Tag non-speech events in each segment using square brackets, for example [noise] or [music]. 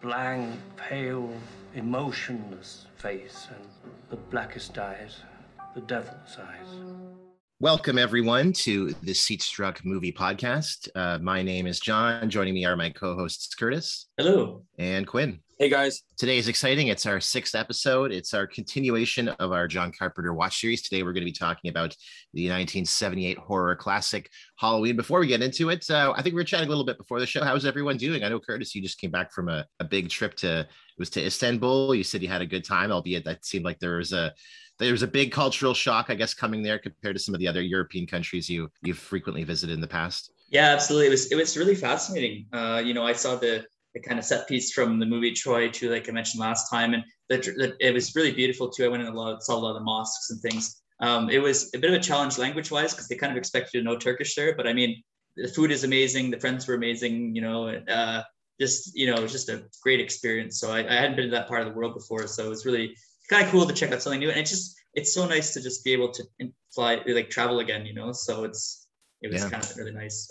Blank, pale, emotionless face and the blackest eyes, the devil's eyes. Welcome, everyone, to the Seat Struck Movie Podcast. Uh, my name is John. Joining me are my co hosts, Curtis. Hello. And Quinn. Hey, guys. Today is exciting. It's our sixth episode. It's our continuation of our John Carpenter watch series. Today, we're going to be talking about the 1978 horror classic Halloween. Before we get into it, uh, I think we were chatting a little bit before the show. How's everyone doing? I know, Curtis, you just came back from a, a big trip to, it was to Istanbul. You said you had a good time, albeit that seemed like there was a, there was a big cultural shock, I guess, coming there compared to some of the other European countries you you've frequently visited in the past. Yeah, absolutely. It was it was really fascinating. Uh, you know, I saw the the kind of set piece from the movie Troy too, like I mentioned last time, and the, the, it was really beautiful too. I went in a lot, saw a lot of the mosques and things. Um, it was a bit of a challenge language wise because they kind of expected to know Turkish there, but I mean, the food is amazing, the friends were amazing. You know, uh, just you know, it was just a great experience. So I, I hadn't been to that part of the world before, so it was really kind of cool to check out something new. And it's just it's so nice to just be able to fly like travel again, you know. So it's it was yeah. kind of really nice.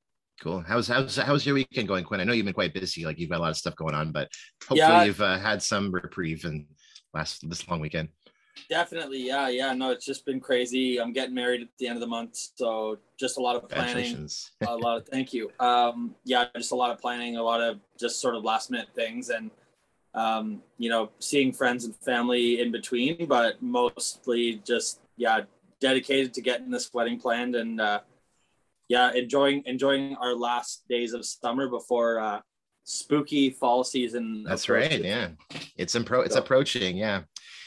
[laughs] cool. How's how's how's your weekend going, Quinn? I know you've been quite busy, like you've got a lot of stuff going on, but hopefully yeah. you've uh, had some reprieve and last this long weekend. Definitely, yeah, yeah. No, it's just been crazy. I'm getting married at the end of the month, so just a lot of planning. a lot of thank you. Um, yeah, just a lot of planning, a lot of just sort of last minute things, and um, you know, seeing friends and family in between, but mostly just yeah, dedicated to getting this wedding planned and uh, yeah, enjoying enjoying our last days of summer before uh, spooky fall season. That's approaches. right. Yeah, it's impro- it's approaching. Yeah.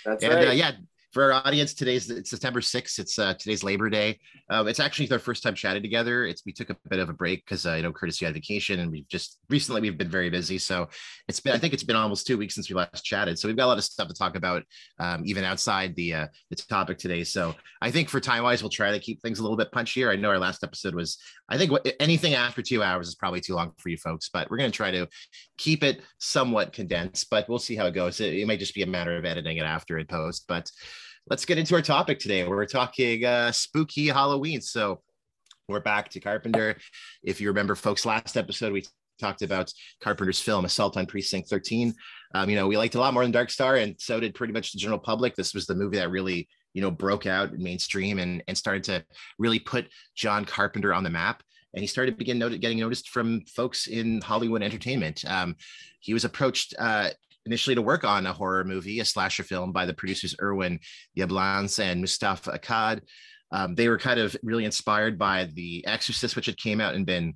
That's and, right. Uh, yeah, for our audience, today's it's September 6th. It's uh, today's Labor Day. Um, it's actually our first time chatting together. It's we took a bit of a break because uh, you know Curtis you had vacation, and we've just recently we've been very busy. So it's been I think it's been almost two weeks since we last chatted. So we've got a lot of stuff to talk about, um, even outside the uh, the topic today. So I think for time wise, we'll try to keep things a little bit punchier. I know our last episode was I think what, anything after two hours is probably too long for you folks, but we're going to try to keep it somewhat condensed. But we'll see how it goes. It, it might just be a matter of editing it after in post, but let's get into our topic today. We're talking uh, spooky Halloween. So we're back to Carpenter. If you remember, folks, last episode we talked about Carpenter's film Assault on Precinct 13. Um, you know, we liked a lot more than Dark Star, and so did pretty much the general public. This was the movie that really, you know, broke out mainstream and and started to really put John Carpenter on the map. And he started begin not- getting noticed from folks in Hollywood entertainment. Um, he was approached uh, initially to work on a horror movie, a slasher film by the producers Irwin Yablans and Moustapha Akkad. Um, they were kind of really inspired by The Exorcist, which had came out and been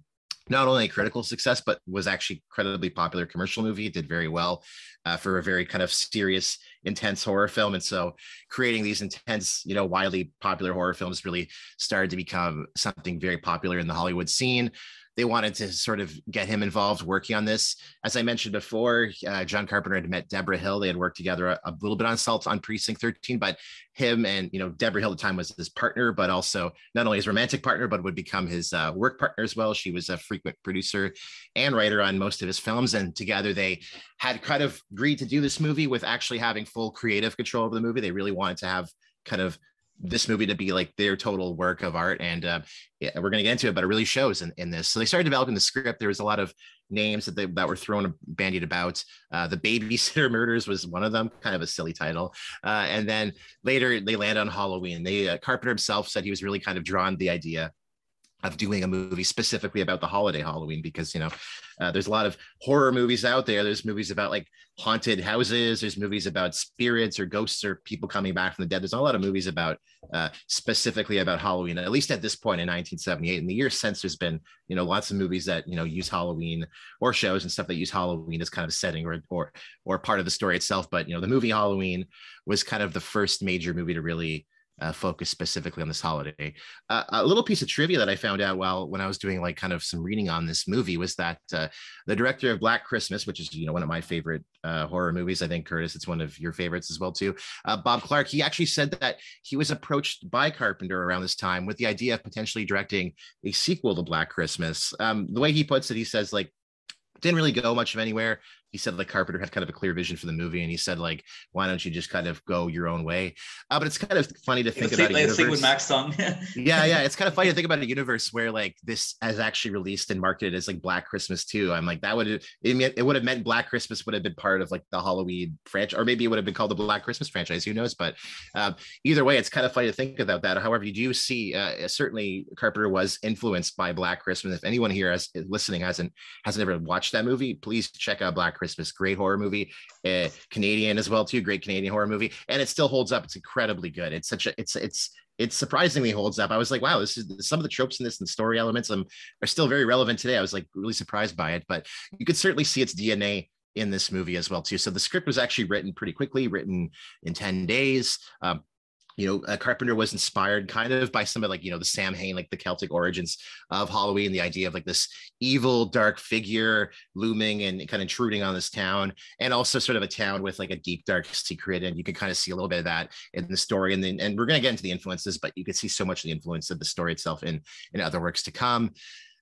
not only a critical success, but was actually incredibly popular commercial movie. It did very well uh, for a very kind of serious, intense horror film. And so creating these intense, you know, widely popular horror films really started to become something very popular in the Hollywood scene they wanted to sort of get him involved working on this. As I mentioned before, uh, John Carpenter had met Debra Hill. They had worked together a, a, little bit on Salt on Precinct 13, but him and, you know, Debra Hill at the time was his partner, but also not only his romantic partner, but would become his uh, work partner as well. She was a frequent producer and writer on most of his films. And together they had kind of agreed to do this movie with actually having full creative control over the movie. They really wanted to have kind of this movie to be like their total work of art and uh, yeah, we're going to get into it but it really shows in, in this. So they started developing the script. There was a lot of names that they that were thrown bandied about. Uh, the babysitter [laughs] murders was one of them kind of a silly title. Uh, and then later they land on halloween. They uh, carpenter himself said he was really kind of drawn to the idea of doing a movie specifically about the holiday Halloween because you know uh, there's a lot of horror movies out there. There's movies about like haunted houses. There's movies about spirits or ghosts or people coming back from the dead. There's a lot of movies about uh, specifically about Halloween. At least at this point in 1978, in the years since, there's been you know lots of movies that you know use Halloween or shows and stuff that use Halloween as kind of setting or or or part of the story itself. But you know the movie Halloween was kind of the first major movie to really uh, focus specifically on this holiday. Uh, a little piece of trivia that I found out while when I was doing like kind of some reading on this movie was that uh, the director of Black Christmas, which is you know one of my favorite uh, horror movies, I think Curtis, it's one of your favorites as well too. Uh, Bob Clark, he actually said that he was approached by Carpenter around this time with the idea of potentially directing a sequel to Black Christmas. Um, the way he puts it, he says like didn't really go much of anywhere he said like Carpenter had kind of a clear vision for the movie, and he said like, why don't you just kind of go your own way? Uh, but it's kind of funny to think about. Like, with Max song. yeah, yeah, it's kind of funny to think about a universe where like this has actually released and marketed as like Black Christmas too. I'm like that would it, it would have meant Black Christmas would have been part of like the Halloween franchise, or maybe it would have been called the Black Christmas franchise. Who knows? But um, either way, it's kind of funny to think about that. However, you do see uh, certainly Carpenter was influenced by Black Christmas. If anyone here has listening hasn't hasn't ever watched that movie, please check out Black Christmas. Great horror movie, uh, Canadian as well too. Great Canadian horror movie, and it still holds up. It's incredibly good. It's such a it's it's it surprisingly holds up. I was like, wow, this is some of the tropes in this and story elements um, are still very relevant today. I was like really surprised by it, but you could certainly see its DNA in this movie as well too. So the script was actually written pretty quickly, written in 10 days. Um, you know, uh, Carpenter was inspired kind of by some of like, you know, the Samhain, like the Celtic origins of Halloween, the idea of like this evil, dark figure looming and kind of intruding on this town, and also sort of a town with like a deep, dark secret. And you can kind of see a little bit of that in the story. And then, and we're going to get into the influences, but you can see so much of the influence of the story itself in, in other works to come.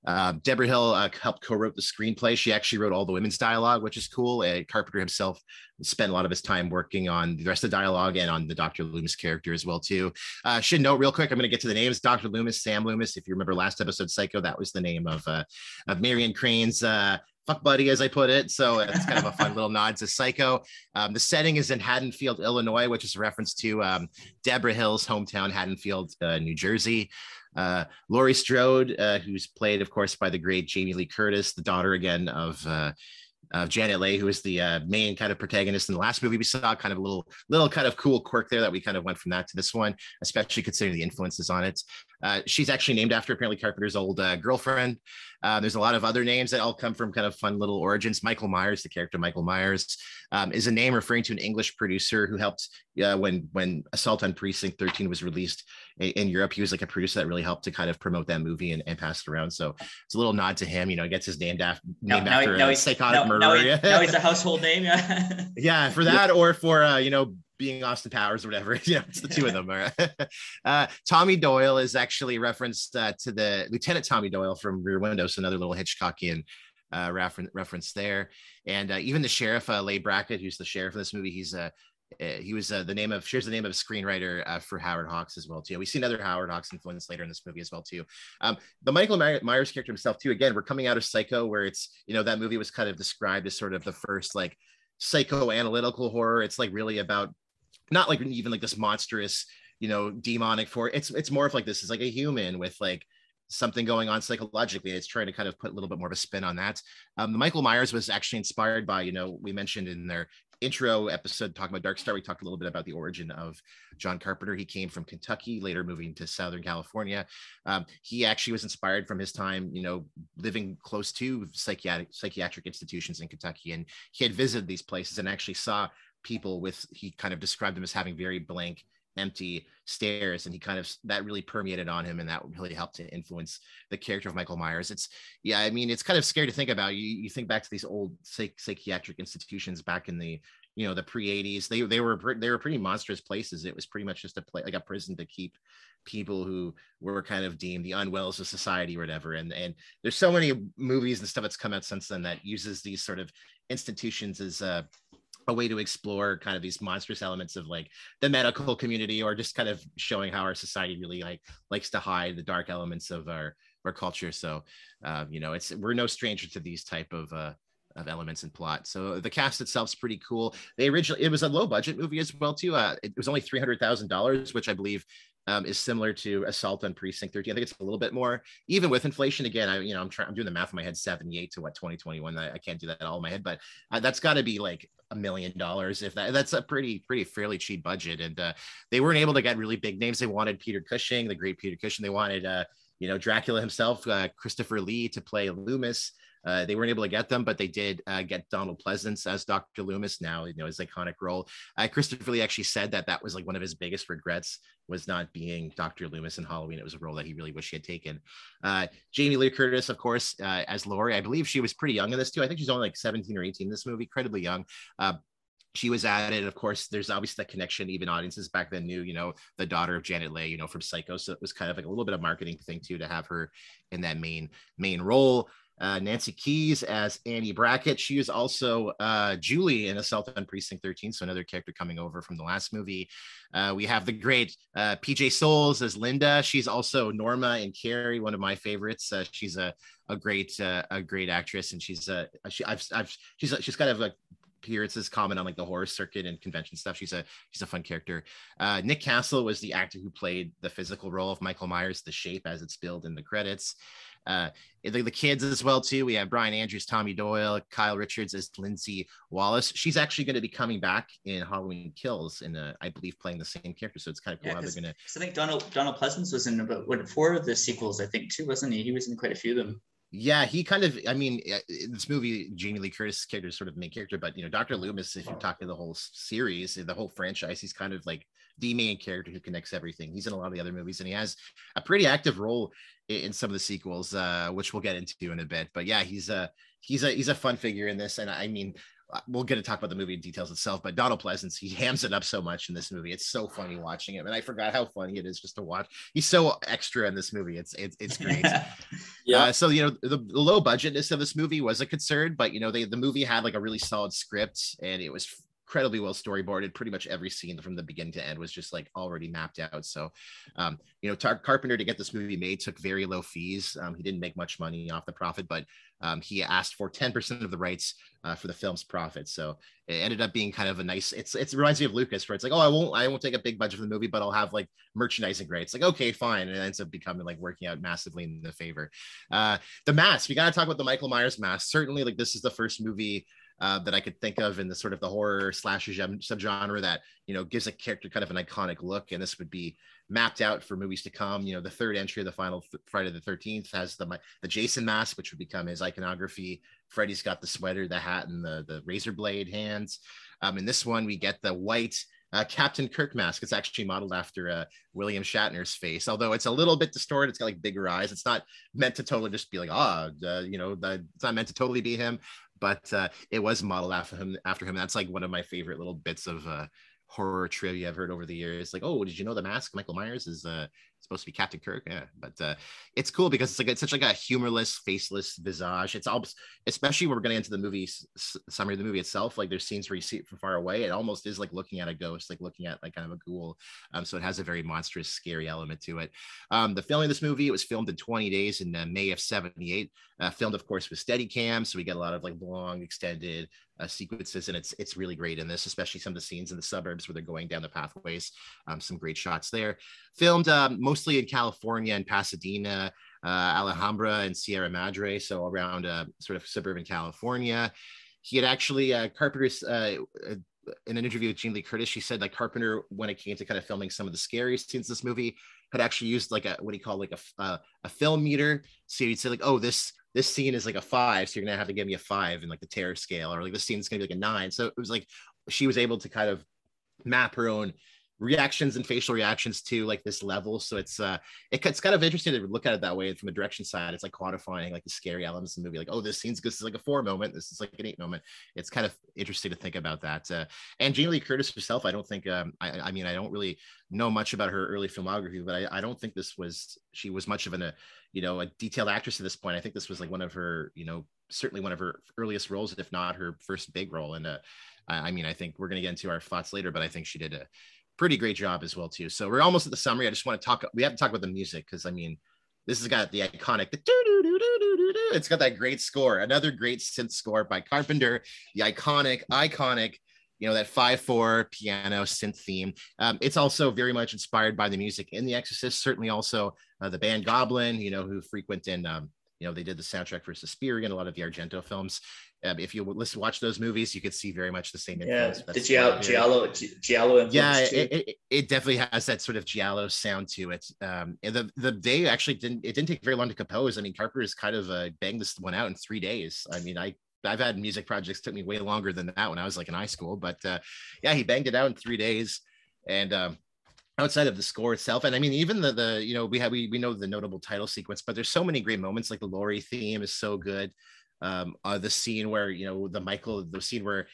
Uh, Debra Hill uh, helped co-wrote the screenplay. She actually wrote all the women's dialogue, which is cool. Uh, Carpenter himself spent a lot of his time working on the rest of the dialogue and on the Dr. Loomis character as well too. Uh, should note real quick, I'm going to get to the names. Dr. Loomis, Sam Loomis. If you remember last episode, Psycho, that was the name of uh, of Marion Crane's uh, fuck buddy, as I put it. So it's kind of a fun little [laughs] nod to Psycho. Um, the setting is in Haddonfield, Illinois, which is a reference to um, Debra Hill's hometown, Haddonfield, uh, New Jersey. Uh, Laurie Strode, uh, who's played, of course, by the great Jamie Lee Curtis, the daughter again of uh, uh, Janet Leigh, who was the uh, main kind of protagonist in the last movie we saw. Kind of a little, little kind of cool quirk there that we kind of went from that to this one, especially considering the influences on it. Uh, she's actually named after apparently Carpenter's old uh, girlfriend. Uh, there's a lot of other names that all come from kind of fun little origins. Michael Myers, the character Michael Myers, um, is a name referring to an English producer who helped uh, when when Assault on Precinct 13 was released in, in, Europe. He was like a producer that really helped to kind of promote that movie and, and pass it around. So it's a little nod to him. You know, he gets his name named now, after now, a psychotic now, murderer. Now, he, now, he's a [laughs] household name. Yeah, yeah, for [laughs] that or for uh, you know being Austin Powers or whatever. [laughs] you know, it's the two of them. [laughs] uh, Tommy Doyle is actually referenced uh, to the Lieutenant Tommy Doyle from Rear Window, so another little Hitchcockian uh, reference reference there. And uh, even the sheriff, uh, Leigh Brackett, who's the sheriff of this movie, he's a uh, he was uh, the name of shares the name of a screenwriter uh, for Howard Hawks as well too. We see another Howard Hawks influence later in this movie as well too. Um, the Michael Myers character himself too. Again, we're coming out of Psycho, where it's you know that movie was kind of described as sort of the first like psychoanalytical horror. It's like really about not like even like this monstrous you know demonic for it's it's more of like this is like a human with like something going on psychologically. It's trying to kind of put a little bit more of a spin on that. Um, michael myers was actually inspired by you know we mentioned in their intro episode talking about dark star we talked a little bit about the origin of john carpenter. He came from kentucky later moving to southern california. Um, he actually was inspired from his time you know living close to psychiatric psychiatric institutions in kentucky. And he had visited these places and actually saw people with he kind of described them as having very blank empty stares and he kind of that really permeated on him and that really helped to influence the character of michael myers. It's yeah i mean it's kind of scary to think about. You you think back to these old psych- psychiatric institutions back in the you know the pre 80s they they were they were pretty monstrous places. It was pretty much just a place like a prison to keep people who were kind of deemed the unwells of society or whatever. And and there's so many movies and stuff that's come out since then that uses these sort of institutions as uh a way to explore kind of these monstrous elements of like the medical community or just kind of showing how our society really like likes to hide the dark elements of our our culture. So uh, you know it's we're no stranger to these type of uh of elements and plot. So the cast itself's pretty cool. They originally it was a low budget movie as well too. Uh it was only $300000 which i believe um, is similar to Assault on Precinct 13. I think it's a little bit more, even with inflation. Again, I you know I'm trying I'm doing the math in my head, 78 to what 2021. I, I can't do that all in my head, but uh, that's got to be like a million dollars if that that's a pretty pretty fairly cheap budget. And uh, they weren't able to get really big names. They wanted Peter Cushing, the great Peter Cushing. They wanted uh, you know Dracula himself, uh, Christopher Lee to play Loomis. Uh, they weren't able to get them, but they did uh, get Donald Pleasence as Dr. Loomis now, you know, his iconic role. Uh, Christopher Lee actually said that that was like one of his biggest regrets was not being Dr. Loomis in Halloween. It was a role that he really wished he had taken. Uh, Jamie Lee Curtis, of course, uh, as Laurie. I believe she was pretty young in this too. I think she's only like 17 or 18 in this movie, incredibly young. Uh, she was added. Of course, there's obviously that connection. Even audiences back then knew, you know, the daughter of Janet Leigh, you know, from Psycho. So it was kind of like a little bit of marketing thing too to have her in that main main role. Uh, Nancy Kyes as Annie Brackett. She is also uh, Julie in Assault on Precinct 13, so another character coming over from the last movie. Uh, we have the great uh, PJ Soles as Linda. She's also Norma and Carrie, one of my favorites. Uh, she's a a great uh, a great actress, and she's uh, she, I've, I've she's she's kind of like appearances common on like the horror circuit and convention stuff. She's a she's a fun character. Uh, Nick Castle was the actor who played the physical role of Michael Myers, the shape as it's billed in the credits. Uh, the, the kids as well too. We have Brian Andrews, Tommy Doyle, Kyle Richards as Lindsay Wallace. She's actually going to be coming back in Halloween Kills, and I believe playing the same character. So it's kind of cool yeah, how they're going to. I think Donald Donald Pleasence was in about what four of the sequels, I think too, wasn't he? He was in quite a few of them yeah, he kind of, I mean, this movie, Jamie Lee Curtis character is sort of the main character, but you know, Dr. Loomis, if you're talking the whole series, the whole franchise, he's kind of like the main character who connects everything. He's in a lot of the other movies and he has a pretty active role in some of the sequels, uh, which we'll get into in a bit. But yeah, he's a he's a he's a fun figure in this. And I mean, uh, we'll get to talk about the movie in details itself, but Donald Pleasence, he hams it up so much in this movie. It's so funny watching him. And I forgot how funny it is just to watch. He's so extra in this movie. It's it's, it's great. [laughs] yeah. Uh, so, you know, the, the, low budgetness of this movie was a concern, but, you know, they, the movie had like a really solid script and it was incredibly well storyboarded. Pretty much every scene from the beginning to end was just like already mapped out. So, um, you know, Tar- Carpenter to get this movie made took very low fees. Um, he didn't make much money off the profit, but um, he asked for 10% of the rights uh, for the film's profit. So it ended up being kind of a nice, it's, it reminds me of Lucas where it's like, oh, I won't, I won't take a big budget for the movie, but I'll have like merchandising rights. Like, okay, fine. And it ends up becoming like working out massively in the favor. Uh, the mask, we got to talk about the Michael Myers mask. Certainly like this is the first movie uh, that I could think of in the sort of the horror slasher subgenre that you know gives a character kind of an iconic look, and this would be mapped out for movies to come. You know, the third entry of the final th- Friday the Thirteenth has the the Jason mask, which would become his iconography. Freddy's got the sweater, the hat, and the the razor blade hands. Um, in this one, we get the white uh, Captain Kirk mask. It's actually modeled after uh, William Shatner's face, although it's a little bit distorted. It's got like bigger eyes. It's not meant to totally just be like, ah, oh, you know, the, it's not meant to totally be him, but uh, it was modeled after him. After him, that's like one of my favorite little bits of uh, horror trivia I've heard over the years. Like, oh, did you know the mask Michael Myers is uh, supposed to be Captain Kirk. Yeah, but uh, it's cool because it's like it's such like a humorless, faceless visage. It's all, especially when we're getting into the movie summary of the movie itself. Like there's scenes where you see it from far away. It almost is like looking at a ghost, like looking at like kind of a ghoul. Um, so it has a very monstrous, scary element to it. Um, the filming of this movie it was filmed in 20 days in uh, May of '78. Uh, filmed, of course, with Steadicam, so we get a lot of like long, extended uh, sequences, and it's it's really great in this, especially some of the scenes in the suburbs where they're going down the pathways. Um, some great shots there. Filmed um, mostly in California and Pasadena, uh, Alhambra, and Sierra Madre, so around uh, sort of suburban California. He had actually uh, Carpenter's uh, uh, in an interview with Jamie Lee Curtis, she said like Carpenter, when it came to kind of filming some of the scariest scenes in this movie, had actually used like a what do you call like a uh, a film meter. So he'd say like, oh, this this scene is like a five, so you're gonna have to give me a five in like the terror scale, or like this scene is gonna be like a nine. So it was like she was able to kind of map her own reactions and facial reactions to like this level. So it's uh it, it's kind of interesting to look at it that way from a direction side. It's like quantifying like the scary elements in the movie. Like, oh, this scene's this is like a four moment. This is like an eight moment. It's kind of interesting to think about that. Uh, and Jamie Lee Curtis herself, I don't think um I, I mean I don't really know much about her early filmography, but I, I don't think this was she was much of an a uh, you know a detailed actress at this point. I think this was like one of her you know certainly one of her earliest roles, if not her first big role. And uh, I mean, I think we're going to get into our thoughts later, but I think she did a pretty great job as well too. So we're almost at the summary. I just want to talk. We have to talk about the music because I mean, this has got the iconic. The it's got that great score. Another great synth score by Carpenter. The iconic, iconic. You know that five four piano synth theme. Um, it's also very much inspired by the music in The Exorcist. Certainly, also uh, the band Goblin. You know who frequent in um, you know they did the soundtrack for Suspiria and a lot of the Argento films. Um, if you listen, watch those movies, you could see very much the same influence. Yeah, the Giallo, Giallo, Giallo Yeah, it, it, it, definitely has that sort of Giallo sound to it. Um, and the the they actually didn't it didn't take very long to compose. I mean, Carpenter's kind of uh, banged this one out in three days. I mean, I I've had music projects took me way longer than that when I was like in high school, but uh, yeah, he banged it out in three days. And um, outside of the score itself and i mean even the the you know we have we, we know the notable title sequence but there's so many great moments like the Laurie theme is so good um, uh, the scene where you know the Michael, the scene where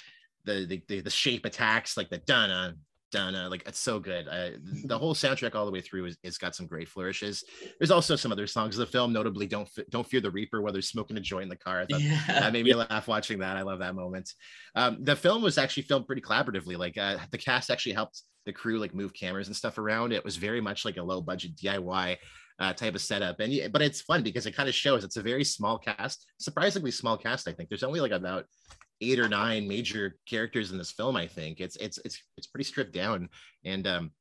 the the, the, the shape attacks, like the dun Donna, like it's so good. Uh, [laughs] the whole soundtrack all the way through is, is got some great flourishes. There's also some other songs of the film, notably "Don't Don't Fear the Reaper," whether smoking a joint in the car. yeah. That made me laugh watching that. I love that moment. Um, the film was actually filmed pretty collaboratively. Like uh, the cast actually helped the crew like move cameras and stuff around. It was very much like a low budget DIY uh, type of setup. And but it's fun because it kind of shows it's a very small cast, surprisingly small cast. I think there's only like about eight or nine major characters in this film. I think it's it's it's it's pretty stripped down, and um,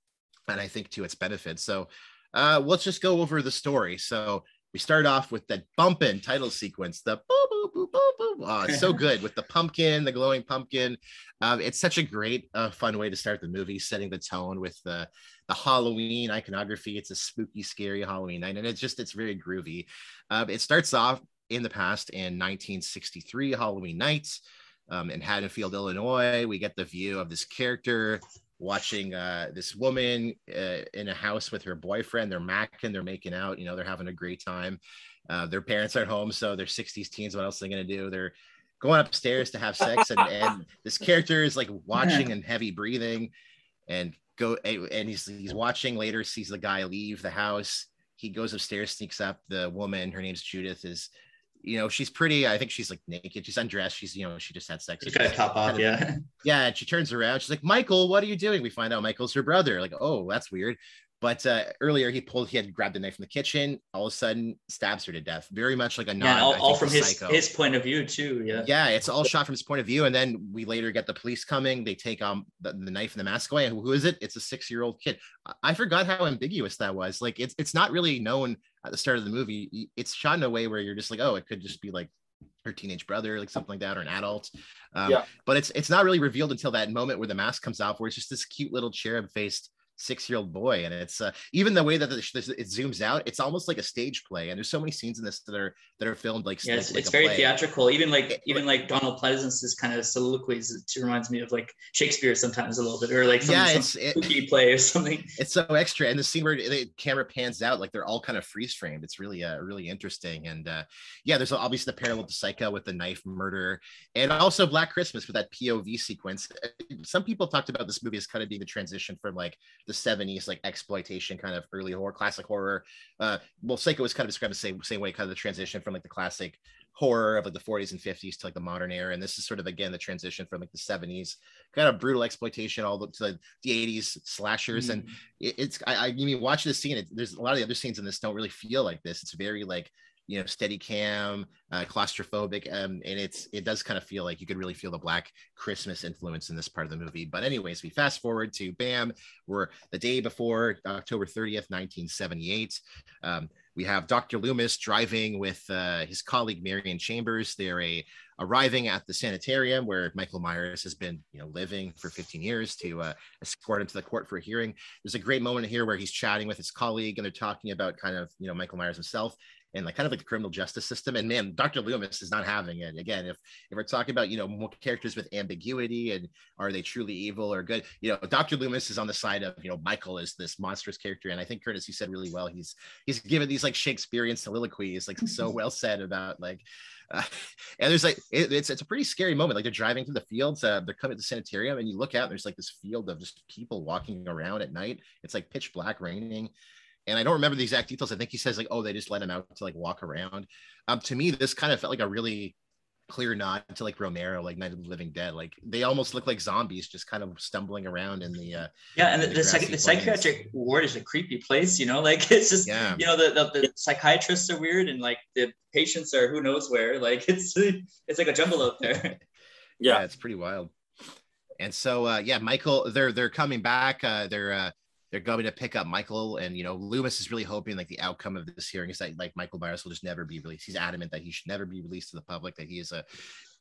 and I think to its benefit. So, uh, let's just go over the story. So we start off with that bumping title sequence, the boo boo boo boo boo. Oh, it's so [laughs] good with the pumpkin, the glowing pumpkin. Um, it's such a great, uh, fun way to start the movie, setting the tone with the the Halloween iconography. It's a spooky, scary Halloween night, and it's just it's very groovy. Um, it starts off in the past in 1963 Halloween nights um, in Haddonfield, Illinois. We get the view of this character watching uh, this woman uh, in a house with her boyfriend. They're macking, they're making out, you know, they're having a great time. Uh, their parents are at home, so they're 60s teens. What else are they going to do? They're going upstairs to have sex, and, and [laughs] this character is like watching [laughs] and heavy breathing, and go and he's he's watching later, sees the guy leave the house. He goes upstairs, sneaks up. The woman, her name's Judith, is you know, she's pretty. I think she's like naked. She's undressed. She's, you know, she just had sex. She's got a top off. Of, yeah. [laughs] Yeah. And she turns around. She's like, Michael, what are you doing? We find out Michael's her brother. Like, oh, that's weird. But uh, earlier he pulled, he had grabbed a knife from the kitchen. All of a sudden, stabs her to death. Very much like a nod. Yeah, all, all from his his point of view too. Yeah. Yeah, it's all shot from his point of view, and then we later get the police coming. They take um the, the knife and the mask away. And who is it? It's a six year old kid. I forgot how ambiguous that was. Like it's it's not really known at the start of the movie. It's shot in a way where you're just like, oh, it could just be like her teenage brother, like something like that, or an adult. Um, yeah. But it's it's not really revealed until that moment where the mask comes off, where it's just this cute little cherub faced six year old boy and it's uh, even the way that it zooms out it's almost like a stage play and there's so many scenes in this that are that are filmed like yeah, it's, like it's very play. theatrical. Even like it, even like donald pleasence's kind of soliloquies it reminds me of like shakespeare sometimes a little bit or like some, yeah it's some it, play or something. It's so extra and the scene where the camera pans out like they're all kind of freeze framed it's really uh really interesting and uh yeah there's obviously the parallel to psycho with the knife murder and also black christmas with that pov sequence. Some people talked about this movie as kind of being the transition from like the 70s like exploitation kind of early horror classic horror. Uh well psycho was kind of described the same same way kind of the transition from like the classic horror of like the 40s and 50s to like the modern era. And this is sort of again the transition from like the 70s kind of brutal exploitation all the, to the, the 80s slashers. Mm-hmm. and it, it's I, I mean watch this scene it, there's a lot of the other scenes in this don't really feel like this. It's very like you know steady cam uh, claustrophobic um, and it's it does kind of feel like you could really feel the black christmas influence in this part of the movie. But anyways we fast forward to bam we're the day before october 30th 1978 um, we have dr loomis driving with uh, his colleague marion chambers. They're a arriving at the sanitarium where michael myers has been you know living for 15 years to uh, escort him to the court for a hearing. There's a great moment here where he's chatting with his colleague and they're talking about kind of you know michael myers himself and like kind of like the criminal justice system. And man, Dr. Loomis is not having it. Again, if if we're talking about you know more characters with ambiguity and are they truly evil or good, you know, Dr. Loomis is on the side of you know Michael is this monstrous character, and I think Curtis, you said really well. He's he's given these like Shakespearean soliloquies, like so [laughs] well said about like. Uh, [laughs] and there's like it, it's it's a pretty scary moment. Like they're driving through the fields, uh, they're coming to the sanitarium, and you look out, and there's like this field of just people walking around at night. It's like pitch black, raining and I don't remember the exact details. I think he says like, "Oh, they just let him out to like walk around." Um, to me, this kind of felt like a really clear nod to like Romero, like Night of the Living Dead. Like they almost look like zombies, just kind of stumbling around in the. Uh, yeah, and the, the, the, psych- the psychiatric ward is a creepy place. You know, [laughs] like it's just yeah. you know the, the, the psychiatrists are weird, and like the patients are who knows where. [laughs] Like it's it's like a jungle out there. [laughs] yeah. yeah, it's pretty wild. And so uh, yeah, Michael, they're they're coming back. Uh, they're uh, they're going to pick up Michael, and you know Loomis is really hoping like the outcome of this hearing is that like Michael Myers will just never be released. He's adamant that he should never be released to the public. That he is a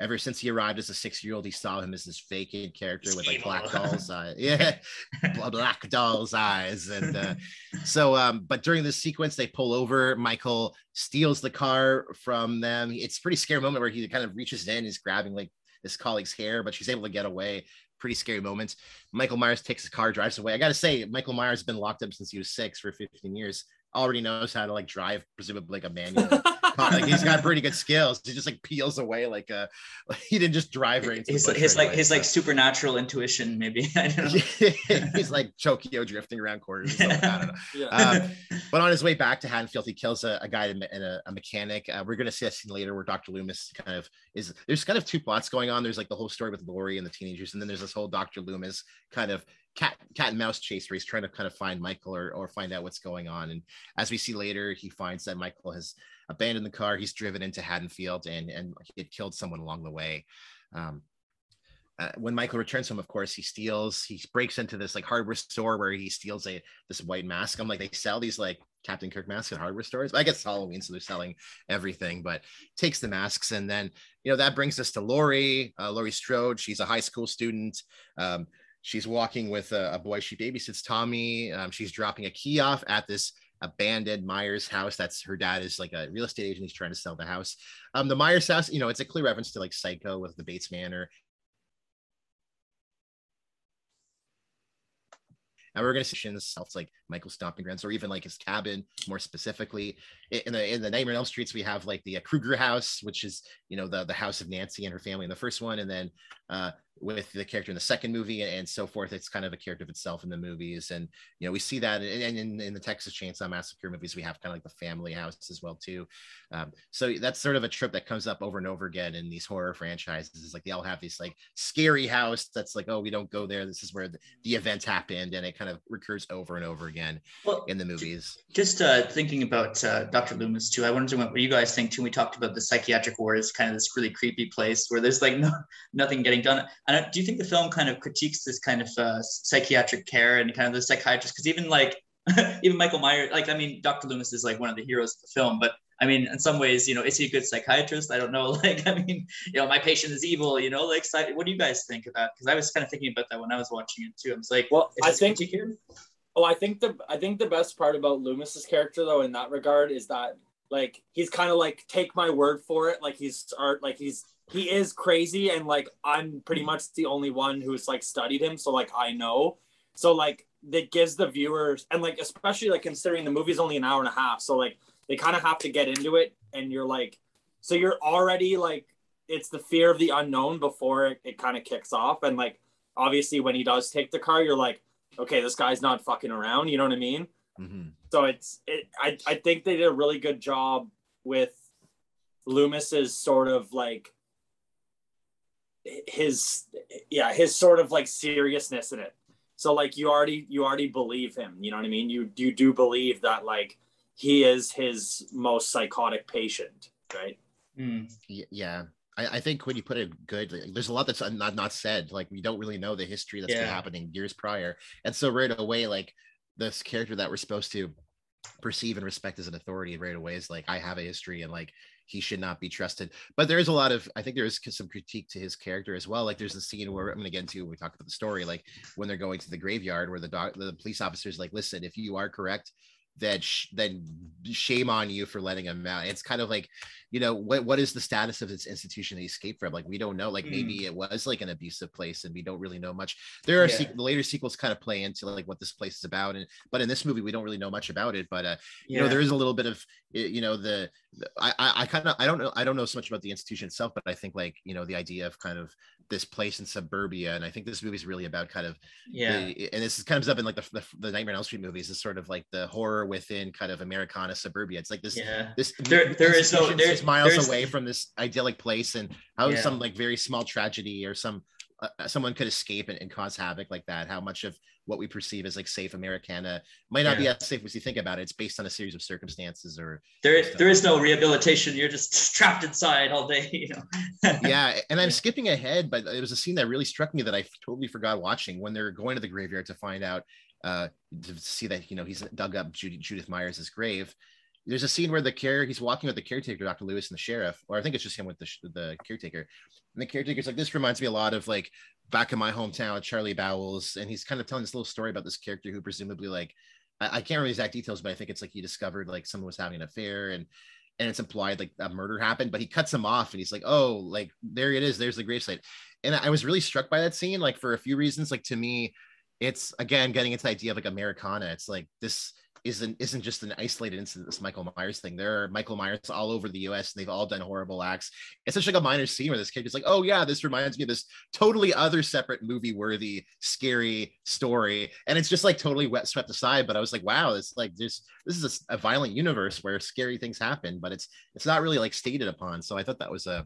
ever since he arrived as a six year old, he saw him as this vacant character with like black doll's eyes, [laughs] yeah, black doll's eyes, and uh, so um, but during this sequence they pull over. Michael steals the car from them. It's a pretty scary moment where he kind of reaches in, he's grabbing like his colleague's hair, but she's able to get away pretty scary moments. Michael Myers takes his car, drives away. I got to say, Michael Myers has been locked up since he was six for 15 years. Already knows how to like drive, presumably like a manual [laughs] [laughs] like he's got pretty good skills. He just like peels away like uh [laughs] he didn't just drive right his, his right like away, his so. like supernatural intuition maybe. [laughs] I don't know. he's like Tokyo drifting around corners. I don't know. Yeah. Um, but on his way back to Haddonfield, he kills a, a guy and a, a, mechanic. Uh, we're gonna see a scene later where Dr. Loomis kind of is there's kind of two plots going on. There's like the whole story with Laurie and the teenagers, and then there's this whole Dr. Loomis kind of cat cat and mouse chase where he's trying to kind of find Michael or, or find out what's going on. And as we see later, he finds that Michael has abandoned the car. He's driven into Haddonfield and and he had killed someone along the way. Um, uh, when Michael returns home, of course, he steals. He breaks into this like hardware store where he steals a this white mask. I'm like, they sell these like Captain Kirk masks at hardware stores. I guess Halloween, so they're selling everything. But takes the masks, and then you know that brings us to Laurie. Uh, Laurie Strode. She's a high school student. Um, she's walking with a, a, boy. She babysits Tommy. Um, she's dropping a key off at this abandoned Myers house. That's her dad is like a real estate agent. He's trying to sell the house. Um, the Myers house, you know, it's a clear reference to like Psycho with the Bates Manor. And we're going to see itself like Michael stomping grounds, or even like his cabin more specifically. In the in the Nightmare on Elm Streets, we have like the uh, Krueger house, which is you know the the house of Nancy and her family in the first one, and then uh, with the character in the second movie and, and, so forth. It's kind of a character of itself in the movies. And, you know, we see that and in, in, the Texas Chainsaw Massacre movies, we have kind of like the family house as well, too. Um, so that's sort of a trip that comes up over and over again in these horror franchises. Is like they all have these like scary house that's like, oh, we don't go there. This is where the, the event happened. And it kind of recurs over and over again well, in the movies. Just uh, thinking about uh, Dr. Loomis too, I know what you guys think too. We talked about the psychiatric ward as kind of this really creepy place where there's like no, [laughs] nothing getting done. And do you think the film kind of critiques this kind of uh, psychiatric care and kind of the psychiatrist? Because even like [laughs] even Michael Myers, like I mean, Dr. Loomis is like one of the heroes of the film, but I mean, in some ways, you know, is he a good psychiatrist? I don't know. [laughs] Like, I mean, you know, my patient is evil. You know, like, what do you guys think about? Because I was kind of thinking about that when I was watching it too. I was like, well, I think. Oh, I think the I think the best part about Loomis's character though in that regard is that like he's kind of like take my word for it. Like he's art like he's he is crazy and like i'm pretty much the only one who's like studied him so like i know so like that gives the viewers and like especially like considering the movie's only an hour and a half so like they kind of have to get into it and you're like so you're already like it's the fear of the unknown before it, it kind of kicks off and like obviously when he does take the car you're like okay this guy's not fucking around you know what i mean mm-hmm. So it's it I, I think they did a really good job with loomis's sort of like his yeah his sort of like seriousness in it. So like you already you already believe him you know what i mean? You you do believe that like he is his most psychotic patient right? Mm. yeah. I, I, think when you put it good like, there's a lot that's not not said. Like we don't really know the history that's yeah. been happening years prior. And so right away like this character that we're supposed to perceive and respect as an authority right away is like i have a history and like he should not be trusted. But there is a lot of, I think there is some critique to his character as well. Like there's a scene where I'm going to get into when we talk about the story, like when they're going to the graveyard where the dog, the police officer's like, listen, if you are correct, that sh- then shame on you for letting him out. It's kind of like, you know, what what is the status of this institution he escaped from? Like we don't know. Like mm. maybe it was like an abusive place, and we don't really know much. There are yeah. se- the later sequels kind of play into like what this place is about, and but in this movie we don't really know much about it. But uh, you know, there is a little bit of you know the, the I I kind of I don't know I don't know so much about the institution itself, but I think like you know the idea of kind of this place in suburbia and i think this movie is really about kind of yeah. the, and this comes up in like the, the, the nightmare on elm street movies is sort of like the horror within kind of americana suburbia. It's like this yeah. this there, there is no there's miles there's, away from this idyllic place and how yeah. some like very small tragedy or some uh, uh, someone could escape and, and, cause havoc like that how much of what we perceive as like safe americana might not yeah. be as safe as you think about it. It's based on a series of circumstances or there, there is no rehabilitation. You're just [laughs] trapped inside all day [laughs] you know. [laughs] Yeah and i'm skipping ahead but it was a scene that really struck me that i totally forgot watching when they're going to the graveyard to find out uh to see that you know he's dug up Judy, judith myers' grave there's a scene where the care he's walking with the caretaker, Dr. Lewis, and the sheriff, or I think it's just him with the, the caretaker. And the caretaker's like, this reminds me a lot of like back in my hometown, Charlie Bowles. And he's kind of telling this little story about this character who presumably like I, I can't remember the exact details, but I think it's like he discovered like someone was having an affair and and it's implied like a murder happened, but he cuts him off and he's like, oh, like there it is, there's the gravesite. And I was really struck by that scene, like for a few reasons. Like to me, it's again getting into the idea of like Americana. It's like this isn't isn't just an isolated incident this michael myers thing. There are michael myers all over the us and they've all done horrible acts. It's such like a minor scene where this kid is like oh yeah this reminds me of this totally other separate movie worthy scary story. And it's just like totally wet swept aside but i was like wow it's like this this is a, a violent universe where scary things happen but it's it's not really like stated upon. So i thought that was a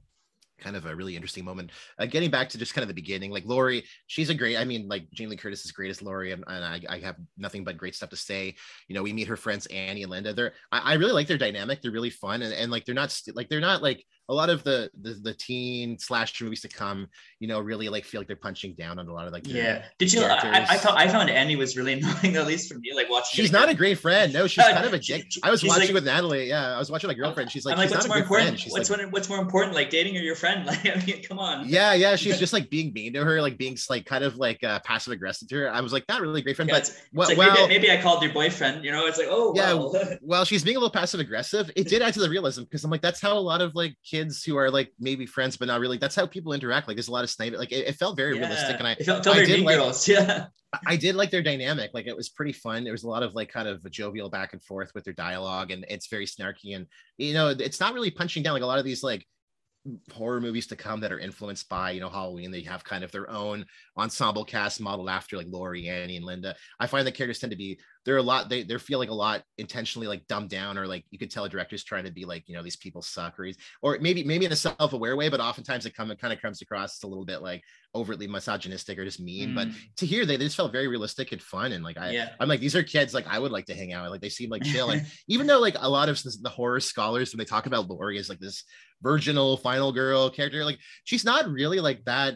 kind of a really interesting moment. Uh, getting back to just kind of the beginning, like Laurie, she's a great. I mean, like Jamie Lee Curtis is great as Laurie, and, and I, I, have nothing but great stuff to say. You know, we meet her friends Annie and Linda. They're I, I really like their dynamic. They're really fun, and, and like they're not st- like they're not like a lot of the, the the teen slash movies to come, you know, really like feel like they're punching down on a lot of like yeah. Did you? I, I, thought I found Annie was really [laughs] annoying, at least for me. Like watching. She's not a great friend. No, she's kind of a dick. [laughs] I was watching like, with Natalie. Yeah, I was watching my girlfriend. She's like, I'm like, what's more important? What's like, what's more important, like dating or your friend? [laughs] Like, I mean, come on. Yeah, yeah. She's just like being mean to her, like being like kind of like uh, passive aggressive to her. I was like, not really great friend, yeah, but it's, well, it's well maybe, maybe, I called your boyfriend. You know, it's like, oh, yeah. Well, well she's being a little passive aggressive. It did add to the realism because I'm like, that's how a lot of like kids who are like maybe friends but not really that's how people interact like there's a lot of snipe like it, it felt very yeah. realistic and i it felt, felt I did like, girls. [laughs] yeah I did like their dynamic. Like it was pretty fun. There was a lot of like kind of a jovial back and forth with their dialogue, and it's very snarky. And you know, it's not really punching down like a lot of these like horror movies to come that are influenced by you know Halloween. They have kind of their own ensemble cast modeled after like Laurie, Annie, and Linda. I find the characters tend to be they're a lot they they feel like a lot intentionally like dumbed down or like you could tell a director's trying to be like you know these people suck or, he's or maybe maybe in a self-aware way, but oftentimes it come it kind of comes across as a little bit like overtly misogynistic or just mean. Mm. But to hear they, they just felt very realistic and fun and like I yeah. I'm like these are kids like I would like to hang out with. Like they seem like chill [laughs] and even though like a lot of the horror scholars when they talk about Laurie as like this virginal final girl character. Like she's not really like that.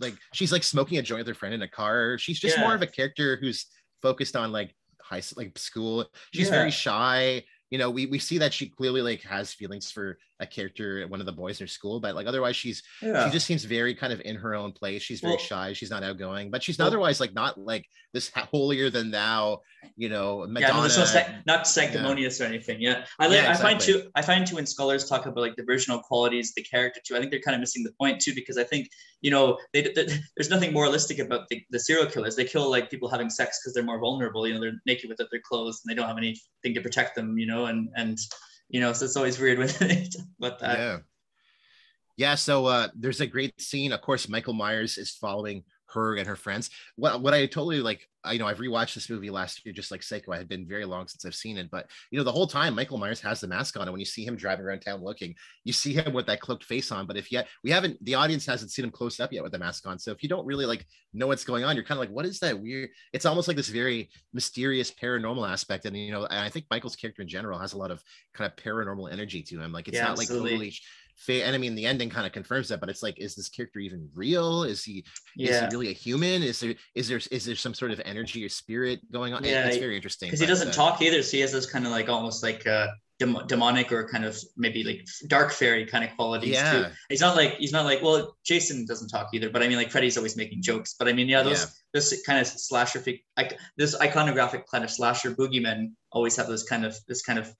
Like she's like smoking a joint with her friend in a car. She's just yeah. more of a character who's focused on like high like school. She's yeah. very shy. You know, we we see that she clearly like has feelings for a character one of the boys in her school but like otherwise she's yeah. she just seems very kind of in her own place she's very well, shy she's not outgoing but she's well, otherwise like not like this holier than thou you know Madonna. yeah, no, not sanctimonious yeah. or anything yeah i like yeah, exactly. i find too i find too when scholars talk about like the virginal qualities the character too i think they're kind of missing the point too because i think you know they, they there's nothing moralistic about the, the serial killers they kill like people having sex because they're more vulnerable you know they're naked without their clothes and they don't have anything to protect them you know and and you know, so it's always weird they [laughs] talk that. Yeah. Yeah. So uh, there's a great scene. Of course, Michael Myers is following her and her friends. What what I totally like, I you know I've rewatched this movie last year, just like Psycho. I had been very long since I've seen it, but you know the whole time Michael Myers has the mask on, and when you see him driving around town looking, you see him with that cloaked face on. But if yet we haven't, the audience hasn't seen him close up yet with the mask on. So if you don't really like know what's going on, you're kind of like, what is that weird? It's almost like this very mysterious paranormal aspect, and you know, and I think Michael's character in general has a lot of kind of paranormal energy to him. Like it's yeah, not absolutely. like totally and I mean the ending kind of confirms that, but it's like, is this character even real? Is he yeah. is he really a human? Is there is there is there some sort of energy or spirit going on? Yeah, it's very interesting. Because he doesn't uh, talk either, so he has this kind of like almost like uh dem- demonic or kind of maybe like dark fairy kind of qualities yeah. too. He's not like he's not like well Jason doesn't talk either, but I mean like Freddy's always making jokes. But I mean yeah, those yeah. this kind of slasher like this iconographic kind of slasher boogeymen always have this kind of this kind of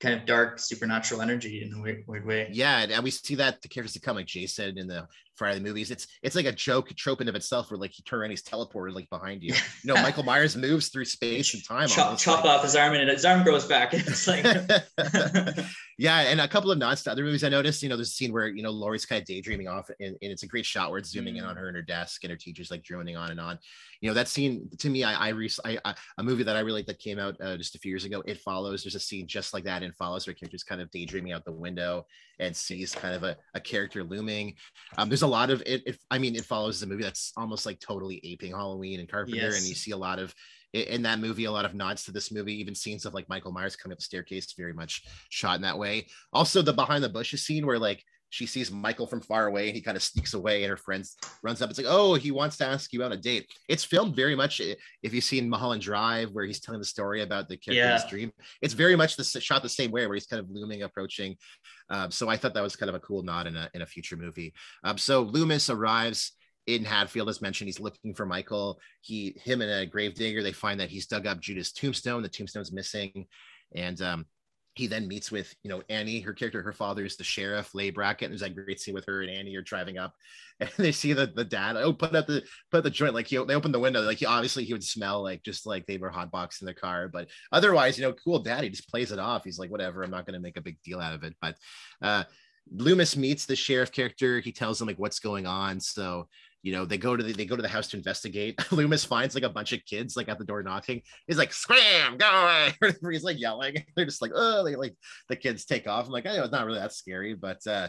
kind of dark supernatural energy in a weird, weird way. Yeah, and we see that the characters that come, like Jason in the Friday the movies, it's it's like a joke trope in of itself, where like you turn around, he's teleported like behind you. [laughs] No, Michael Myers moves through space and time. Chop, chop like. off his arm, and his arm grows back. [laughs] It's like [laughs] yeah, and a couple of nods to other movies I noticed. You know, there's a scene where you know Laurie's kind of daydreaming off, and, and it's a great shot where it's zooming mm. in on her and her desk, and her teacher's like droning on and on. You know, that scene to me, I I, I, I a movie that I really like that came out uh, just a few years ago. It follows. There's a scene just like that in follows where character's kind of daydreaming out the window and sees kind of a, a character looming. Um, there's a lot of it, it. I mean, it follows the movie that's almost like totally aping Halloween and Carpenter, yes. and you see a lot of in that movie a lot of nods to this movie even scenes of like michael myers coming up the staircase very much shot in that way also the behind the bushes scene where like she sees michael from far away and he kind of sneaks away and her friend runs up it's like oh he wants to ask you out a date it's filmed very much if you've seen mulholland drive where he's telling the story about the character's yeah. dream it's very much the shot the same way where he's kind of looming approaching um, so i thought that was kind of a cool nod in a, in a future movie um, so loomis arrives in Hadfield, as mentioned, he's looking for Michael. He, him, and a gravedigger. They find that he's dug up Judith's tombstone. The tombstone's missing, and um, he then meets with you know Annie, her character, her father is the sheriff, Leigh Brackett. And there's that great scene with her and Annie are driving up, [laughs] and they see the the dad. Oh, put up the put the joint. Like he, they open the window. Like he obviously he would smell like just like they were hotboxing the car, but otherwise, you know, cool daddy just plays it off. He's like, whatever. I'm not going to make a big deal out of it. But uh, Loomis meets the sheriff character. He tells him like what's going on. So you know they go to the they go to the house to investigate. [laughs] Loomis finds like a bunch of kids like at the door knocking. He's like scram go away. [laughs] He's like yelling [laughs] they're just like oh they like the kids take off. I'm like i know it's not really that scary but uh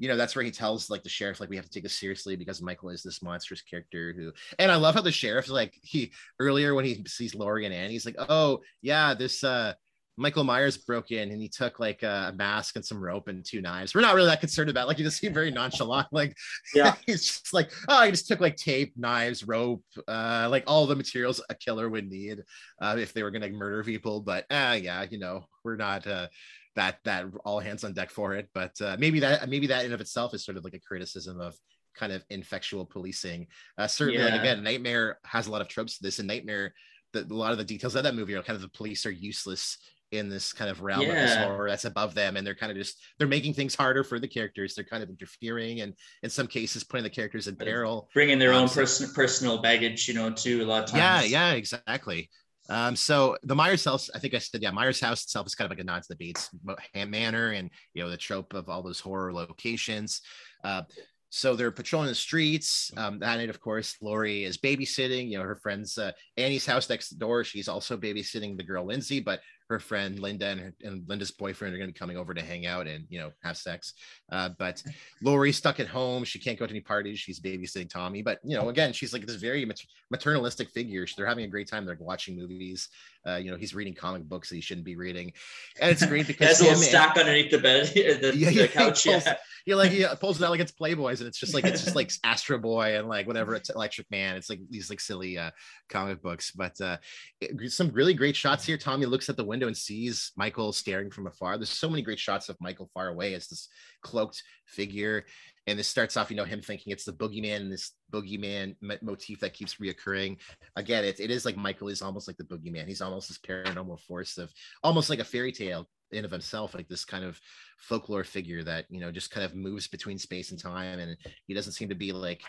you know that's where he tells like the sheriff like we have to take this seriously because michael is this monstrous character who and i love how the sheriff like he earlier when he sees laurie and annie he's like oh yeah this uh Michael Myers broke in and he took like a mask and some rope and two knives. We're not really that concerned about. Like you just seem very [laughs] nonchalant. Like yeah, [laughs] he's just like oh, he just took like tape, knives, rope, uh, like all the materials a killer would need uh, if they were gonna murder people. But uh, yeah, you know, we're not uh, that that all hands on deck for it. But uh, maybe that maybe that in of itself is sort of like a criticism of kind of infectual policing. Uh, certainly, yeah. like again, Nightmare has a lot of tropes to this, and Nightmare. The, a lot of the details of that movie are kind of the police are useless in this kind of realm yeah. of this horror that's above them and they're kind of just they're making things harder for the characters they're kind of interfering and in some cases putting the characters in peril bringing their um, own person, personal baggage you know too a lot of times yeah yeah exactly um, so the Myers house, I think I said, yeah, Myers house itself is kind of like a nod to the Bates manor and you know the trope of all those horror locations. Uh, so they're patrolling the streets. Um, that night, of course, Laurie is babysitting. You know, her friend's uh, Annie's house next door. She's also babysitting the girl Lindsay, but her friend Linda and, her, and Linda's boyfriend are going to be coming over to hang out and you know have sex. Uh, but Laurie's stuck at home; she can't go to any parties. She's babysitting Tommy. But you know, again, she's like this very maternalistic figure. They're having a great time. They're watching movies. Uh, you know, he's reading comic books that he shouldn't be reading, and it's great [laughs] because there's a little stack underneath the bed, [laughs] the, yeah, the couch. He pulls, yeah, he like he pulls it out like it's Playboys, and it's just like it's just like [laughs] Astro Boy and like whatever it's Electric Man. It's like these like silly uh, comic books, but uh, it, some really great shots here. Tommy looks at the window and sees Michael staring from afar. There's so many great shots of Michael far away as this cloaked figure. And this starts off you know him thinking it's the boogeyman this boogeyman motif that keeps reoccurring. Again it, it is like michael is almost like the boogeyman. He's almost this paranormal force of almost like a fairy tale in of himself like this kind of folklore figure that you know just kind of moves between space and time. And he doesn't seem to be like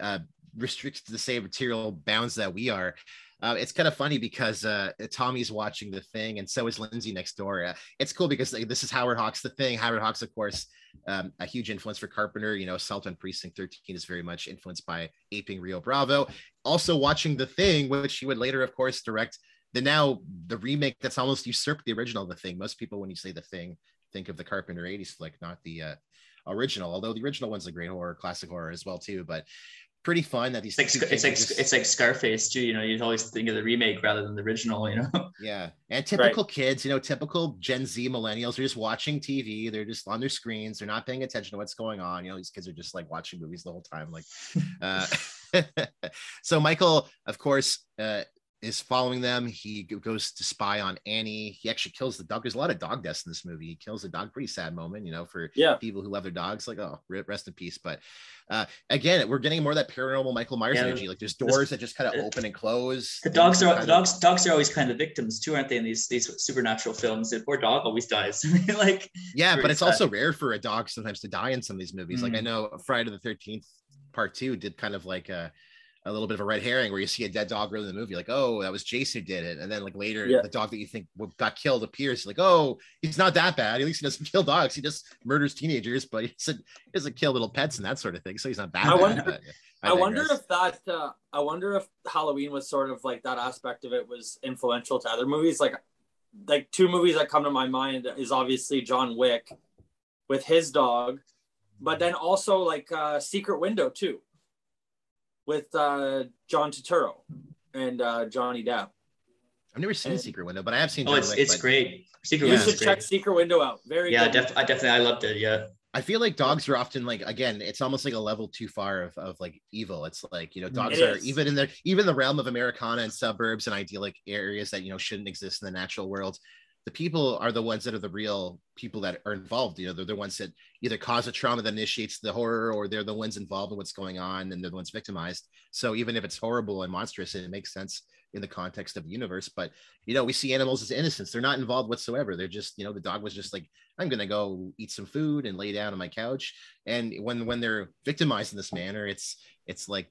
uh restricted to the same material bounds that we are uh, it's kind of funny because uh, Tommy's watching the thing, and so is Lindsay next door. Uh, it's cool because like, this is Howard Hawks' The Thing. Howard Hawks, of course, um, a huge influence for Carpenter. You know, Assault on Precinct 13 is very much influenced by aping Rio Bravo. Also, watching The Thing, which he would later, of course, direct the now the remake that's almost usurped the original The Thing. Most people, when you say The Thing, think of the Carpenter 80s flick, not the uh, original. Although the original one's a great horror, classic horror as well too. But pretty fun that these it's like, it's like, just... it's like Scarface too. You know, you always think of the remake rather than the original. You know. [laughs] Yeah, and typical right. kids, you know, typical Gen Z millennials are just watching TV. They're just on their screens. They're not paying attention to what's going on. You know, these kids are just like watching movies the whole time. Like, [laughs] uh, [laughs] so Michael, of course, uh, is following them. He goes to spy on Annie. He actually kills the dog. There's a lot of dog deaths in this movie. He kills the dog. Pretty sad moment, you know, for yeah. people who love their dogs. Like, oh, rest in peace. But uh, again, we're getting more of that paranormal Michael Myers yeah, energy. Like, there's doors this, that just kind of open and close. The dogs are the dogs. Of, dogs are always kind of victims too, aren't they? In these these supernatural films, the poor dog always dies. [laughs] like, yeah, but it's sad. also rare for a dog sometimes to die in some of these movies. Mm. Like, I mm. know Friday the Thirteenth Part Two did kind of like a a little bit of a red herring where you see a dead dog early in the movie, like, oh, that was Jason who did it. And then like later, yeah. the dog that you think got killed appears, like, oh, he's not that bad. At least he doesn't [laughs] kill dogs. He just murders teenagers, but he doesn't, he doesn't kill little pets and that sort of thing. So he's not that I bad. Wonder, but, yeah, I, I wonder if that uh, I wonder if Halloween was sort of like that aspect of it was influential to other movies. Like like two movies that come to my mind is obviously John Wick with his dog, but then also like uh, Secret Window too with uh, John Turturro and uh, Johnny Depp. I've never seen and, Secret Window, but I have seen. Oh, it's, Wick, it's but... great. Secret you should check Secret Window out. Very yeah, def- I definitely I loved it. Yeah. I feel like dogs are often like again, it's almost like a level too far of, of like evil. It's like you know, dogs it are is. even in the even the realm of Americana and suburbs and idyllic areas that you know shouldn't exist in the natural world. The people are the ones that are the real people that are involved. You know, they're the ones that either cause a trauma that initiates the horror, or they're the ones involved in what's going on, and they're the ones victimized. So even if it's horrible and monstrous, it makes sense in the context of the universe. But you know, we see animals as innocents; they're not involved whatsoever. They're just, you know, the dog was just like, "I'm gonna go eat some food and lay down on my couch." And when when they're victimized in this manner, it's it's like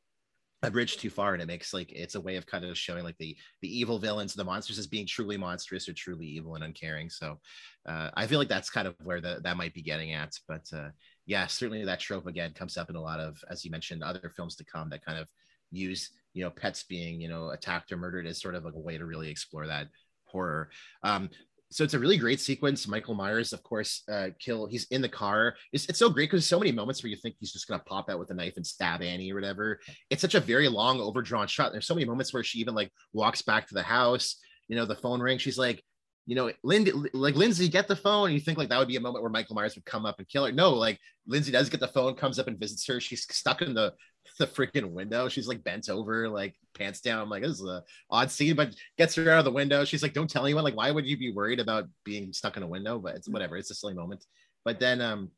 a bridge too far and it makes like it's a way of kind of showing like the the evil villains the monsters as being truly monstrous or truly evil and uncaring. So uh, i feel like that's kind of where the, that might be getting at. But uh, yeah certainly that trope again comes up in a lot of as you mentioned other films to come that kind of use you know pets being you know attacked or murdered as sort of like a way to really explore that horror. Um, so it's a really great sequence. Michael Myers, of course, uh, kill. He's in the car. It's, it's so great because so many moments where you think he's just gonna pop out with a knife and stab Annie or whatever. It's such a very long, overdrawn shot. There's so many moments where she even like walks back to the house. You know, the phone rings. She's like, you know, Lindy, like Lindsay, get the phone. And you think like that would be a moment where Michael Myers would come up and kill her. No, like Lindsay does get the phone, comes up and visits her. She's stuck in the the freaking window. She's like bent over, like pants down. I'm like, this is a odd scene, but gets her out of the window. She's like, don't tell anyone. Like, why would you be worried about being stuck in a window? But it's whatever. It's a silly moment. But then um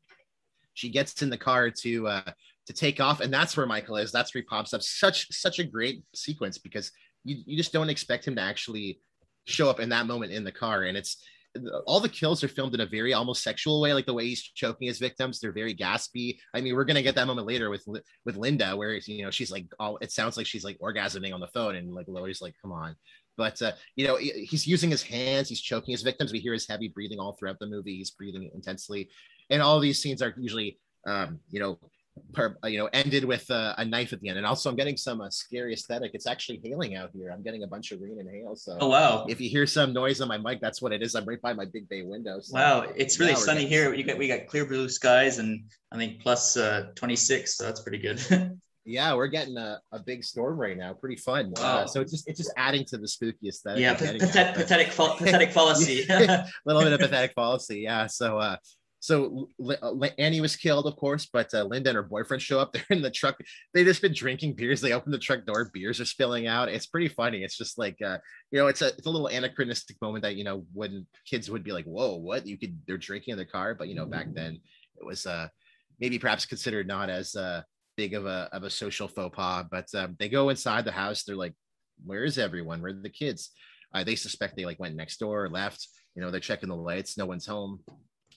she gets in the car to uh to take off, and that's where Michael is. That's where he pops up. Such such a great sequence because you, you just don't expect him to actually show up in that moment in the car. And it's all the kills are filmed in a very almost sexual way, like the way he's choking his victims. They're very gaspy. I mean, we're gonna get that moment later with with Linda, where you know she's like, all it sounds like she's like orgasming on the phone, and like Laurie's like, "Come on." But uh, you know, he's using his hands. He's choking his victims. We hear his heavy breathing all throughout the movie. He's breathing intensely, and all these scenes are usually, um, you know, per, uh, you know, ended with uh, a knife at the end. And also, I'm getting some uh, scary aesthetic. It's actually hailing out here. I'm getting a bunch of rain and hail. So, oh wow! If you hear some noise on my mic, that's what it is. I'm right by my big bay window. So wow, it's really sunny here. We got we got clear blue skies and I think plus uh, 26, so that's pretty good. [laughs] yeah, we're getting a, a big storm right now. Pretty fun. Wow. Uh, so it's just it's just adding to the spooky aesthetic. Yeah, pathetic, pathetic, [laughs] pathetic fallacy. [laughs] a little bit of pathetic fallacy. Yeah. So uh, so Annie was killed, of course, but uh, Linda and her boyfriend show up. [laughs] They're in the truck. They just been drinking beers. They open the truck door. Beers are spilling out. It's pretty funny. It's just like uh, you know, it's a it's a little anachronistic moment that you know when kids would be like, "Whoa, what? You could?" They're drinking in the car, but you know, back then it was uh maybe perhaps considered not as uh big of a of a social faux pas. But um, they go inside the house. They're like, "Where is everyone? Where are the kids?" Uh, they suspect they like went next door, or left. You know, they're checking the lights. No one's home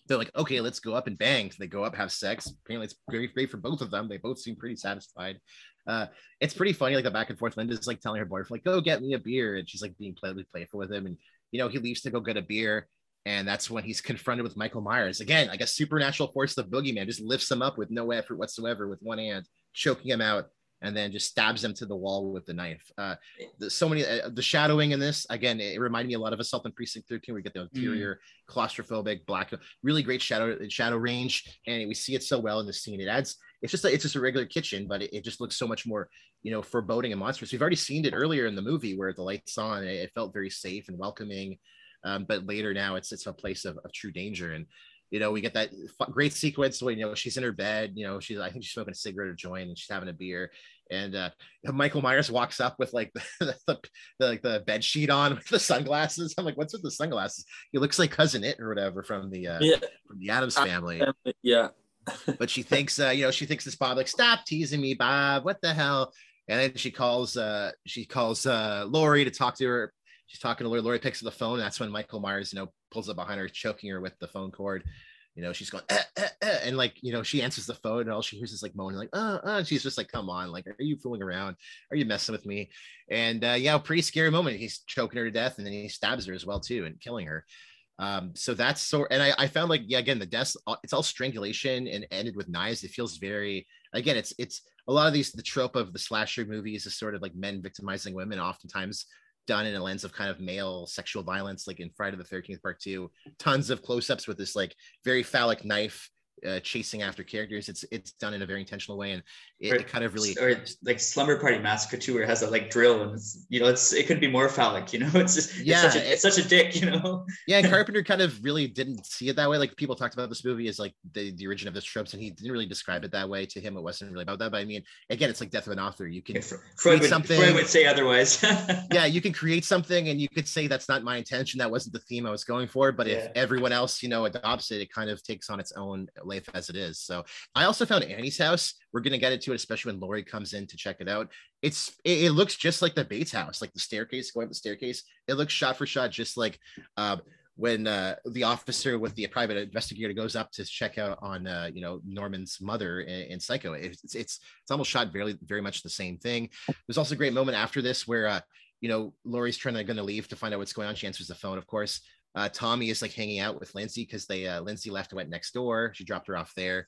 they're like, okay, let's go up and bang. So they go up, have sex. Apparently, it's very great for both of them. They both seem pretty satisfied. Uh, it's pretty funny, like the back and forth. Linda's like telling her boyfriend, like, go get me a beer. And she's like being playfully playful with him. And, you know, he leaves to go get a beer. And that's when he's confronted with Michael Myers. Again, like a supernatural force, the boogeyman just lifts him up with no effort whatsoever with one hand, choking him out and then just stabs them to the wall with the knife. Uh, so many uh, the shadowing in this again, it reminded me a lot of Assault on Precinct 13. where We get the interior mm. claustrophobic black, really great shadow shadow range, and we see it so well in the scene. It adds. It's just a, it's just a regular kitchen, but it, it, just looks so much more, you know, foreboding and monstrous. We've already seen it earlier in the movie where the lights on, it, it felt very safe and welcoming. Um, but later now it's it's a place of, of true danger and you know, we get that great sequence where you know she's in her bed. You know, she's I think she's smoking a cigarette or joint, and she's having a beer. And uh, Michael Myers walks up with like [laughs] the, the, the like the bed sheet on [laughs] with the sunglasses. I'm like, what's with the sunglasses? He looks like cousin Itt or whatever from the uh, yeah. from the Addams family. Yeah. [laughs] but she thinks, uh, you know, she thinks this Bob like, stop teasing me, Bob. What the hell? And then she calls, uh, she calls uh, Laurie to talk to her. She's talking to Lori. Laurie picks up the phone. That's when Michael Myers, you know, pulls up behind her, choking her with the phone cord. You know, she's going, eh, eh, eh, and like, you know, she answers the phone, and all she hears is like moaning, like, uh, uh, and she's just like, come on, like, are you fooling around? Are you messing with me? And uh, yeah, pretty scary moment. He's choking her to death, and then he stabs her as well too, and killing her. Um, so that's so, and I, I found like, yeah, again, the death, uh, it's all strangulation and ended with knives. It feels very, again, it's it's a lot of these the trope of the slasher movies is sort of like men victimizing women, oftentimes done in a lens of kind of male sexual violence, like in Friday the 13th Part Two, tons of close ups with this like very phallic knife uh, chasing after characters. It's it's done in a very intentional way, and it, or, it kind of really or like Slumber Party Massacre too, where it has a like drill, and it's you know it's it could be more phallic, you know. [laughs] It's just yeah, it's such a, it's such a dick, you know. [laughs] yeah, and [laughs] Carpenter kind of really didn't see it that way. Like people talked about this movie as like the, the origin of the tropes, and he didn't really describe it that way. To him, it wasn't really about that. But I mean, again, it's like death of an author. You can yeah, Freud would, something. Freud would say otherwise. yeah, you can create something, and you could say that's not my intention. That wasn't the theme I was going for. But yeah. if everyone else, you know, adopts it, it kind of takes on its own life as it is. So I also found Annie's house. We're gonna get into it, especially when Laurie comes in to check it out. It's it, it looks just like the Bates house, like the staircase going up the staircase. It looks shot for shot, just like uh, when uh, the officer with the private investigator goes up to check out on uh, you know Norman's mother in, in Psycho. It's, it's it's almost shot very very much the same thing. There's also a great moment after this where uh, you know Laurie's trying to going to leave to find out what's going on. She answers the phone, of course. Uh, Tommy is like hanging out with Lindsay because they uh, Lindsay left and went next door. She dropped her off there.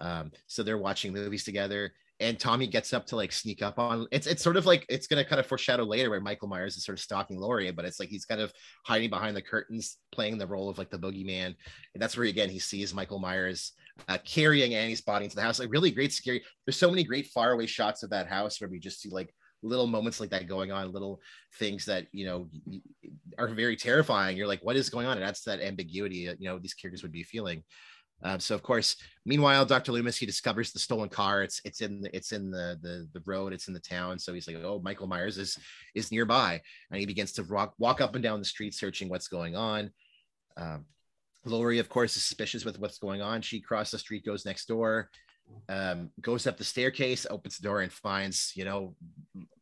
Um, so they're watching movies together. And Tommy gets up to like sneak up on it's it's sort of like it's gonna kind of foreshadow later where Michael Myers is sort of stalking Laurie, but it's like he's kind of hiding behind the curtains, playing the role of like the boogeyman. And that's where again he sees Michael Myers uh, carrying Annie's body into the house. Like really great, scary. There's so many great faraway shots of that house where we just see like little moments like that going on, little things that you know are very terrifying. You're like, what is going on? And that's that ambiguity, you know, these characters would be feeling. Um, so of course, meanwhile, Dr. Loomis he discovers the stolen car. It's it's in the it's in the the the road. It's in the town. So he's like, oh, Michael Myers is is nearby, and he begins to walk walk up and down the street searching what's going on. Um, Laurie, of course, is suspicious with what's going on. She crosses the street, goes next door, um, goes up the staircase, opens the door, and finds, you know,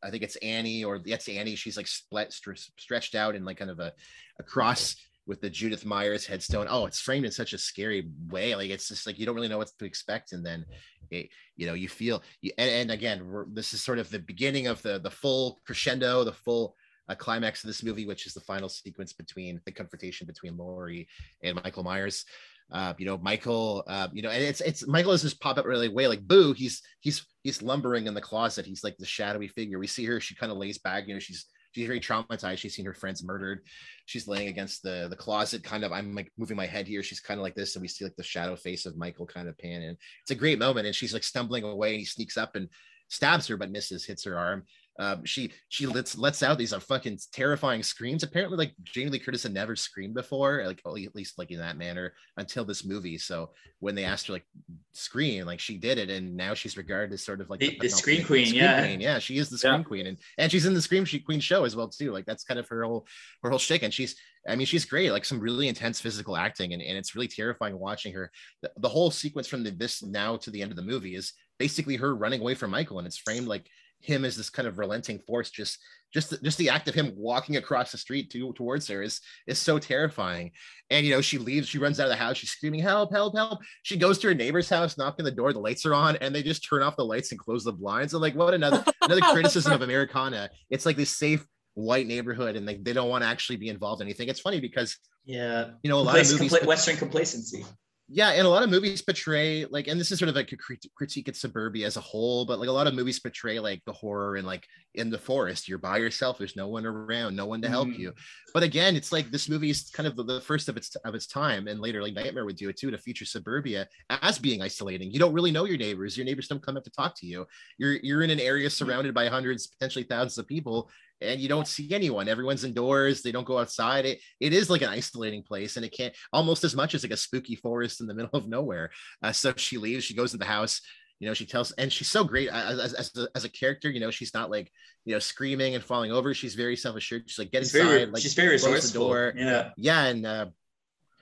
I think it's Annie or that's Annie. She's like split, stretched out in like kind of a, a cross with the Judith Myers headstone. Oh, it's framed in such a scary way. Like it's just like you don't really know what to expect, and then it, you know you feel. And, and again, this is sort of the beginning of the the full crescendo, the full uh, climax of this movie, which is the final sequence between the confrontation between Laurie and Michael Myers. Uh, you know, Michael, uh, you know, and it's it's Michael is just pop up really way like boo. He's he's he's lumbering in the closet. He's like the shadowy figure. We see her. She kind of lays back. You know, she's she's very traumatized. She's seen her friends murdered. She's laying against the the closet, kind of. I'm like moving my head here. She's kind of like this, and we see like the shadow face of Michael kind of pan in. It's a great moment, and she's like stumbling away, and he sneaks up and stabs her, but misses, hits her arm. Um, she she lets lets out these are uh, fucking terrifying screams. Apparently, like Jamie Lee Curtis had never screamed before, like at least like in that manner until this movie. So when they asked her like scream, like she did it, and now she's regarded as sort of like the, the, the scream queen. Scream yeah, queen. yeah, she is the scream yeah. queen, and and she's in the scream queen show as well too. Like that's kind of her whole her whole shtick, and she's I mean, she's great, like some really intense physical acting, and, and it's really terrifying watching her. The, the whole sequence from the, this now to the end of the movie is basically her running away from Michael, and it's framed like him as this kind of relenting force just just the, just the act of him walking across the street to, towards her is is so terrifying. And you know she leaves she runs out of the house she's screaming help help help. She goes to her neighbor's house knocking the door the lights are on and they just turn off the lights and close the blinds. And like what another another criticism of americana. It's like this safe white neighborhood and they, they don't want to actually be involved in anything. It's funny because yeah. you know a lot Complac- of movies compl- western complacency yeah and a lot of movies portray like and this is sort of like a critique of suburbia as a whole but like a lot of movies portray like the horror and like in the forest. You're by yourself. There's no one around. No one to help mm. you. But again it's like this movie is kind of the, first of its of its time and later like nightmare would do it too to feature suburbia as being isolating. You don't really know your neighbors. Your neighbors don't come up to talk to you. You're you're in an area surrounded by hundreds potentially thousands of people and you don't see anyone. Everyone's indoors. They don't go outside. It, it is like an isolating place, and it can't almost as much as like a spooky forest in the [laughs] middle of nowhere. Uh, so she leaves. She goes to the house. You know, she tells, and she's so great as, as, as, a, as a character. You know, she's not like you know screaming and falling over. She's very self assured. She's like get she's inside. Very, like she's very resourceful. The door. Yeah, yeah, and uh,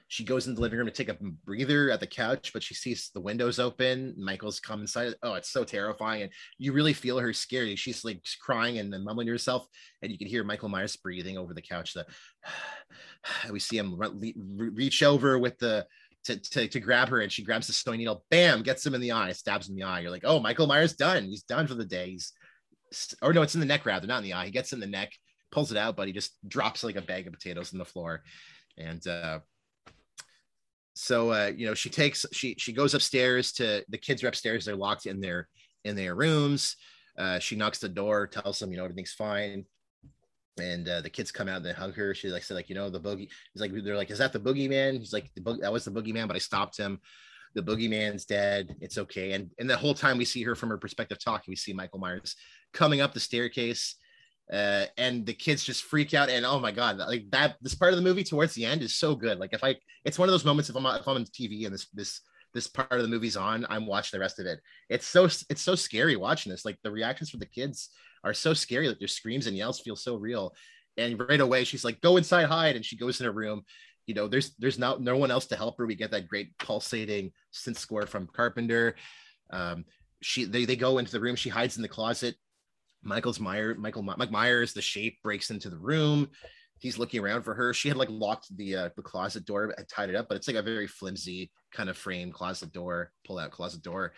she goes into the living room to take a breather at the couch, but she sees the windows open. Michael's come inside. Oh, it's so terrifying. And you really feel her scared. She's like crying and then mumbling to herself. And you can hear Michael Myers breathing over the couch. The, [sighs] we see him re- reach over with the, to, to, to grab her and she grabs the sewing needle, bam, gets him in the eye, stabs him in the eye. You're like, oh, Michael Myers done. He's done for the day. He's, or no, it's in the neck rather, not in the eye. He gets in the neck, pulls it out, but he just drops like a bag of potatoes in the floor. And, uh, so uh, you know she takes she she goes upstairs to the kids are upstairs they're locked in their in their rooms uh, she knocks the door tells them you know everything's fine and uh, the kids come out and they hug her she like said like you know the boogie he's like they're like is that the boogeyman he's like the boog- that was the boogeyman but i stopped him the boogeyman's dead. It's okay. And and the whole time we see her from her perspective talking, we see Michael Myers coming up the staircase. Uh, and the kids just freak out. And oh my god like that this part of the movie towards the end is so good. Like if i it's one of those moments if i'm if i'm on tv and this this this part of the movie's on i'm watching the rest of it. It's so it's so scary watching this. Like the reactions from the kids are so scary. Like their screams and yells feel so real. And right away she's like go inside hide. And she goes in a room. You know there's there's no no one else to help her. We get that great pulsating synth score from carpenter. Um she they, they go into the room. She hides in the closet michael's meyer michael mike myers the shape breaks into the room he's looking around for her she had like locked the uh, the closet door and tied it up but it's like a very flimsy kind of frame closet door pull out closet door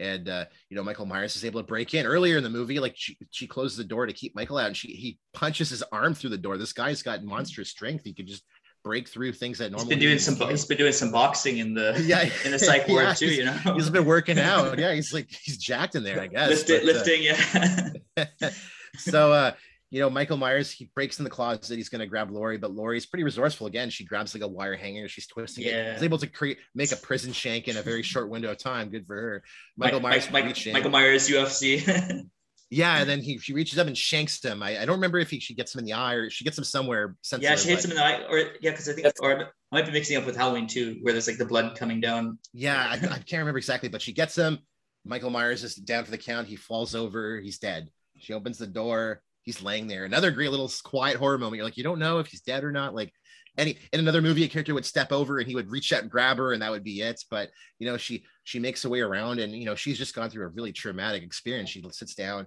and uh, you know Michael Myers is able to break in earlier in the movie. Like she, she closes the door to keep Michael out, and she he punches his arm through the door. This guy's got monstrous strength. He could just break through things that normally. He's been doing some. Can't. He's been doing some boxing in the [laughs] yeah in the psych ward yeah, too. You know, he's been working [laughs] out. Yeah, he's like he's jacked in there. I guess Lift, but, lifting. Uh, yeah. [laughs] so uh, you know, Michael Myers, he breaks in the closet. He's going to grab Laurie, but Laurie's pretty resourceful. Again, she grabs like a wire hanger. She's twisting yeah. it. He's able to create, make a prison shank in a very short window of time. Good for her. Michael Myers, Mike, Mike, Michael Myers, UFC. Yeah, and then he she reaches up and shanks him. I, I don't remember if he she gets him in the eye or she gets him somewhere. Yeah, she hits him in the eye, or yeah, because I think or I might be mixing up with Halloween too, where there's like the blood coming down. Yeah, I, I can't remember exactly, but she gets him. Michael Myers is down for the count. He falls over. He's dead. She opens the door he's laying there. Another great little quiet horror moment. You're like, you don't know if he's dead or not. Like any in another movie, a character would step over and he would reach out and grab her, and that would be it. But you know, she she makes her way around, and you know, she's just gone through a really traumatic experience. She sits down.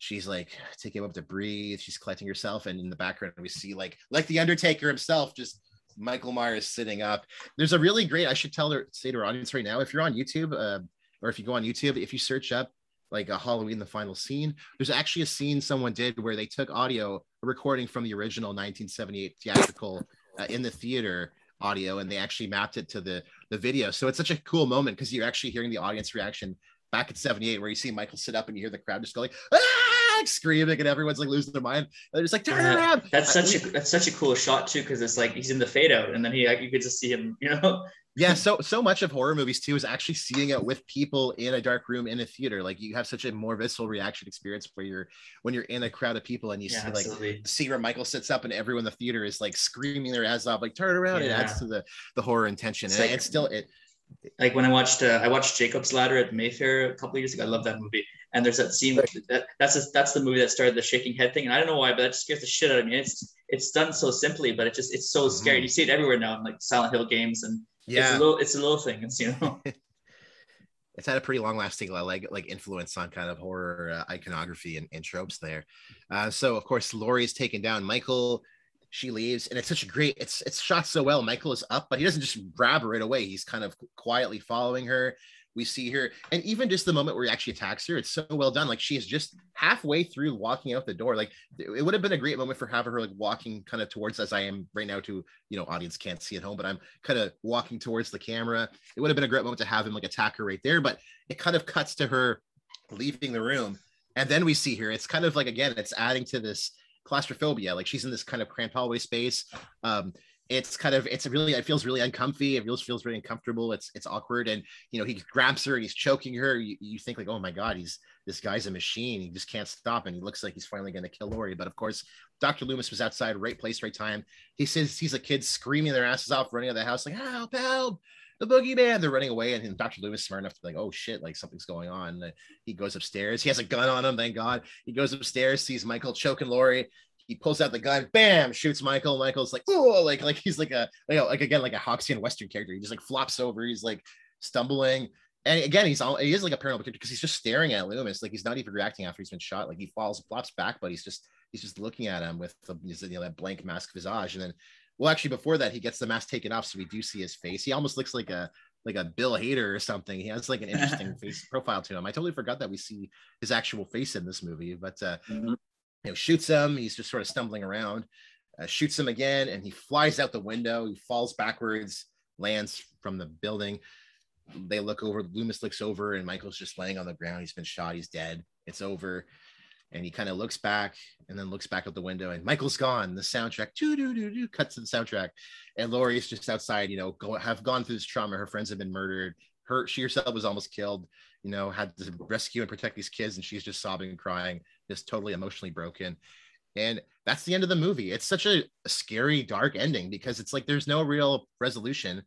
She's like taking up to breathe. She's collecting herself, and in the background, we see like like the Undertaker himself, just Michael Myers sitting up. There's a really great. I should tell her say to our audience right now, if you're on YouTube, uh, or if you go on YouTube, if you search up like a Halloween the final scene. There's actually a scene someone did where they took audio recording from the original 1978 theatrical uh, in the theater audio and they actually mapped it to the the video. So it's such a cool moment because you're actually hearing the audience reaction back at 78 where you see Michael sit up and you hear the crowd just go like ah! Screaming and everyone's like losing their mind. They're just like turn around. That's such a that's such a cool shot too because it's like he's in the fade out and then he like, you could just see him, you know, yeah so [laughs] so much of horror movies too is actually seeing it with people in a dark room in a theater like you have such a more visceral reaction experience where you're when you're in a crowd of people and you yeah, see absolutely. like see where michael sits up and everyone in the theater is like screaming their ass off like turn around yeah. it adds to the the horror intention it's and like, it's still it like when I watched uh, I watched Jacob's Ladder at Mayfair a couple years ago. I love that movie. And there's that scene that that's a, that's the movie that started the shaking head thing. And I don't know why, but that just scares the shit out of me. It's it's done so simply, but it just it's so scary. Mm-hmm. You see it everywhere now in like Silent Hill games and yeah, it's a little, it's a little thing. It's you know, [laughs] it's had a pretty long lasting like like influence on kind of horror uh, iconography and, and, tropes there. Uh, so of course, Laurie's taken down. Michael, she leaves, and it's such a great. It's it's shot so well. Michael is up, but he doesn't just grab her right away. He's kind of quietly following her we see her and even just the moment where he actually attacks her it's so well done. Like she is just halfway through walking out the door. Like it would have been a great moment for having her like walking kind of towards as i am right now to you know audience can't see at home but i'm kind of walking towards the camera. It would have been a great moment to have him like attack her right there but it kind of cuts to her leaving the room. And then we see her it's kind of like again it's adding to this claustrophobia. Like she's in this kind of cramped hallway space. Um it's kind of it's really it feels really uncomfy. It feels feels very uncomfortable. It's it's awkward. And you know he grabs her and he's choking her. You, you think like oh my god he's this guy's a machine. He just can't stop and he looks like he's finally going to kill Laurie but of course Dr. Loomis was outside right place right time. He says he's a kid screaming their asses off running out of the house like help help the boogeyman. They're running away and Dr. Loomis smart enough to be like oh shit like something's going on. He goes upstairs. He has a gun on him thank god. He goes upstairs sees Michael choking Laurie he pulls out the gun, bam, shoots Michael. Michael's like, oh, like like he's like a you know, like again like a Hawksian Western character. He just like flops over. He's like stumbling, and again he's all he is like a paranormal character because he's just staring at Loomis. Like he's not even reacting after he's been shot. Like he falls, flops back, but he's just he's just looking at him with the, you know that blank mask visage. And then, well, actually before that he gets the mask taken off, so we do see his face. He almost looks like a like a Bill Hader or something. He has like an interesting [laughs] face profile to him. I totally forgot that we see his actual face in this movie, but uh, mm-hmm you know, shoots him. He's just sort of stumbling around, uh, shoots him again, and he flies out the window. He falls backwards, lands from the building. They look over. Loomis looks over, and Michael's just laying on the ground. He's been shot. He's dead. It's over. and he kind of looks back and then looks back out the window and Michael's gone. The soundtrack cuts to the soundtrack and Laurie's just outside, you know, go have gone through this trauma. Her friends have been murdered. Her she herself was almost killed, you know, had to rescue and protect these kids and she's just sobbing and crying, just totally emotionally broken. And that's the end of the movie. It's such a, scary, dark ending because it's like there's no real resolution.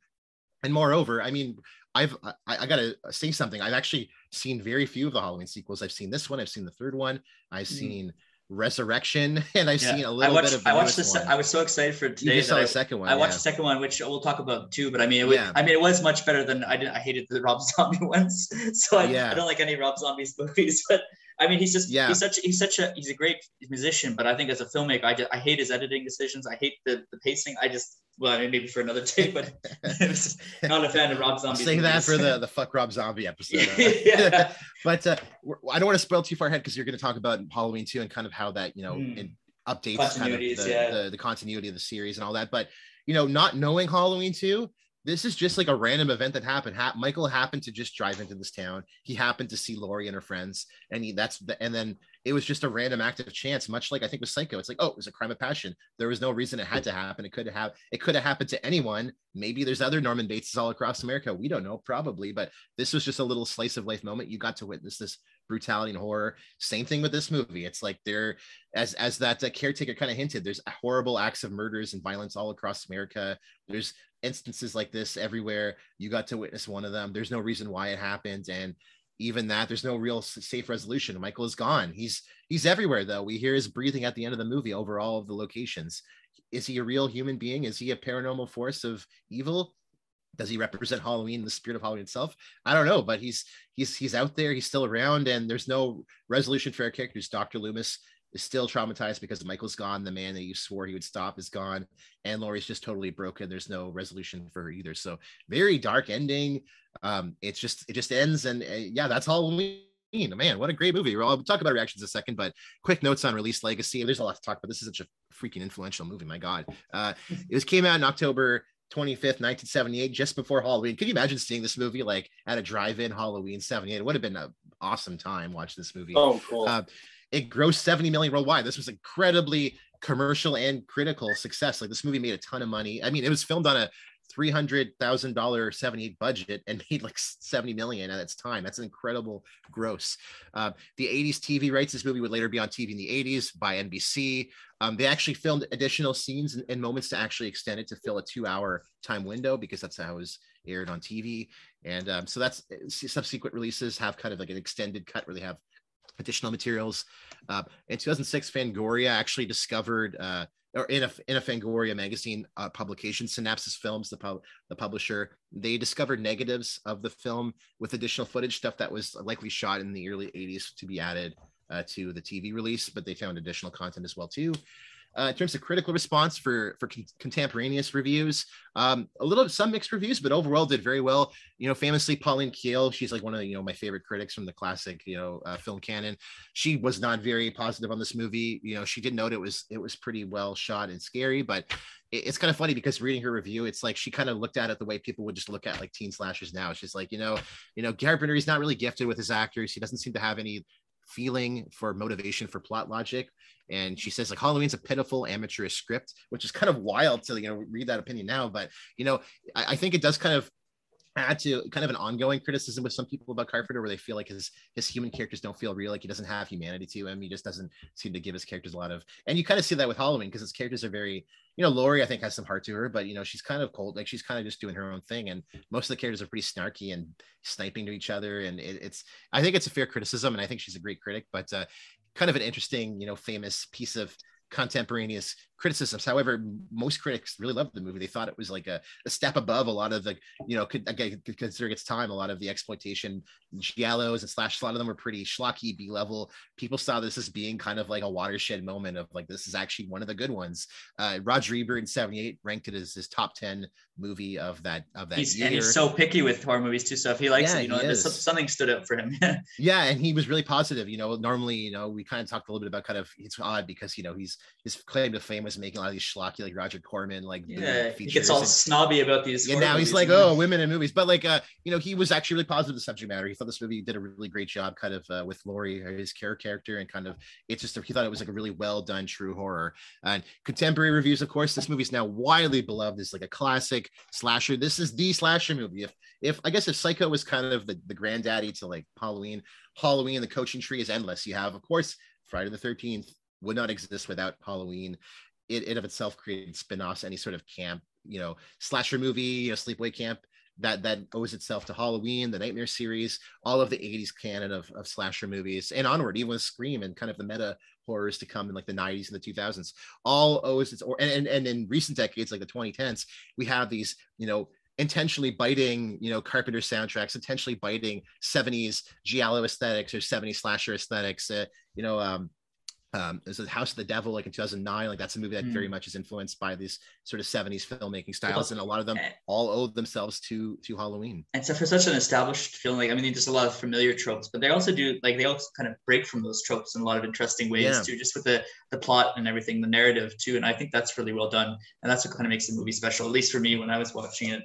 And moreover, I mean, I've I, I, gotta say something. I've actually seen very few of the Halloween sequels. I've seen this one. I've seen the third one. I've mm seen Resurrection, [laughs] and I've yeah. seen a little watched, bit of. I watched the. Se- I was so excited for today. You saw the second one. I watched yeah. the second one, which we'll talk about too. But I mean, it was, yeah. I mean, it was much better than I did. I hated the Rob [laughs] Zombie ones, so I, I don't like any Rob Zombie's [laughs] movies. But I mean, he's just yeah. he's such he's such a he's a great musician, but I think as a filmmaker, I just, I hate his editing decisions. I hate the the pacing. I just well, maybe for another day, but [laughs] not a fan of Rob Zombie. Say that for the [laughs] the fuck Rob Zombie episode. [laughs] yeah. but uh, I don't want to spoil too far ahead because you're going to talk about Halloween too and kind of how that you know mm. updates kind of the, yeah. the, the continuity of the series and all that. But you know, not knowing Halloween two, this is just like a random event that happened. Ha- Michael happened to just drive into this town. He happened to see Laurie and her friends, and he that's the, and then it was just a random act of chance, much like I think with Psycho. It's like, oh, it was a crime of passion. There was no reason it had to happen. It could have it could have happened to anyone. Maybe there's other Norman Bateses all across America. We don't know, probably, but this was just a little slice of life moment. You got to witness this brutality and horror. Same thing with this movie. It's like there, as as that uh, caretaker kind of hinted, there's horrible acts of murders and violence all across America. There's instances like this everywhere. You got to witness one of them. There's no reason why it happened, and even that there's no real safe resolution. Michael is gone. He's he's everywhere though. We hear his breathing at the end of the movie over all of the locations. Is he a real human being? Is he a paranormal force of evil? Does he represent Halloween, the spirit of Halloween itself? I don't know, but he's he's he's out there. He's still around, and there's no resolution for our characters. Dr. Loomis is still traumatized because Michael's gone. The man that you swore he would stop is gone, and Laurie's just totally broken. There's no resolution for her either. So very dark ending. Um, it's just it just ends, and uh, yeah, that's Halloween. Man, what a great movie. I'll talk about reactions in a second, but quick notes on release legacy. There's a lot to talk about. This is such a freaking influential movie. My God, uh, it was came out in October 25th, 1978, just before Halloween. Can you imagine seeing this movie like at a drive-in Halloween 78? It would have been an awesome time watching this movie. Oh, cool. Uh, it grossed 70 million worldwide. This was incredibly commercial and critical success. Like this movie made a ton of money. I mean, it was filmed on a three hundred thousand dollar seventy eight budget and [laughs] made like seventy million at its time. That's an incredible gross. Uh, the '80s TV rights. This movie would later be on TV in the '80s by NBC. Um, they actually filmed additional scenes and, and, moments to actually extend it to fill a two hour time window because that's how it was aired on TV. And um, so that's subsequent releases have kind of like an extended cut where they have additional materials. Uh, in 2006, Fangoria actually discovered, uh, or in a, in a Fangoria magazine uh, publication, Synapse Films, the, pub, the publisher, they discovered negatives of the film with additional footage, stuff that was likely shot in the early 80s to be added uh, to the TV release, but they found additional content as well too. Uh, in terms of critical response for for con- contemporaneous reviews, um, a little some mixed reviews, but overall did very well. You know, famously Pauline Kael, she's like one of the, you know my favorite critics from the classic you know uh, film canon. She was not very positive on this movie. You know, she did note it was it was pretty well shot and scary, but it, it's kind of funny because reading her review, it's like she kind of looked at it the way people would just look at like teen slashers now. She's like, you know, you know, Carpenter, he's not really gifted with his actors. He doesn't seem to have any feeling for motivation for plot logic and she says like halloween's a pitiful amateurish script which is kind of wild to you know read that opinion now. But you know I, I think it does kind of add to kind of an ongoing criticism with some people about Carpenter, where they feel like his his human characters don't feel real, like he doesn't have humanity to him. He just doesn't seem to give his characters a lot of, and you kind of see that with Halloween because his characters are very, you know, Laurie I think has some heart to her, but you know she's kind of cold, like she's kind of just doing her own thing, and most of the characters are pretty snarky and sniping to each other, and it, it's I think it's a fair criticism, and I think she's a great critic, but uh, kind of an interesting, you know, famous piece of contemporaneous criticisms. However, most critics really loved the movie. They thought it was like a, a step above a lot of the, you know, again, considering its time, a lot of the exploitation giallos and slash, a lot of them were pretty schlocky B level. People saw this as being kind of like a watershed moment of like, this is actually one of the good ones. Uh, Roger Ebert in 78 ranked it as his top 10 movie of that of that he's, year. And he's so picky with horror movies too. So if he likes Yeah, it, you know, something stood up for him. yeah [laughs] yeah and he was really positive you know normally you know we kind of talked a little bit about kind of it's odd because you know he's his claim to fame was making a lot of these schlocky like roger corman like yeah, he gets all and- snobby about these. and now he's like oh women in movies but like uh you know he was actually really positive the subject matter he thought this movie did a really great job kind of uh, with Laurie his care character and kind of it's just he thought it was like a really well done true horror and contemporary reviews of course this movie is now widely beloved as like a classic slasher. This is the slasher movie. If if i guess if psycho was kind of the, the granddaddy to like halloween halloween the coaching tree is endless. You have of course friday the 13th would not exist without halloween. It, it of itself created spin-offs any sort of camp you know slasher movie you know sleepaway camp that that owes itself to halloween the nightmare series all of the 80s canon of, of slasher movies and onward. Even with scream and kind of the meta horrors to come in like the 90s and the 2000s all owes its or and, and, and in recent decades like the 2010s we have these you know intentionally biting, you know, Carpenter soundtracks, intentionally biting 70s giallo aesthetics or 70s slasher aesthetics. Uh, you know, um, um, there's a House of the Devil, like in 2009. Like that's a movie that very much is influenced by these sort of 70s filmmaking styles, and a lot of them all owe themselves to to Halloween. And so for such an established film, like I mean, there's a lot of familiar tropes, but they also do like they also kind of break from those tropes in a lot of interesting ways Yeah. too, just with the the plot and everything, the narrative too. And I think that's really well done, and that's what kind of makes the movie special, at least for me when I was watching it.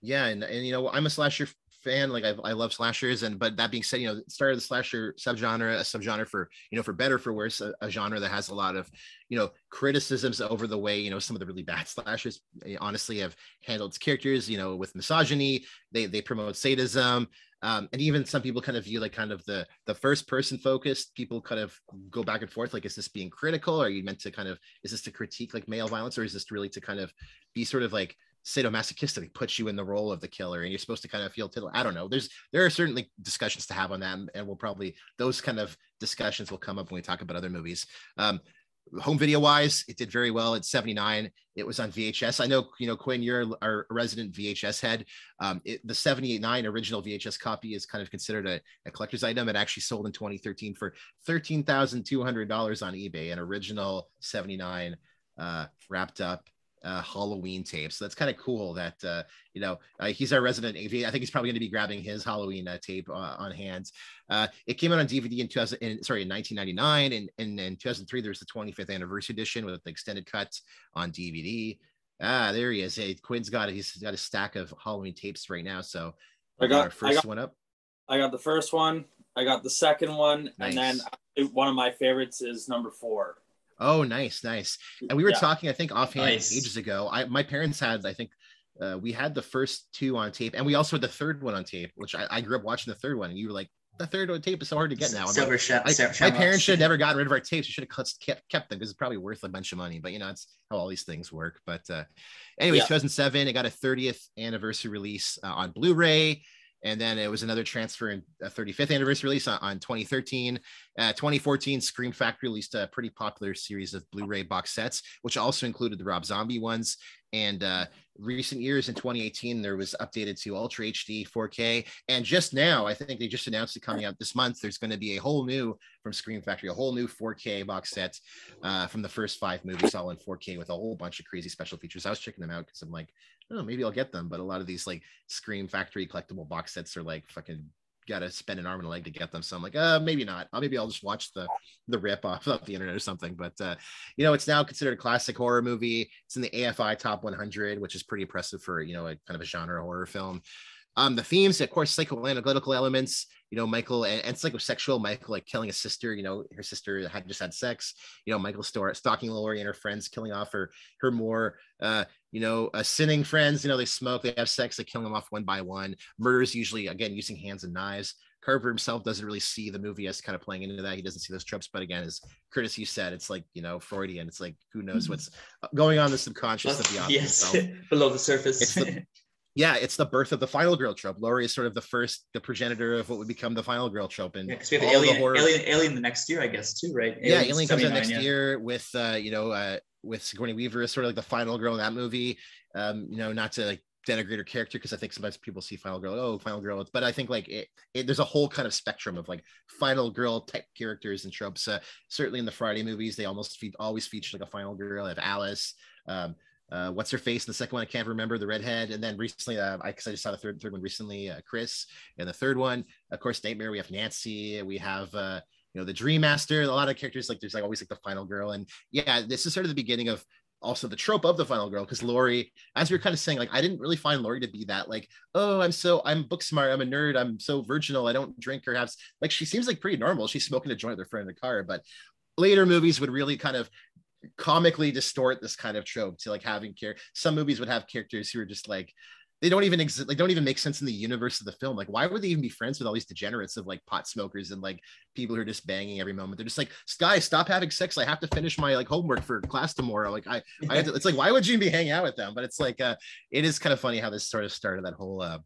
yeah and, and you know i'm a slasher fan like I, I love slashers and but that being said you know started the slasher subgenre a subgenre for you know for better for worse a, a genre that has a lot of you know criticisms over the way you know some of the really bad [laughs] slashers eh, honestly have handled characters you know with misogyny. They they promote sadism um, and even some people kind of view like kind of the the first person focused people kind of go back and forth like is this being critical? Are you meant to kind of is this to critique like male violence or is this really to kind of be sort of like sadomasochistic puts you in the role of the killer and you're supposed to kind of feel tittle i don't know there's there are certainly discussions to have on that and, and we'll probably those kind of discussions will come up when we talk about other movies. Um home video wise it did very well at 79 it was on vhs i know you know quinn you're our resident vhs head. Um it, the 789 original vhs copy is kind of considered a, a collector's item. It actually sold in 2013 for $13200 on ebay an original 79 uh wrapped up uh, Halloween tape. So that's kind of cool that uh, you know uh, he's our resident AV. I think he's probably going to be grabbing his Halloween uh, tape uh, on hand. Uh, it came out on DVD in 2000, in, sorry, in 1999, and, and in 2003 there's the 25th anniversary edition with the extended cut on DVD. Ah, there he is. Hey, Quinn's got it. He's got a stack of Halloween tapes right now. So I got- our first I got- one up. I got the first one. I got the second one, and then one of my favorites is number four. Oh, nice, nice. And we were Yeah. talking, I think, offhand Nice. ages ago. I my parents had, I think, uh, we had the first two on tape, and we also had the third one on tape, which I, I grew up watching the third one, and you were like, the third one tape is so hard to get now. Like, Silver Shep. I- my parents should have [laughs] never gotten rid of our tapes. We should have kept, kept them because it's probably worth a bunch of money. But you know, it's how all these things work. But uh, anyways, Yeah. 2007, it got a 30th anniversary release uh, on Blu-ray, and then it was another transfer in a 35th anniversary release on, on 2013. Uh, 2014, Scream Factory released a pretty popular series of Blu-ray box sets, which also included the Rob Zombie ones. And uh, recent years in 2018, there was updated to Ultra HD 4K. And just now, I think they just announced it coming out this month. There's going to be a whole new from Scream Factory, a whole new 4K box set uh, from the first five movies, all in 4K with a whole bunch of crazy special features. I was checking them out because I'm like, oh, maybe I'll get them. But a lot of these like Scream Factory collectible box sets are like fucking got to spend an arm and a leg to get them. So I'm like, uh, maybe not. Uh, maybe I'll just watch the the rip off [laughs] of the internet or something. But uh, you know, it's now considered a classic horror movie. It's in the AFI Top 100, which is pretty impressive for you know a kind of a genre horror film. Um, the themes, of course, psychoanalytical elements. You know, Michael and, it's and sexual Michael like killing a sister. You know, her sister had just had sex. You know, Michael store stalking Laurie and her friends, killing off her her more uh, you know, uh, sinning friends. You know, they smoke, they have sex, they kill them off one by one. Murders usually again using hands and knives. Carver himself doesn't really see the movie as kind of playing into that. He doesn't see those tropes, but again, as Curtis you said, it's like you know Freudian. It's like who knows what's going on in the subconscious of the author yes, [laughs] below the surface. It's the- [laughs] Yeah, it's the birth of the final girl trope. Laurie is sort of the first, the progenitor of what would become the final girl trope, and Yeah, we have all the Alien, horror- Alien, Alien the next year, I guess, too, right? yeah, Alien comes out next yeah. year with uh, you know, uh, with Sigourney Weaver as sort of like the final girl in that movie. Um, you know, not to like denigrate her character because I think sometimes people see final girl, oh, final girl, but I think like it, it there's a whole kind of spectrum of like final girl type characters and tropes. Uh, certainly in the Friday movies, they almost fe- always feature like a final girl. They have Alice. Um, uh, what's her face the second one? I can't remember the redhead. And then recently, uh, I, cause I just saw the third, third one recently, uh, Chris. And the third one, of course, Nightmare. We have Nancy. We have, uh, you know, the Dream Master. A lot of characters like there's like always like the final girl. And yeah, this is sort of the beginning of also the trope of the final girl because Laurie, as we are kind of saying, like I didn't really find Laurie to be that like, oh, I'm so I'm book smart, I'm a nerd, I'm so virginal, I don't drink or have like she seems like pretty normal. She's smoking a joint with her friend in the car, but later movies would really kind of comically distort this kind of trope to like having care. Some movies would have characters who are just like they don't even exist like don't even make sense in the universe of the film. Like why would they even be friends with all these degenerates of like pot smokers and like people who are just banging every moment? They're just like guys stop having sex. I have to finish my like homework for class tomorrow. Like i, I to, [laughs] it's like why would you be hanging out with them? But it's like uh it is kind of funny how this sort of started that whole uh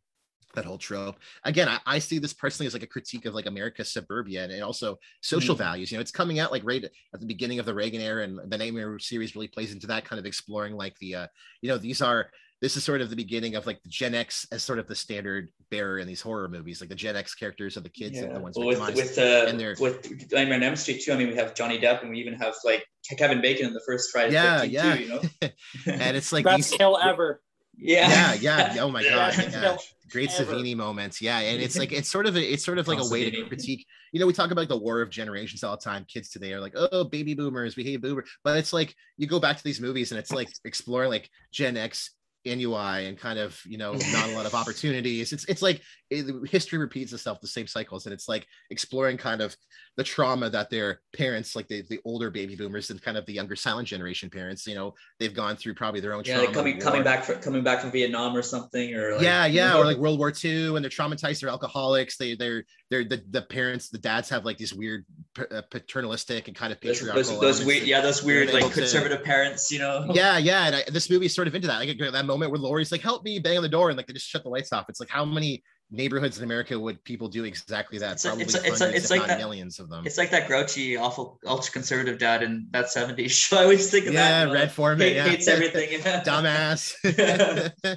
that whole trope. Again, I, I, see this personally as like a critique of like America's suburbia and, and also social mm. values. You know, it's coming out like right at the beginning of the Reagan era, and the Nightmare series really plays into that kind of exploring like the, uh, you know, these are this is sort of the beginning of like the Gen X as sort of the standard bearer in these horror movies, like the Gen X characters are the kids yeah. and the ones well, with with uh, and with Nightmare on Elm Street too. I mean, we have Johnny Depp, and we even have like Kevin Bacon in the first Friday. Yeah, yeah. Too, you know? [laughs] and it's like best kill ever. Yeah. Yeah. [laughs] Yeah. Oh my God. [laughs] Yeah. Great Ever. Savini moments. Yeah. And it's like, it's sort of, a, it's sort of like a way to critique, you know, we talk about like the war of generations all the time. Kids today are like, oh, baby boomers, we hate boomer. But it's like, you go back to these movies and it's like exploring like Gen X NUI and kind of you know not a lot of [laughs] opportunities. It's it's like it, history repeats itself, the same cycles, and it's like exploring kind of the trauma that their parents, like the, the older baby boomers and kind of the younger silent generation parents, you know, they've gone through probably their own yeah, trauma. coming coming back from coming back from Vietnam or something, or like, yeah, yeah, you know, or like World War II, and they're traumatized. They're alcoholics. They they're they're the, the parents, the dads have like these weird uh, paternalistic and kind of patriarchal. Those, those weird, yeah, those weird like conservative to, parents, you know. [laughs] Yeah, yeah, and I, this movie is sort of into that. Like that moment where Laurie's like, "Help me!" bang on the door, and like they just shut the lights off. It's like how many neighborhoods in America would people do exactly that? It's, Probably it's, it's, it's like that, millions of them. It's like that grouchy, awful, ultra conservative dad in that 70s show. [laughs] I always think of yeah, that. Yeah, Red Foreman. Hate, yeah. Hates everything. Dumbass.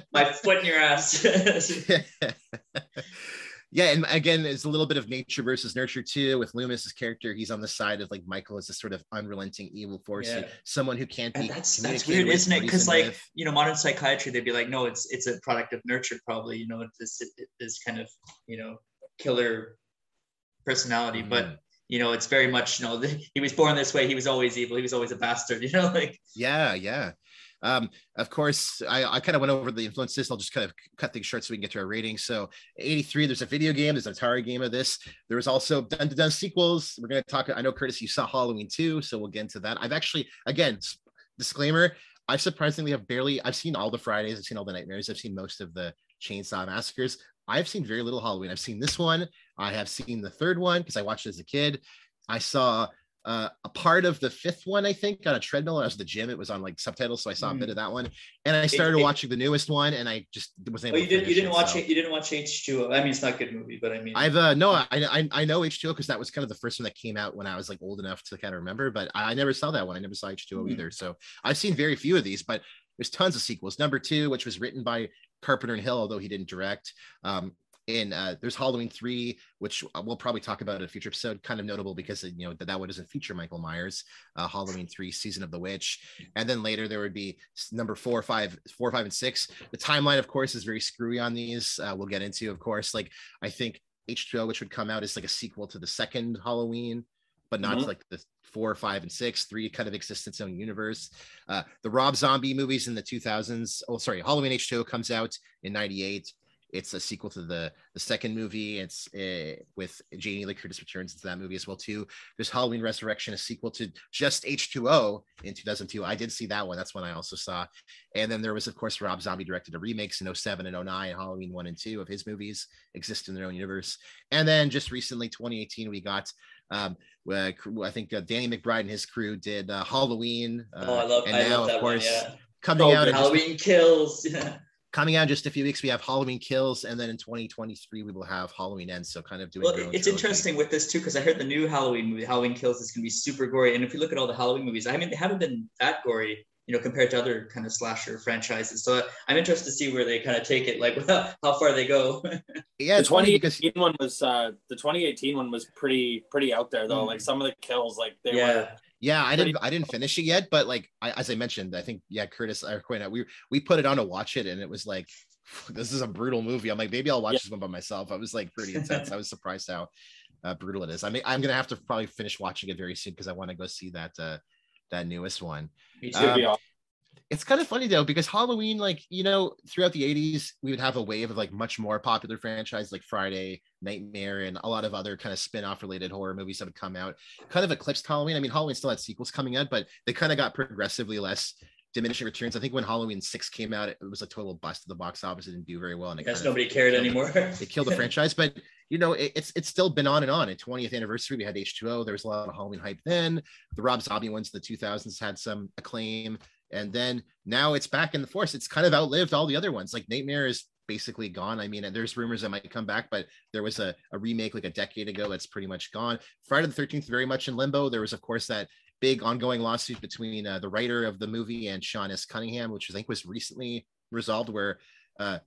[laughs] My foot in your ass yeah, and again, it's a little bit of nature versus nurture too. With Loomis's character, he's on the side of like Michael as this sort of unrelenting evil force, yeah. someone who can't be. And that's that's weird, isn't it? Because like with. you know, modern psychiatry, they'd be like, no, it's it's a product of nurture, probably. You know, this this kind of you know killer personality, mm-hmm. but you know, it's very much you know [laughs] he was born this way. He was always evil. He was always a bastard. [laughs] You know, like yeah, yeah. Um, of course, I, I kind of went over the influences. I'll just kind of cut things short so we can get to our ratings. So, 83, there's a video game, there's an Atari game of this. There was also done to done sequels. We're going to talk. I know, Curtis, you saw Halloween too, so we'll get into that. I've actually, again, disclaimer, I surprisingly have barely, I've seen all the Fridays, I've seen all the Nightmares, I've seen most of the Chainsaw Massacres. I've seen very little Halloween. I've seen this one. I have seen the third one because I watched it as a kid. I saw uh, a part of the fifth one, I think, on a treadmill. I was at the gym. It was on like subtitles, so I saw mm. a bit hmm. of that one. And I started it, it, watching the newest one, and I just wasn't able. Oh, you didn't. You didn't it, watch so. it. You didn't watch H two O. I mean, it's not a good movie, but I mean, I've uh no, I I, I know H two O because that was kind of the first one that came out when I was like old enough to kind of remember. But I, I never saw that one. I never saw H two O hmm. either. So I've seen very few of these, but there's tons of sequels. Number two, which was written by Carpenter and Hill, although he didn't direct. Um, in uh, there's Halloween three, which we'll probably talk about in a future episode. Kind of notable because you know that that one doesn't feature Michael Myers. Uh, Halloween three, Season of the Witch, and then later there would be number four, five, four, five, and six. The timeline, of course, is very screwy on these. Uh, we'll get into, of course. Like I think H2O, which would come out as like a sequel to the second Halloween, but not mm-hmm. like the four, five, and six. Three kind of exist its own universe. Uh, the Rob Zombie movies in the 2000s. Oh, sorry, Halloween H2O comes out in '98. It's a sequel to the the second movie. It's uh, with Jamie Lee Curtis returns into that movie as well too. There's Halloween Resurrection, a sequel to just H2O in 2002. I did see that one. That's one I also saw. And then there was of course Rob Zombie directed a remakes in 07 and 09. Halloween one and two of his movies exist in their own universe. And then just recently, 2018, we got um, uh, I think uh, Danny McBride and his crew did uh, Halloween. Uh, oh, I love. And I now, love of course, one, yeah. coming oh, out. Halloween just, Kills. Yeah coming out in just a few weeks we have halloween kills and then in 2023 we will have halloween ends so kind of doing well it's interesting with this too because i heard the new halloween movie halloween kills is going to be super gory and if you look at all the halloween movies i mean they haven't been that gory you know compared to other kind of slasher franchises so i'm interested to see where they kind of take it like [laughs] how far they go [laughs] yeah the 2018 one was uh the 2018 one was pretty pretty out there though mm. like some of the kills like they yeah. were Yeah, I didn't. I didn't finish it yet, but like I, as I mentioned, I think yeah, Curtis or Quinn, we we put it on to watch it, and it was like, this is a brutal movie. I'm like, maybe I'll watch yeah. this one by myself. I was like pretty [laughs] intense. I was surprised how uh, brutal it is. I mean, I'm gonna have to probably finish watching it very soon because I want to go see that uh, that newest one. Me too. Um, it's kind of funny though because Halloween, like you know, throughout the '80s, we would have a wave of like much more popular franchise like Friday, Nightmare, and a lot of other kind of spin-off related horror movies that would come out. Kind of eclipsed Halloween. I mean, Halloween still had sequels coming out, but they kind of got progressively less diminishing returns. I think when Halloween six came out, it was a total bust at the box office. It didn't do very well, and it guess nobody cared anymore. [laughs] It killed the franchise, but you know, it, it's it's still been on and on. At 20th anniversary, we had H2O. There was a lot of Halloween hype then. The Rob Zombie ones, in the 2000s, had some acclaim, and then now it's back in the force. It's kind of outlived all the other ones. Like Nightmare is basically gone. I mean, there's rumors that might come back, but there was a, a remake like a decade ago that's pretty much gone. Friday the 13th, very much in limbo. There was, of course, that big ongoing lawsuit between uh, the writer of the movie and Sean S. Cunningham, which I think was recently resolved, where uh,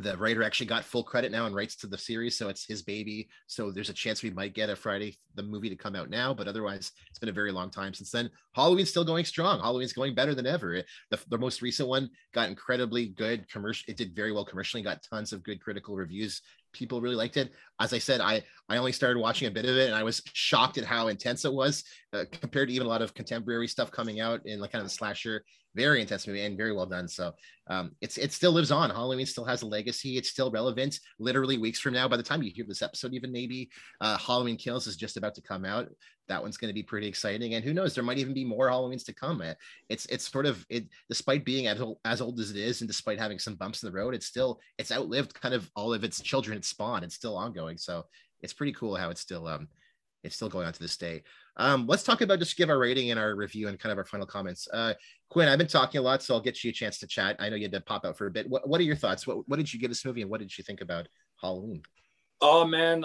the writer actually got full credit now and rights to the series, so it's his baby. So there's a chance we might get a Friday the movie to come out now, but otherwise it's been a very long time since then. Halloween's still going strong. Halloween's going better than ever. The, the most recent one got incredibly good commercial. It did very well commercially, got tons of good critical reviews people really liked it. As I said, I I only started watching a bit of it, and I was shocked at how intense it was uh, compared to even a lot of contemporary stuff coming out in like kind of the slasher. Very intense movie and very well done. So um, it's it still lives on. Halloween still has a legacy. It's still relevant. Literally weeks from now, by the time you hear this episode, even maybe uh, Halloween Kills is just about to come out that one's going to be pretty exciting and who knows there might even be more halloweens to come it's it's sort of it despite being as old, as old as it is and despite having some bumps in the road it's still it's outlived kind of all of its children its spawn. It's still ongoing so it's pretty cool how it's still um it's still going on to this day. Um let's talk about just give our rating and our review and kind of our final comments. Uh quinn i've been talking a lot so i'll get you a chance to chat. I know you had to pop out for a bit. What, what are your thoughts? What, what did you give this movie and what did you think about halloween? Oh man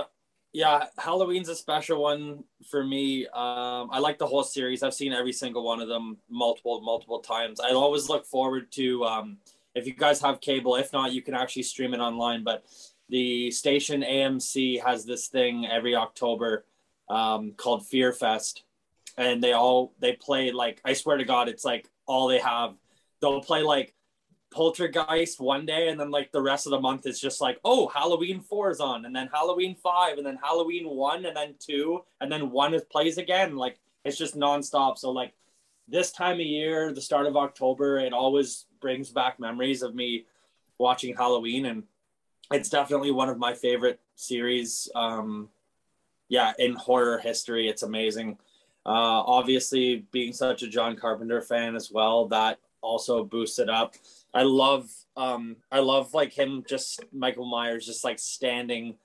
yeah, Halloween's a special one for me. Um, I like the whole series. I've seen every single one of them multiple, multiple times. I always look forward to um, if you guys have cable. If not, you can actually stream it online. But the station AMC has this thing every October um, called Fear Fest, and they all they play like I swear to God, it's like all they have. They'll play like Poltergeist one day, and then like the rest of the month is just like, oh, Halloween four is on, and then Halloween five, and then Halloween one, and then two, and then one is plays again. Like it's just nonstop. So like this time of year, the start of October, it always brings back memories of me watching Halloween, and it's definitely one of my favorite series. Um, yeah, in horror history, it's amazing. Uh, obviously, being such a John Carpenter fan as well, that also boosts it up. I love um I love like him just Michael Myers just like standing,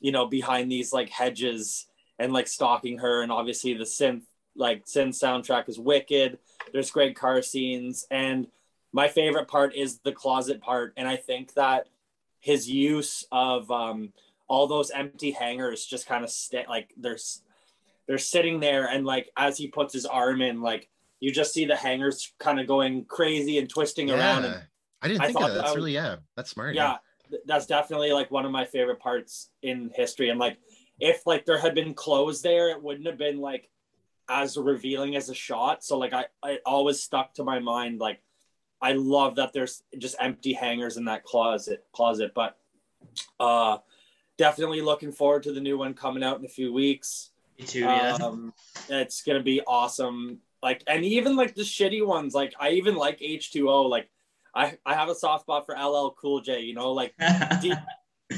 you know, behind these like hedges and like stalking her. And obviously the synth like synth soundtrack is wicked. There's great car scenes. And my favorite part is the closet part. And I think that his use of um all those empty hangers just kind of stay like there's they're sitting there and like as he puts his arm in like you just see the hangers kind of going crazy and twisting yeah. around. And I didn't think of that. That's that really yeah, that's smart. Yeah, yeah, that's definitely like one of my favorite parts in history. And like, if like there had been clothes there, it wouldn't have been like as revealing as a shot. So like, I I always stuck to my mind. Like, I love that there's just empty hangers in that closet closet. But uh, definitely looking forward to the new one coming out in a few weeks. Me too. Yeah. Um, it's gonna be awesome. Like, and even like the shitty ones, like I even like H2O. Like, I I have a soft spot for LL Cool J. You know, like [laughs] deep,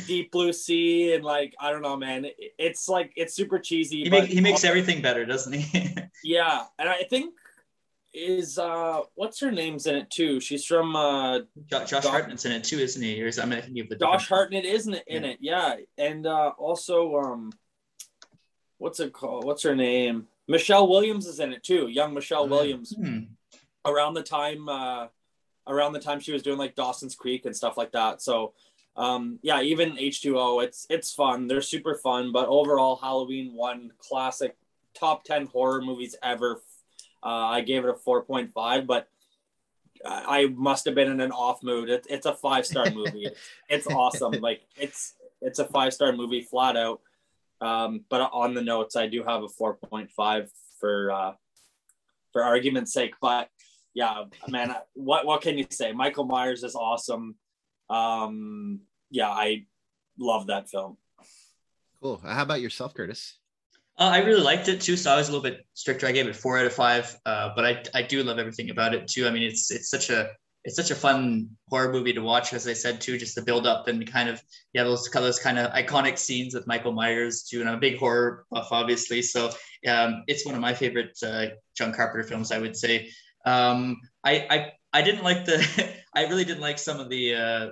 deep blue sea and like I don't know, man. It, it's like it's super cheesy. He, make, he makes everything better, doesn't he? [laughs] yeah, and I think is uh what's her name's in it too? She's from uh Josh, Josh Hartnett's in it too, isn't he? Or is I mean, I the Josh Hartnett isn't in yeah. it? Yeah, and uh also um what's it called? What's her name? Michelle Williams is in it too. Young Michelle Williams. Hmm. Around the time, uh, around the time she was doing like Dawson's Creek and stuff like that. So, um, yeah, even H two O, it's it's fun. They're super fun. But overall, Halloween one classic, top ten horror movies ever. Uh, I gave it a four point five, but I must have been in an off mood. It, it's a five star movie. [laughs] it's, it's awesome. Like it's it's a five star movie flat out. Um, but on the notes, I do have a 4.5 for uh, for argument's sake. But yeah, man, what what can you say? Michael Myers is awesome. Um, yeah, I love that film. Cool. How about yourself, Curtis? Uh, I really liked it too, so I was a little bit stricter. I gave it four out of five, uh, but I I do love everything about it too. I mean, it's it's such a it's such a fun horror movie to watch, as I said too, just the build up and kind of yeah those those kind of iconic scenes with Michael Myers too, and I'm a big horror buff, obviously. So um, it's one of my favorite uh, John Carpenter films, I would say. Um, I, I I didn't like the [laughs] I really didn't like some of the uh,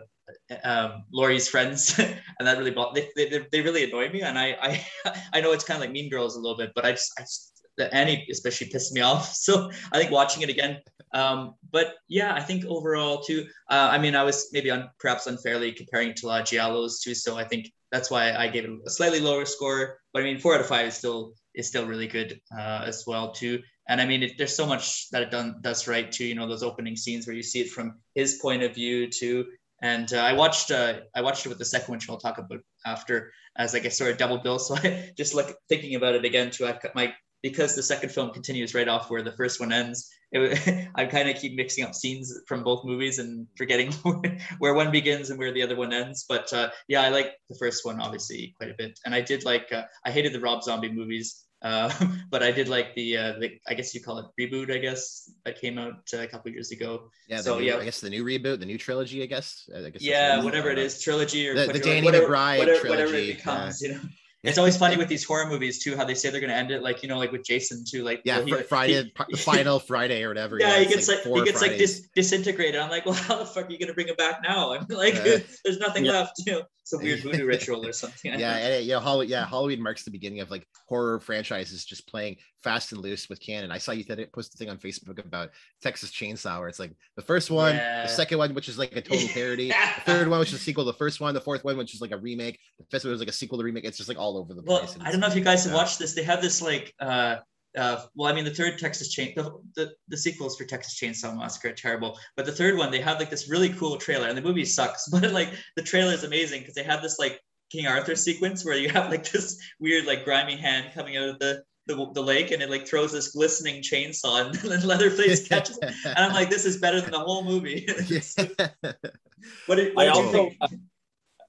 um, Laurie's friends, [laughs] and that really they, they, they really annoyed me. And I I [laughs] I know it's kind of like Mean Girls a little bit, but I just I just, Annie especially pissed me off. [laughs] So I think watching it again. Um, but yeah, I think overall too. Uh, I mean, I was maybe on perhaps unfairly comparing it to La Giallo's too. So I think that's why I gave it a slightly lower score. But I mean, four out of five is still is still really good uh, as well too. And I mean, it, there's so much that it done, does right too. You know, those opening scenes where you see it from his point of view too. And uh, I watched uh, I watched it with the second one, which I'll talk about after, as like a sort of double bill. [laughs] So I just like thinking about it again too. I my because the second film continues right off where the first one ends. It, [laughs] I kind of keep mixing up scenes from both movies and forgetting [laughs] where one begins and where the other one ends. But uh, yeah, I like the first one obviously quite a bit, and I did like uh, I hated the Rob Zombie movies. Uh, [laughs] but I did like the, uh, the, I guess you call it reboot, I guess, that came out uh, a couple years ago. Yeah. So new, yeah, I guess the new reboot, the new trilogy, I guess. I guess yeah, whatever it is, trilogy or the, the Danny whatever, McBride whatever, trilogy. Whatever it becomes, yeah. you know. It's always funny with these horror movies too, how they say they're going to end it, like you know, like with Jason too, like yeah, he, Friday, he, the [laughs] final Friday or whatever. Yeah, yeah he gets like, like he gets Fridays. like dis- disintegrated. I'm like, [laughs] well, how the fuck are you going to bring him back now? I'm [laughs] like, uh, there's nothing yeah. left. You know, some weird voodoo ritual or something. yeah, and, you know, Halloween, yeah, Halloween marks the beginning of like horror franchises just playing fast and loose with canon. I saw you th- post a thing on Facebook about Texas Chainsaw, where it's like the first one, yeah. the second one, which is like a total parody, the [laughs] third one, which is a sequel to the first one, the fourth one, which is like a remake, the fifth one was like a sequel to remake. It's just like all over the place. Well, I don't know if you guys have watched this. They have this like uh uh, well, I mean, the third Texas Chain, the, the, the sequels for Texas Chainsaw Massacre are terrible, but the third one, they have like this really cool trailer, and the movie sucks, [laughs] but like the trailer is amazing because they have this like King Arthur sequence where you have like [laughs] this weird like grimy hand coming out of the the, the lake and it like throws this glistening chainsaw and [laughs] then Leatherface catches it. And I'm like, this is better than the whole movie. [laughs] what did, what I also, uh,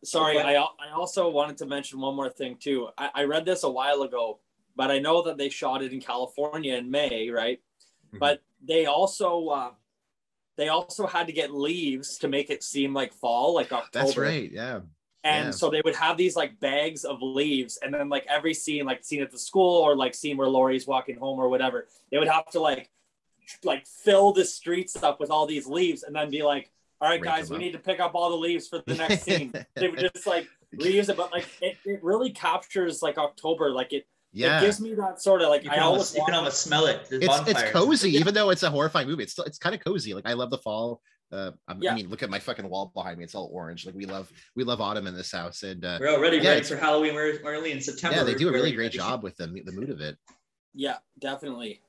sorry, I, I also wanted to mention one more thing too. I, I read this a while ago, but I know that they shot it in California in May, right? Mm-hmm. But they also, uh, they also had to get leaves to make it seem like fall, like October. That's right. Yeah. And yeah. so they would have these like bags of leaves, and then like every scene, like scene at the school or like scene where Laurie's walking home or whatever, they would have to like like fill the streets up with all these leaves, and then be like, "All right, guys, we need to pick up all the leaves for the [laughs] next scene." they would just like reuse it, but like it, it really captures like October, like it yeah. It gives me that sort of like you can I almost, you can almost smell it. It's, it's cozy, yeah. [laughs] even though it's a horrifying movie. It's still it's kind of cozy. Like I love the fall. Uh, I, yeah. I mean, look at my fucking wall behind me. It's all orange. Like we love, we love autumn in this house, and uh, we're already yeah, ready for Halloween We're early in September. Yeah, they do a really great job with the the mood of it. Yeah, definitely.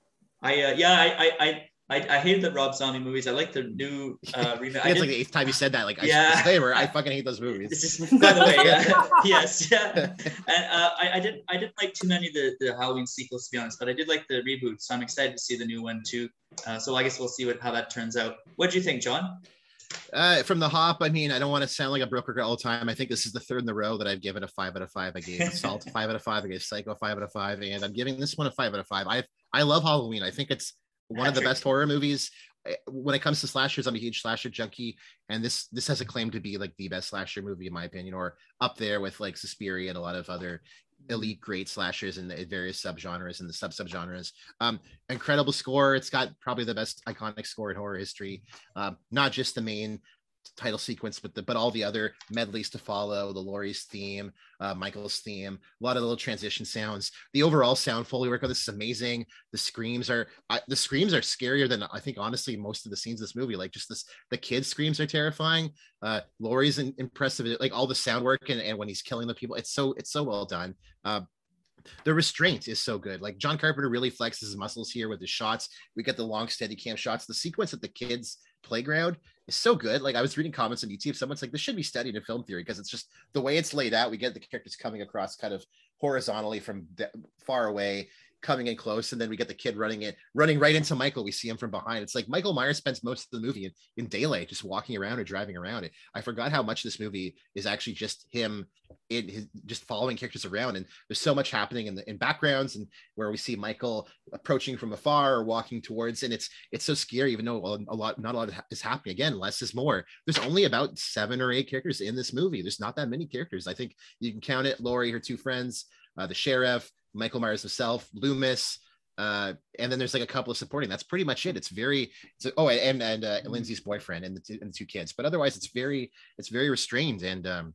I uh, yeah, I I I, I hated the Rob Zombie movies. I like the new uh, [laughs] remake. it's like the eighth time you said that. Like, yeah, I, disclaimer, I [laughs] fucking hate those movies. Just, by the way, [laughs] yeah, yes, yeah. And uh, I, I didn't, I didn't like too many of the, the Halloween sequels to be honest, but I did like the reboot, so I'm excited to see the new one too. Uh, so I guess we'll see what how that turns out. What do you think, John? Uh, from the hop, I mean, I don't want to sound like a broker all the time. I think this is the third in the row that I've given a five out of five. I gave Assault a five out of five. I gave Psycho five out of five, and I'm giving this one a five out of five. I I love Halloween. I think it's one of the best horror movies Eh, when it comes to slashers, I'm a huge slasher junkie, and this this has a claim to be like the best slasher movie in my opinion, or up there with like Suspiria and a lot of other elite great slashers in the various subgenres and the sub subgenres. Um, incredible score. It's got probably the best iconic score in horror history. Um, not just the main title sequence, but the but all the other medleys to follow, the Laurie's theme, uh, Michael's theme, a lot of little transition sounds. The overall sound foley work of this is amazing. The screams are I, the screams are scarier than I think honestly most of the scenes in this movie. Like just this, the kids' screams are terrifying. Uh, Laurie's impressive, like all the sound work and, and when he's killing the people, it's so it's so well done. Uh, the restraint is so good. Like John Carpenter really flexes his muscles here with the shots. We get the long steady cam shots. The sequence that the kids' playground is so good. Like I was reading comments on YouTube, someone's like, this should be studied in film theory because it's just the way it's laid out. We get the characters coming across kind of horizontally from far away, coming in close, and then we get the kid running it, running right into Michael. We see him from behind. It's like Michael Myers spends most of the movie in, in daylight, just walking around or driving around it. I forgot how much this movie is actually just him in his just following characters around, and there's so much happening in the in backgrounds and where we see Michael approaching from afar or walking towards, and it's it's so scary, even though a lot not a lot is happening. Again, less is more. There's only about seven or eight characters in this movie. There's not that many characters. I think you can count it. Laurie, her two friends, uh, the sheriff, Michael Myers himself, Loomis, uh, and then there's like a couple of supporting. That's pretty much it. It's very it's, oh, and and uh, mm-hmm. Lindsay's boyfriend and the, two, and the two kids. But otherwise, it's very it's very restrained. And um,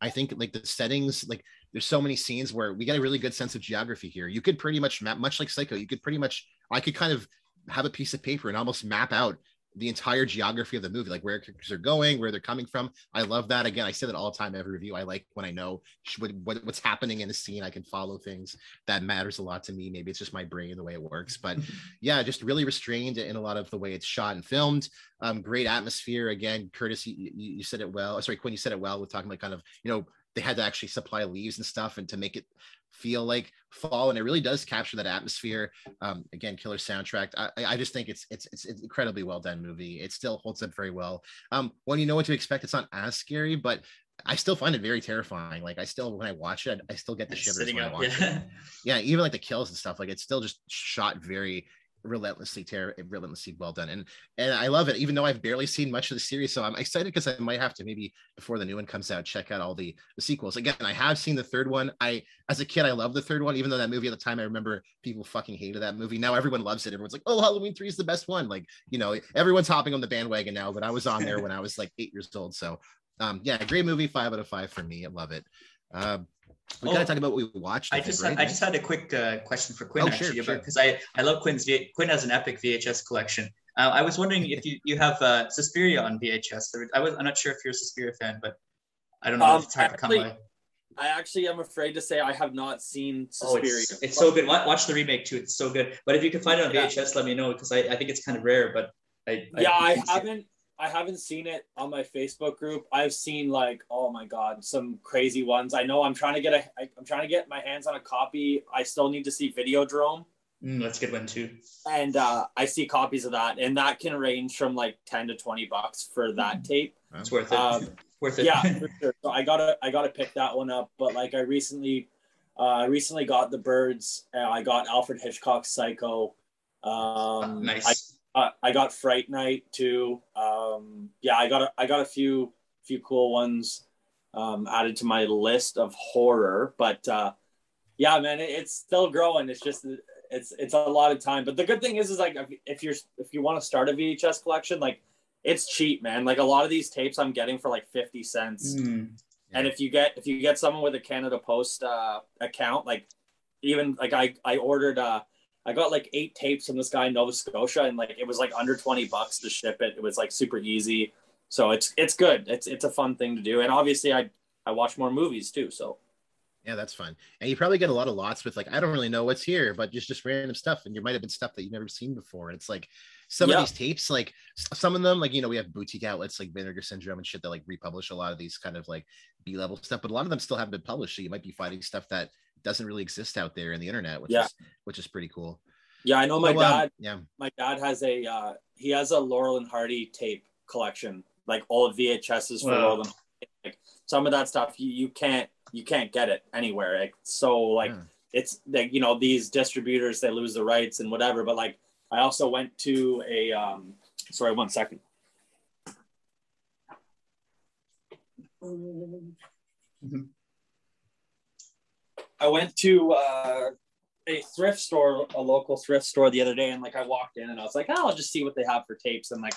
I think like the settings, like there's so many scenes where we get a really good sense of geography here. You could pretty much map, much like Psycho. You could pretty much I could kind of have a piece of paper and almost map out the entire geography of the movie, like where characters are going, where they're coming from. I love that. Again, I say that all the time every review. I like when I know what, what, what's happening in a scene. I can follow things that matters a lot to me. Maybe it's just my brain the way it works, but yeah, just really restrained in a lot of the way it's shot and filmed. Um, great atmosphere. Again, Curtis, you, you said it well. Sorry, Quinn, you said it well with talking about kind of you know they had to actually supply leaves and stuff and to make it feel like fall and it really does capture that atmosphere um again killer soundtrack i i just think it's it's it's, incredibly well done movie it still holds up very well um when you know what to expect it's not as scary but I still find it very terrifying. Like I still, when I watch it, I still get the shivers when up, I watch yeah. it. Yeah, even like the kills and stuff. Like it's still just shot very relentlessly ter- relentlessly well done. And and i love it even though i've barely seen much of the series. So i'm excited because i might have to maybe before the new one comes out check out all the the sequels. Again i have seen the third one. I as a kid i love the third one even though that movie at the time i remember people fucking hated that movie. Now everyone loves it. Everyone's like oh halloween 3 is the best one. Like you know everyone's hopping on the bandwagon now but i was on there when i was like eight years old. So um yeah great movie five out of five for me. I love it. Um we oh, gotta talk about what we watched. I just, right? I just had a quick uh, question for Quinn oh, actually, because sure, sure. I, I love Quinn's Quinn has an epic VHS collection. Uh, I was wondering if you, you have uh, Suspiria on VHS. I was I'm not sure if you're a Suspiria fan, but I don't know um, if it's hard actually, to come by. I actually am afraid to say I have not seen Suspiria. Oh, it's, it's so good. Watch, watch, the remake too. It's so good. But if you can find it on VHS, yeah. let me know because I, I think it's kind of rare. But I, yeah, I, I haven't. I haven't seen it on my Facebook group. I've seen like, oh my god, some crazy ones. I know I'm trying to get a, I, I'm trying to get my hands on a copy. I still need to see Videodrome. Mm, that's a good one too. And uh, I see copies of that, and that can range from like ten to twenty bucks for that mm. tape. It's worth it. Um, [laughs] worth it. Yeah, [laughs] for sure. So I gotta, I gotta pick that one up. But like, I recently, uh, I recently got the Birds. Uh, I got Alfred Hitchcock's Psycho. Um, nice. I, uh, I got Fright Night too. Um, yeah, I got a, I got a few few cool ones um, added to my list of horror. But uh, yeah, man, it, it's still growing. It's just it's it's a lot of time. But the good thing is, is like if you're if you want to start a VHS collection, like it's cheap, man. Like a lot of these tapes I'm getting for like fifty cents. Mm. And if you get if you get someone with a Canada Post uh, account, like even like I I ordered uh I got like eight tapes from this guy in Nova Scotia, and like it was like under twenty bucks to ship it. It was like super easy, so it's it's good. It's it's a fun thing to do, and obviously I I watch more movies too. So yeah, that's fun. And you probably get a lot of lots with like I don't really know what's here, but just just random stuff, and you might have been stuff that you've never seen before. And it's like some yeah. of these tapes, like some of them, like you know, we have boutique outlets like Vinegar Syndrome and shit that like republish a lot of these kind of like B level stuff, but a lot of them still haven't been published. So you might be finding stuff that doesn't really exist out there in the internet, which yeah. is which is pretty cool. Yeah, I know my so, dad. Um, yeah, my dad has a uh, he has a Laurel and Hardy tape collection, like all VHSs for wow. Laurel and Hardy. Like, some of that stuff you, you can't you can't get it anywhere. Like, so like yeah. it's like you know these distributors they lose the rights and whatever. But like I also went to a um, sorry one second. Mm-hmm. I went to uh, a thrift store, a local thrift store the other day, and like I walked in and I was like, oh, I'll just see what they have for tapes, and like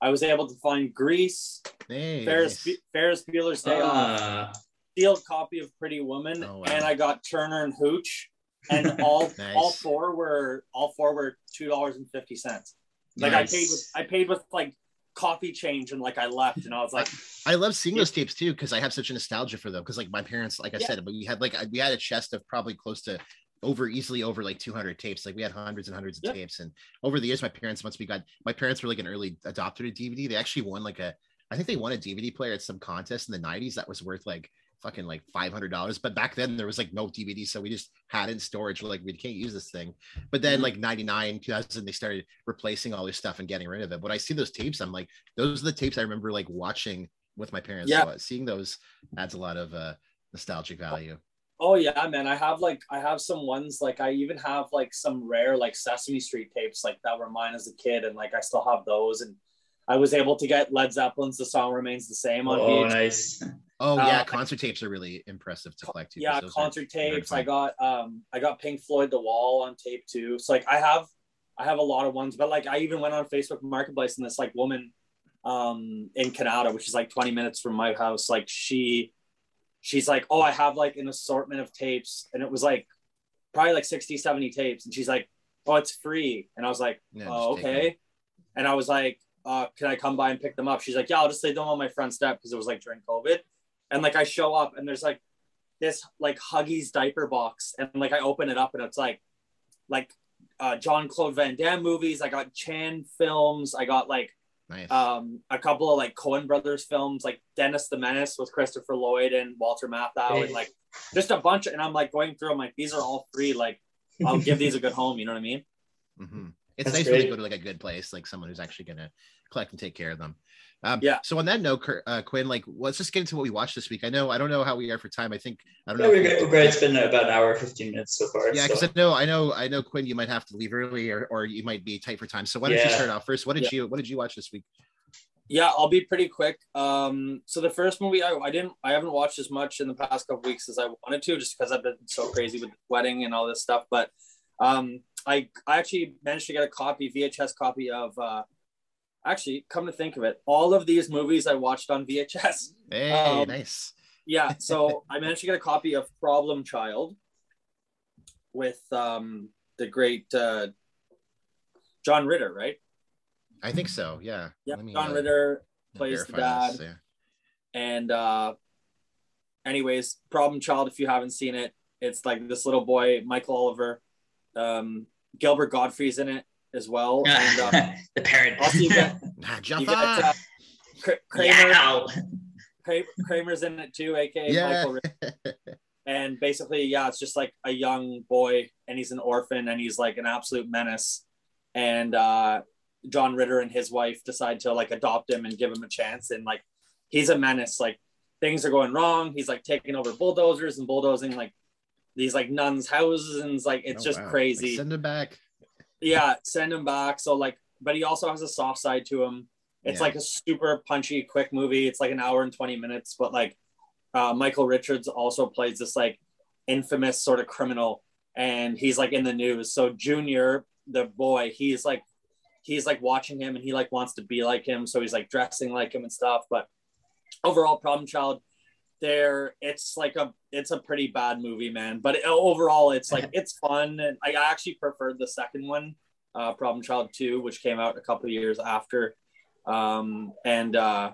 I was able to find Grease, hey, Ferris. Ferris Bueller's Day uh. sealed copy of Pretty Woman, oh, wow. and I got Turner and Hooch, and [laughs] all nice. all four were all four were two dollars and fifty cents. Like nice. I paid with I paid with like coffee change and like I left and I was like I love seeing those tapes too because I have such a nostalgia for them because like my parents like I yeah. said but we had like we had a chest of probably close to over easily over like 200 tapes like we had hundreds and hundreds of tapes and over the years my parents once we got my parents were like an early adopter to DVD they actually won like a I think they won a DVD player at some contest in the 90s that was worth like fucking like five hundred dollars. But back then there was like no DVD, so we just had in storage. We're like, we can't use this thing. But then mm-hmm. like ninety nine, two thousand, they started replacing all this stuff and getting rid of it. When I see those tapes, I'm like, those are the tapes I remember like watching with my parents. Yeah. So, seeing those adds a lot of uh, nostalgic value. Oh yeah, man. I have like I have some ones like I even have like some rare like Sesame Street tapes like that were mine as a kid, and like I still have those. And I was able to get Led Zeppelin's "The Song Remains the Same" on. Oh, nice. Oh yeah, uh, concert tapes are really impressive to collect. Too, yeah, concert tapes. I got um I got Pink Floyd "The Wall" on tape too. So like I have I have a lot of ones, but like I even went on Facebook Marketplace and this like woman um in Canada, which is like 20 minutes from my house, like she she's like, Oh, I have like an assortment of tapes, and it was like probably like 60, 70 tapes, and she's like, Oh, it's free. And I was like, yeah, Oh, okay. And I was like, uh, can I come by and pick them up? She's like, yeah, I'll just leave them on my front step because it was like during COVID. And like I show up and there's like this like Huggies diaper box, and like I open it up and it's like like uh, Jean-Claude Van Damme movies. I got Chan films. I got like nice. um, a couple of like Coen Brothers films, like Dennis the Menace with Christopher Lloyd and Walter Matthau, and like just a bunch. And I'm like going through. I'm like, these are all free. Like, I'll give these a good home. You know what I mean? Mm-hmm. It's That's nice great. when they go to like a good place, like someone who's actually gonna collect and take care of them. Um, yeah. So on that note, uh, Quinn, like, let's just get into what we watched this week. I know, I don't know how we are for time. I think I don't yeah, know. We're, great. we're great. It's been about an hour, fifteen minutes so far. Yeah, because so. I know, I know, I know, Quinn, you might have to leave early, or, or you might be tight for time. So why don't yeah. you start off first? What did yeah. you What did you watch this week? Yeah, I'll be pretty quick. Um, so the first movie I, I didn't, I haven't watched as much in the past couple weeks as I wanted to, just because I've been so crazy with the wedding and all this stuff. But um, I I actually managed to get a copy, VHS copy of uh, actually, come to think of it, all of these movies I watched on VHS. Hey, um, nice. yeah, [laughs] so I managed to get a copy of Problem Child with um, the great uh, John Ritter, right? I think so. Yeah. Yeah. Me, John uh, Ritter plays the dad. This, yeah. And uh, anyways, Problem Child. If you haven't seen it, it's like this little boy, Michael Oliver. Um, Gilbert Gottfried's in it as well. [laughs] And, uh, the parent. Also, you get, [laughs] you get uh, Kramer. Yeah. Kramer's in it too, aka yeah. Michael. [laughs] and basically, yeah, it's just like a young boy, and he's an orphan, and he's like an absolute menace. And uh, John Ritter and his wife decide to like adopt him and give him a chance, and like he's a menace. Like things are going wrong. He's like taking over bulldozers and bulldozing like these like nuns' houses, and it's like it's oh, just wow. crazy. Like, send him back yeah, send him back. So like, but he also has a soft side to him. It's yeah. like a super punchy, quick movie. It's like an hour and 20 minutes, but like uh, Michael Richards also plays this like infamous sort of criminal and he's like in the news. So Junior, the boy, he's like, he's like watching him and he like wants to be like him. So he's like dressing like him and stuff. But overall problem child there, it's like a, it's a pretty bad movie, man. But overall, it's like [laughs] it's fun, and I actually preferred the second one, uh, Problem Child Two, which came out a couple of years after. Um, and uh,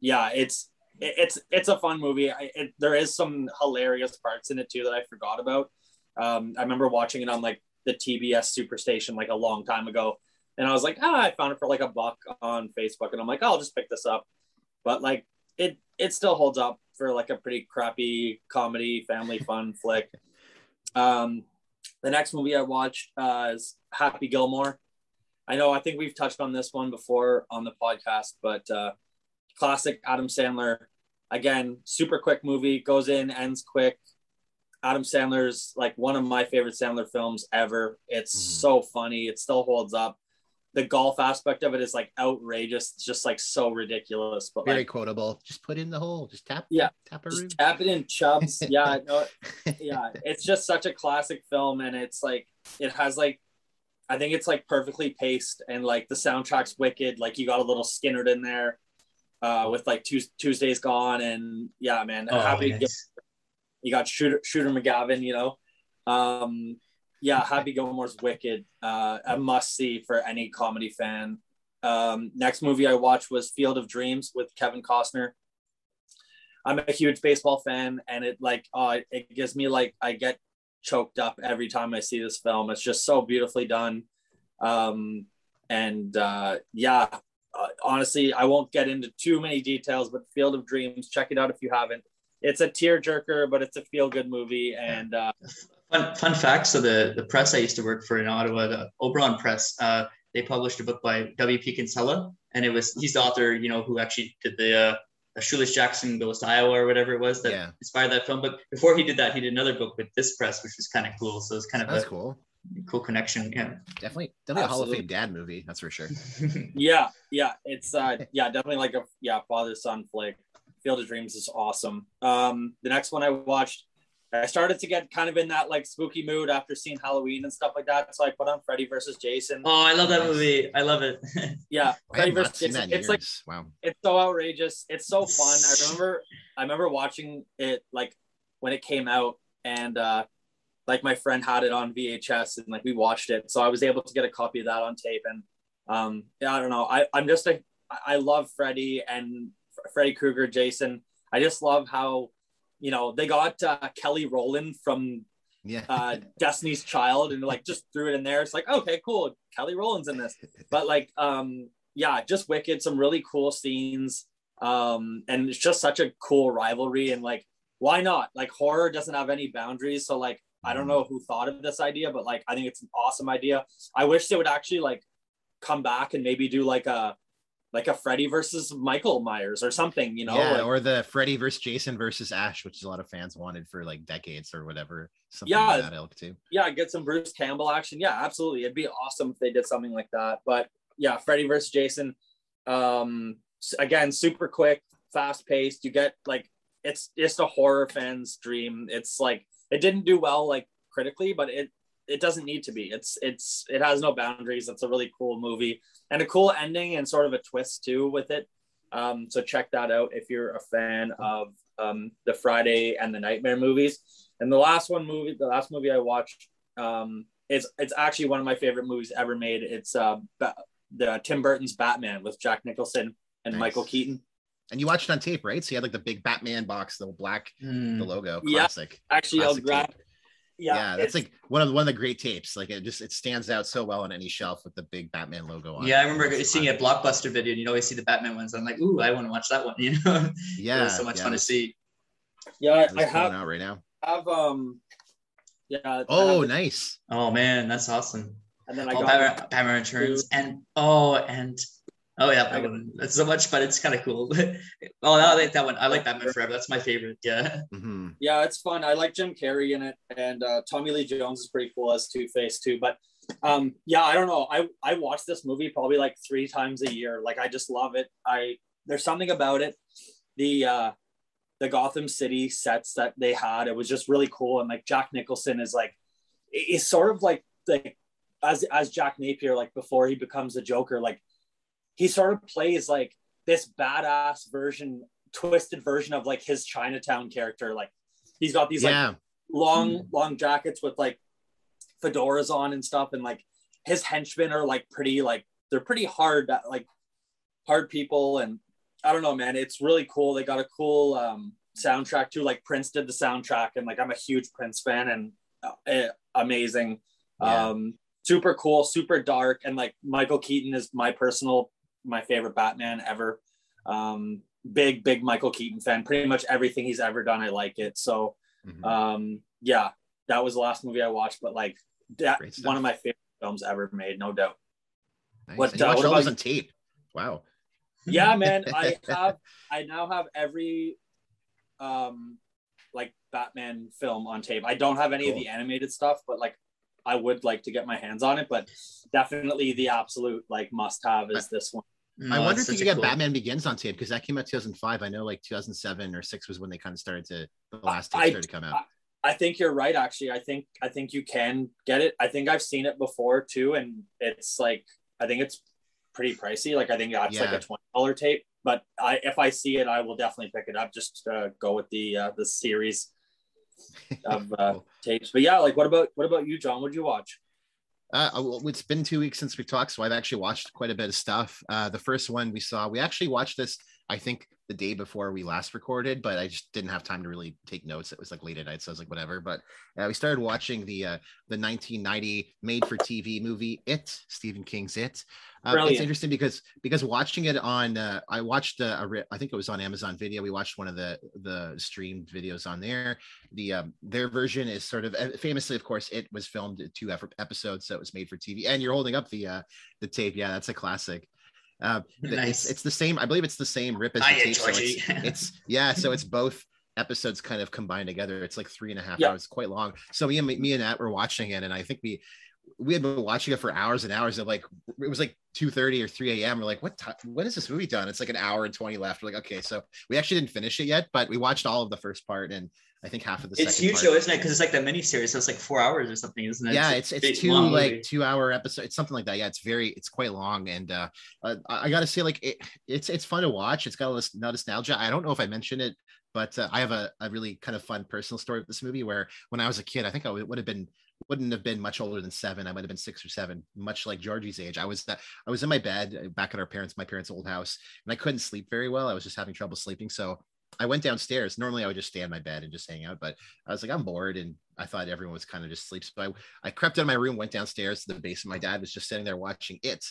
yeah, it's it's it's a fun movie. I, it, there is some hilarious parts in it too that I forgot about. Um, I remember watching it on like the TBS Superstation like a long time ago, and I was like, ah, I found it for like a buck on Facebook, and I'm like, oh, I'll just pick this up. But like it it still holds up for like a pretty crappy comedy family fun [laughs] flick. Um, the next movie I watched uh, is Happy Gilmore. I know I think we've touched on this one before on the podcast, but uh, classic Adam Sandler. Again, super quick movie, goes in, ends quick. Adam Sandler's like one of my favorite Sandler films ever. It's mm. so funny. It still holds up the golf aspect of it is like outrageous. It's just like so ridiculous, but very like, quotable. Just put in the hole. Just tap. Yeah. Tap a just tap it in chubs. [laughs] yeah. No, yeah. It's just such a classic film, and it's like it has like I think it's like perfectly paced, and like the soundtrack's wicked. Like you got a little Skynyrd in there, uh, with like Tuesday's Gone, and yeah, man, oh, happy. Nice. You got Shooter Shooter McGavin, you know. Um, yeah, Happy Gilmore's wicked. Uh, a must see for any comedy fan. Um, next movie I watched was Field of Dreams with Kevin Costner. I'm a huge baseball fan, and it like uh, it gives me like I get choked up every time I see this film. It's just so beautifully done, um, and uh, yeah, uh, honestly, I won't get into too many details, but Field of Dreams, check it out if you haven't. It's a tearjerker, but it's a feel good movie. And uh, fun, fun fact so, the, the press I used to work for in Ottawa, the Oberon Press, uh, they published a book by W.P. Kinsella. And it was, he's the author, you know, who actually did the, uh, Shoeless Jackson Goes to Iowa or whatever it was that yeah. inspired that film. But before he did that, he did another book with this press, which was kind of cool. So it's kind of that's a, cool cool connection. Yeah, definitely, definitely Absolutely. a Hall of Fame dad movie. That's for sure. [laughs] yeah, yeah, it's uh, yeah, definitely like a yeah father son flick. Field of Dreams is awesome. Um, the next one I watched, I started to get kind of in that like spooky mood after seeing Halloween and stuff like that. So I put on Freddy versus Jason. Oh, I love that movie. I love it. [laughs] yeah, Freddy versus Jason. It's like wow, it's so outrageous. It's so fun. I remember, I remember watching it like when it came out, and uh, like my friend had it on VHS and like we watched it. So I was able to get a copy of that on tape. And um, yeah, I don't know. I, I'm just a, I love Freddy and Freddy Krueger, Jason. I just love how, you know, they got uh, Kelly Rowland from yeah. uh, [laughs] Destiny's Child and like just threw it in there. It's like, okay, cool. Kelly Rowland's in this. [laughs] But like, um, yeah, just wicked, some really cool scenes. Um, and it's just such a cool rivalry. And like, why not? Like horror doesn't have any boundaries. So like I don't know who thought of this idea, but like I think it's an awesome idea. I wish they would actually like come back and maybe do like a like a Freddy versus Michael Myers or something, you know? Yeah, like, or the Freddy versus Jason versus Ash, which a lot of fans wanted for like decades or whatever. Something yeah, that ilk too. Yeah, get some Bruce Campbell action. Yeah, absolutely. It'd be awesome if they did something like that. But yeah, Freddy versus Jason. Um, again, super quick, fast paced. You get like it's just a horror fan's dream. It's like it didn't do well like critically, but it it doesn't need to be. It's it's it has no boundaries. It's a really cool movie and a cool ending and sort of a twist too with it. Um, so check that out if you're a fan of um, the Friday and the Nightmare movies. And the last one movie, the last movie I watched, um, it's it's actually one of my favorite movies ever made. It's uh, ba- the Tim Burton's Batman with Jack Nicholson and nice. Michael Keaton. And you watched it on tape, right? So you had like the big Batman box, the black, mm. the logo, classic. Yeah, actually, classic I'll grab. Tape. Yeah, yeah, that's like one of the, one of the great tapes. Like it just it stands out so well on any shelf with the big Batman logo on. Yeah, I remember seeing a blockbuster video, and you'd always see the Batman ones. I'm like, ooh, I want to watch that one. [laughs] You know? Yeah, so much yeah, fun to see. Yeah, I, I have out right now. Have um, yeah. Oh, nice. Oh man, that's awesome. And then I oh, got Batman, Batman Returns, and oh, and Oh yeah, that one. That's so much, but it's kind of cool. [laughs] oh, I like that one. I like Batman Forever. That's my favorite. Yeah. [laughs] Mm-hmm. Yeah, it's fun. I like Jim Carrey in it, and uh, Tommy Lee Jones is pretty cool as Two Face too. But um, yeah, I don't know. I I watch this movie probably like three times a year. Like I just love it. I there's something about it. The uh, the Gotham City sets that they had, it was just really cool. And like Jack Nicholson is like, is sort of like like as as Jack Napier, like before he becomes a Joker, like he sort of plays like this badass version, twisted version of like his Chinatown character. Like he's got these yeah. like long, mm. long jackets with like fedoras on and stuff, and like his henchmen are like pretty like they're pretty hard like hard people and I don't know man it's really cool they got a cool um soundtrack too like Prince did the soundtrack and like I'm a huge Prince fan and uh, amazing yeah. um super cool super dark and like Michael Keaton is my personal my favorite Batman ever. Um, big, big Michael Keaton fan. Pretty much everything he's ever done, I like it. So, mm-hmm. um, yeah, that was the last movie I watched. But like, that one of my favorite films ever made, no doubt. Nice. What, uh, what about on tape? Wow. Yeah, man. [laughs] I have. I now have every, um, like Batman film on tape. I don't have any cool. of the animated stuff, but like I would like to get my hands on it, but definitely the absolute like must have is this one. No, I wonder if you get cool... Batman Begins on tape because that came out 2005. I know like 2007 or six was when they kind of started to the last tape I, started to come out. I, I think you're right. Actually, I think I think you can get it. I think I've seen it before too, and it's like I think it's pretty pricey. Like I think that's yeah. like a twenty dollar tape. But I if I see it, I will definitely pick it up. Just to go with the uh, the series [laughs] of uh, cool. tapes. But yeah, like what about what about you, John? What did you watch? Uh, it's been two weeks since we talked, so I've actually watched quite a bit of stuff. Uh, the first one we saw, we actually watched this I think the day before we last recorded, but I just didn't have time to really take notes. It was like late at night, so I was like, whatever. But uh, we started watching the uh, the 1990 made for TV movie It, Stephen King's It. Uh, it's interesting because because watching it on uh, I watched uh, I think it was on Amazon Video. We watched one of the the streamed videos on there. The um, their version is sort of uh, famously, of course, it was filmed two episodes, so it was made for TV. And you're holding up the uh, the tape. Yeah, that's a classic. Uh, [laughs] nice. it's, it's the same. I believe it's the same rip as the tape. So it's, [laughs] it's, yeah. So it's both episodes kind of combined together. It's like three and a half yep. hours, quite long. So me and me and Nat were watching it, and I think we we had been watching it for hours and hours. Of like it was like two thirty or three a.m. We're like, what time? When is this movie done? It's like an hour and twenty left. We're like, okay, so we actually didn't finish it yet, but we watched all of the first part and I think half of the. It's huge part. though, isn't it? Because it's like the mini series, so it's like four hours or something, isn't it? Yeah, it's it's, it's two like movie. two hour episode. It's something like that. Yeah, it's very it's quite long, and uh, uh I gotta say, like it, it's it's fun to watch. It's got a lot of nostalgia. I don't know if I mentioned it, but uh, I have a, a really kind of fun personal story with this movie where when I was a kid, I think I would, would have been wouldn't have been much older than seven. I might have been six or seven, much like Georgie's age. I was uh, I was in my bed uh, back at our parents, my parents' old house, and I couldn't sleep very well. I was just having trouble sleeping, so I went downstairs. Normally, I would just stay in my bed and just hang out, but I was like, I'm bored, and I thought everyone was kind of just asleep. So I, I crept out of my room, went downstairs to the basement. My dad was just sitting there watching it,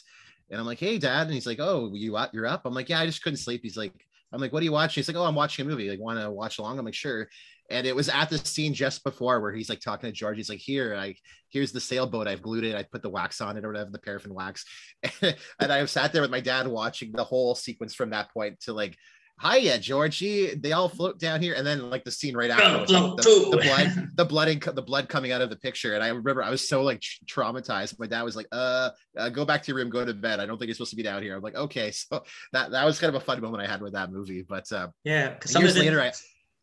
and I'm like, Hey, Dad, and he's like, Oh, you up? You're up? I'm like, Yeah, I just couldn't sleep. He's like, I'm like, What are you watching? He's like, Oh, I'm watching a movie. Like, want to watch along? I'm like, Sure. And it was at the scene just before where he's like talking to George. He's like, "Here, I here's the sailboat. I've glued it. I put the wax on it or whatever, the paraffin wax." [laughs] and I have sat there with my dad watching the whole sequence from that point to like hiya georgie. They all float down here. And then like the scene right after like, the, the, blood the blood and the blood coming out of the picture. And i remember i was so like traumatized. My dad was like uh, uh, go back to your room. Go to bed. I don't think you're supposed to be down here. I'm like okay. [laughs] So that that was kind of a fun moment i had with that movie. But uh yeah years later i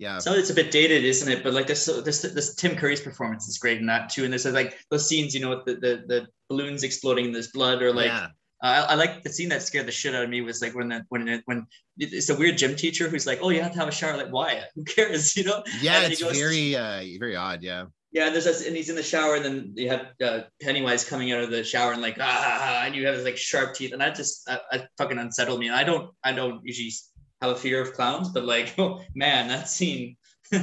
yeah some of it's a bit dated isn't it but like this this this tim curry's performance is great in that too and there's like those scenes you know with the the, the balloons exploding in this blood or like yeah uh, I, I, like the scene that scared the shit out of me was like when the, when it, when it's a weird gym teacher who's like, oh, you have to have a shower. Like, why? [laughs] Who cares? [laughs] You know? Yeah, it's goes, very uh, very odd. Yeah. Yeah, and there's this, and he's in the shower, and then you have uh, Pennywise coming out of the shower and like ah, and you have his like sharp teeth, and that just uh, fucking unsettled me. And I don't I don't usually have a fear of clowns, but like, [laughs] oh man, that scene.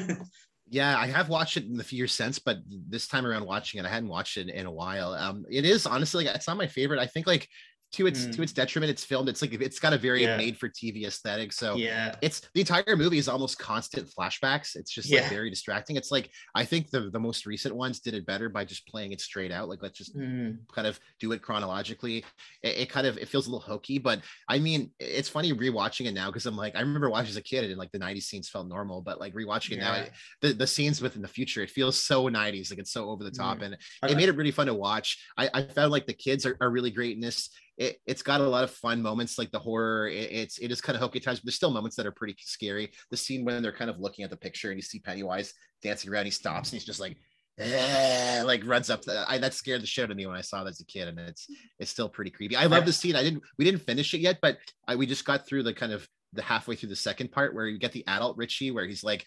[laughs] yeah, I have watched it in the few years since, but this time around watching it, I hadn't watched it in a while. Um, it is honestly, like, it's not my favorite. I think like to its mm. to its detriment it's filmed it's like it's got a very yeah. made for tv aesthetic so yeah it's the entire movie is almost constant flashbacks it's just like very distracting it's like i think the the most recent ones did it better by just playing it straight out like let's just mm. kind of do it chronologically it, it, kind of it feels a little hokey but i mean it's funny rewatching it now because i'm like i remember watching as a kid and like the 90s scenes felt normal but like rewatching it yeah. now the, the scenes within the future it feels so 90s like it's so over the top mm. and it made it really fun to watch i, I found like the kids are, are really great in this it, has got a lot of fun moments like the horror it, it's it is kind of hokey times but there's still moments that are pretty scary. The scene when they're kind of looking at the picture and you see pennywise dancing around he stops and he's just like eh, like runs up the, I, that scared the shit out of me when i saw that as a kid and it's it's still pretty creepy. I love the scene. I didn't we didn't finish it yet but I, we just got through the kind of the halfway through the second part where you get the adult Richie where he's like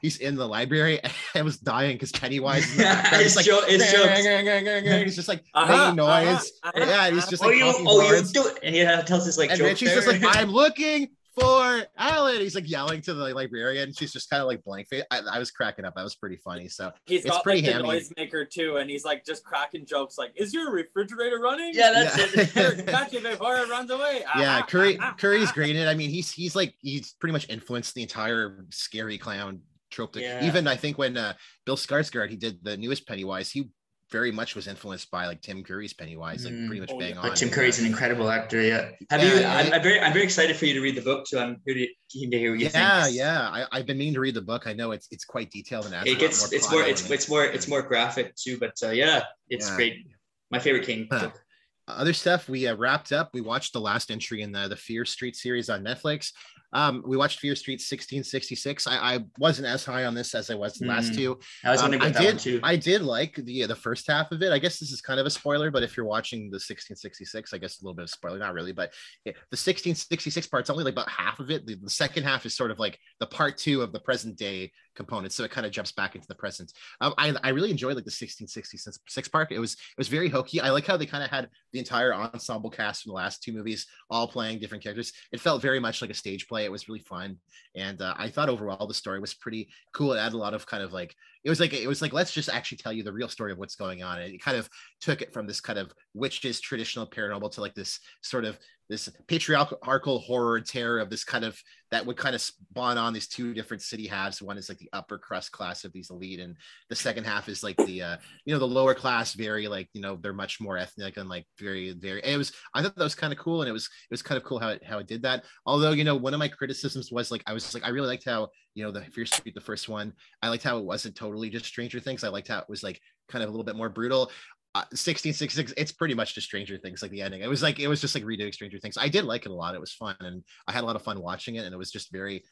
he's in the library [laughs] and was dying because Pennywise yeah, it's like jo- it's he's just like uh-huh, making noise. uh-huh, uh-huh, yeah he's just like oh you oh you do it and he tells us like and Richie's there. just like I'm looking for Alan. He's like yelling to the librarian. She's just kind of like blank face. I, I, was cracking up. That was pretty funny. So he's it's got pretty like handy. the noisemaker too, and he's like just cracking jokes like, "Is your refrigerator running?" Yeah, that's yeah. it. Catch [laughs] it before it runs away. Ah, yeah, ah, Curry ah, Curry's great in it. I mean, he's he's like he's pretty much influenced the entire scary clown trope. Yeah. Even I think when uh, Bill Skarsgård he did the newest Pennywise, he very much was influenced by like Tim Curry's Pennywise, like pretty much mm. bang on. But Tim Curry's an incredible actor. Yeah. Have yeah, you? I'm, I'm, very, I'm very excited for you to read the book too. I'm keen to hear what you yeah, think. Yeah, yeah. I, have been meaning to read the book. I know it's it's quite detailed and it gets it's more it's it's more it's more graphic too. But uh, yeah, it's yeah. great. My favorite King book. Other stuff we uh, wrapped up. We watched the last entry in the the Fear Street series on Netflix. Um, we watched Fear Street 1666. I, I wasn't as high on this as I was the mm. last two. I was um, I did, too. I did like the the first half of it. I guess this is kind of a spoiler, but if you're watching the 1666, I guess a little bit of spoiler, not really, but the 1666 part's only like about half of it. The, the second half is sort of like the part two of the present day components, so it kind of jumps back into the present. Um, I, I really enjoyed like the 1666 part. It was it was very hokey. I like how they kind of had the entire ensemble cast from the last two movies all playing different characters. It felt very much like a stage play. It was really fun, and uh, I thought overall the story was pretty cool. It had a lot of kind of like it was like it was like let's just actually tell you the real story of what's going on. And it kind of took it from this kind of witches traditional paranormal to like this sort of this patriarchal horror and terror of this kind of that would kind of spawn on these two different city halves. One is like the upper crust class of these elite, and the second half is like the uh, you know the lower class, very like you know they're much more ethnic and like very very. it was I thought that was kind of cool, and it was it was kind of cool how it how it did that. Although you know one of my criticisms was like I was like I really liked how you know the Fear Street the first one. I liked how it wasn't totally just Stranger Things. I liked how it was like kind of a little bit more brutal. 1666 it's pretty much just stranger things like the ending. It was like it was just like redoing stranger things. I did like it a lot. It was fun and i had a lot of fun watching it and it was just very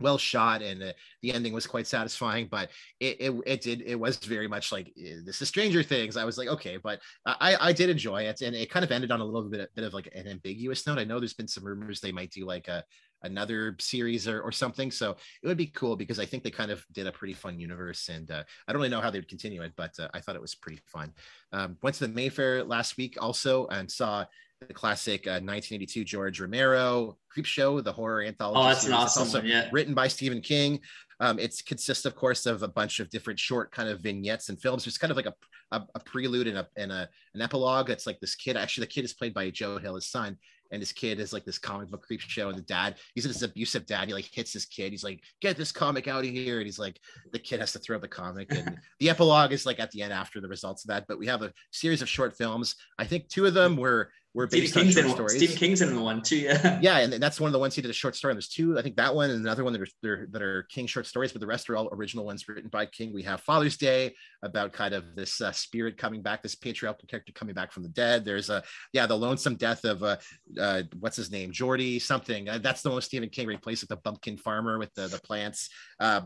well shot and uh, the ending was quite satisfying but it, it, it did it was very much like eh, this is stranger things. I was like okay but i i did enjoy it and it kind of ended on a little bit, bit of like an ambiguous note. I know there's been some rumors they might do like a another series or, or something. So it would be cool because I think they kind of did a pretty fun universe, and uh, I don't really know how they would continue it, but uh, I thought it was pretty fun. Um, went to the Mayfair last week also and saw the classic uh, 1982 George Romero Creepshow, the horror anthology. Oh, that's series. an awesome also one, yeah. Written by Stephen King. Um, it consists, of course, of a bunch of different short kind of vignettes and films. It's kind of like a, a, a prelude and, a, and a, an epilogue. It's like this kid. Actually, the kid is played by Joe Hill, his son, and his kid is like this comic book creep show and the dad he's this abusive dad he like hits his kid he's like get this comic out of here and he's like the kid has to throw the comic and [laughs] the epilogue is like at the end after the results of that but we have a series of short films. I think two of them were were Stephen King's in stories. Stephen King's in the one too. Yeah. [laughs] Yeah, and that's one of the ones he did a short story. And there's two, I think that one and another one that are that are King short stories, but the rest are all original ones written by King. We have Father's Day about kind of this uh, spirit coming back, this patriarchal character coming back from the dead. There's a yeah, the lonesome death of uh, uh what's his name, Jordy something. Uh, that's the one Stephen King replaced with the bumpkin farmer with the the plants. Uh,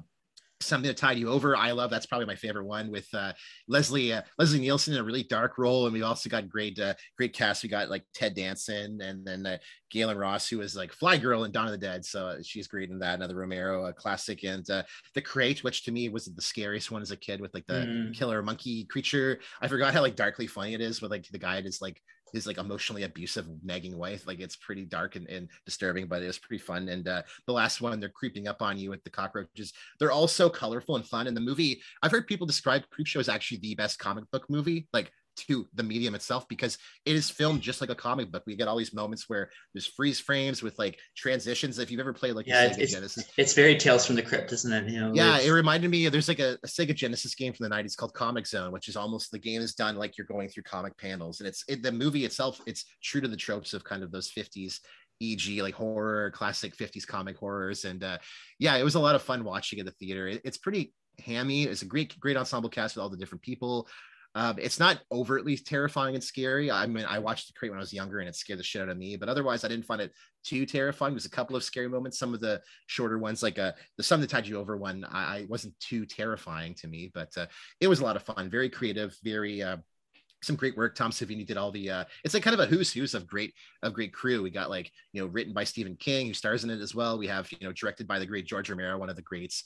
something to tide you over. I love that's probably my favorite one with uh, leslie uh, leslie nielsen in a really dark role. And we've also got great uh, great cast. We got like ted danson and then uh, gaylen ross who was like fly girl in dawn of the dead. So uh, she's great in that another romero classic. And uh, the crate which to me was the scariest one as a kid with like the mm. killer monkey creature. I forgot how like darkly funny it is with like the guy is like his like emotionally abusive nagging wife like it's pretty dark and, and disturbing but it was pretty fun. And uh, the last one they're creeping up on you with the cockroaches. They're all so colorful and fun. And the movie i've heard people describe creepshow as actually the best comic book movie like to the medium itself because it is filmed just like a comic book. We get all these moments where there's freeze frames with like transitions. If you've ever played like yeah, Sega it's, Genesis, it's very Tales from the Crypt, isn't it? You know, yeah, it reminded me. There's like a, a, Sega Genesis game from the '90s called Comic Zone, which is almost the game is done like you're going through comic panels, and it's it, the movie itself. It's true to the tropes of kind of those '50s e.g like horror classic 50s comic horrors and uh yeah it was a lot of fun watching at the theater it, it's pretty hammy it's a great great ensemble cast with all the different people um, it's not overtly terrifying and scary. I mean, I watched the crate when I was younger and it scared the shit out of me, but otherwise I didn't find it too terrifying. There's a couple of scary moments. Some of the shorter ones, like uh, the Something to Tide You Over one, I, I wasn't too terrifying to me, but uh, it was a lot of fun. Very creative, very uh, some great work. Tom Savini did all the. Uh, it's like kind of a who's who's of great of great crew. We got like you know written by Stephen King, who stars in it as well. We have you know directed by the great George Romero, one of the greats.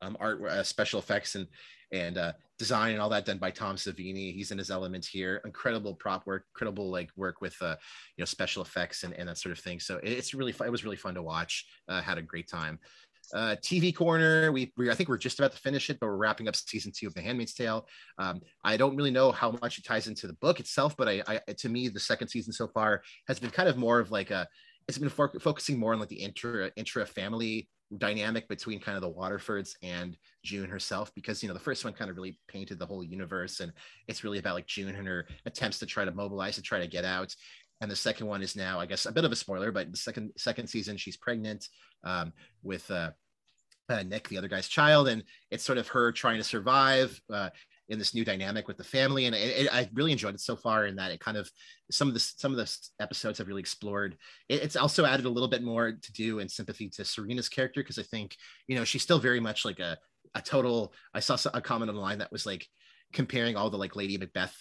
Um, art uh, special effects and and uh, design and all that done by Tom Savini. He's in his element here. Incredible prop work, incredible like work with uh, you know special effects and, and that sort of thing. So it's really fun. It was really fun to watch. Uh, had a great time. Uh, TV corner. We, we I think we're just about to finish it, but we're wrapping up season two of The Handmaid's Tale. Um, I don't really know how much it ties into the book itself, but I, I to me the second season so far has been kind of more of like a it's been fo- focusing more on like the intra intra family dynamic between kind of the Waterfords and June herself because you know the first one kind of really painted the whole universe and it's really about like June and her attempts to try to mobilize to try to get out. And the second one is now I guess a bit of a spoiler but the second second season she's pregnant um, with uh, uh, Nick the other guy's child and it's sort of her trying to survive uh, in this new dynamic with the family and it, i really enjoyed it so far in that it kind of some of the some of the episodes have really explored it, it's also added a little bit more to do and sympathy to serena's character because i think you know she's still very much like a, a total i saw a comment online that was like comparing all the like lady macbeth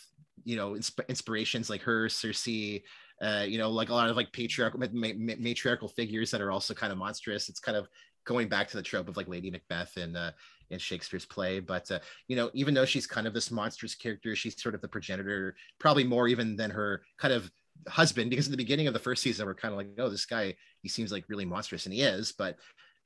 you know insp- inspirations like her cersei uh, you know, like a lot of like patriarchal ma- ma- matriarchal figures that are also kind of monstrous. It's kind of going back to the trope of like Lady Macbeth and uh, in Shakespeare's play. But uh, you know, even though she's kind of this monstrous character, she's sort of the progenitor, probably more even than her kind of husband because in the beginning of the first season we're kind of like oh this guy he seems like really monstrous and he is but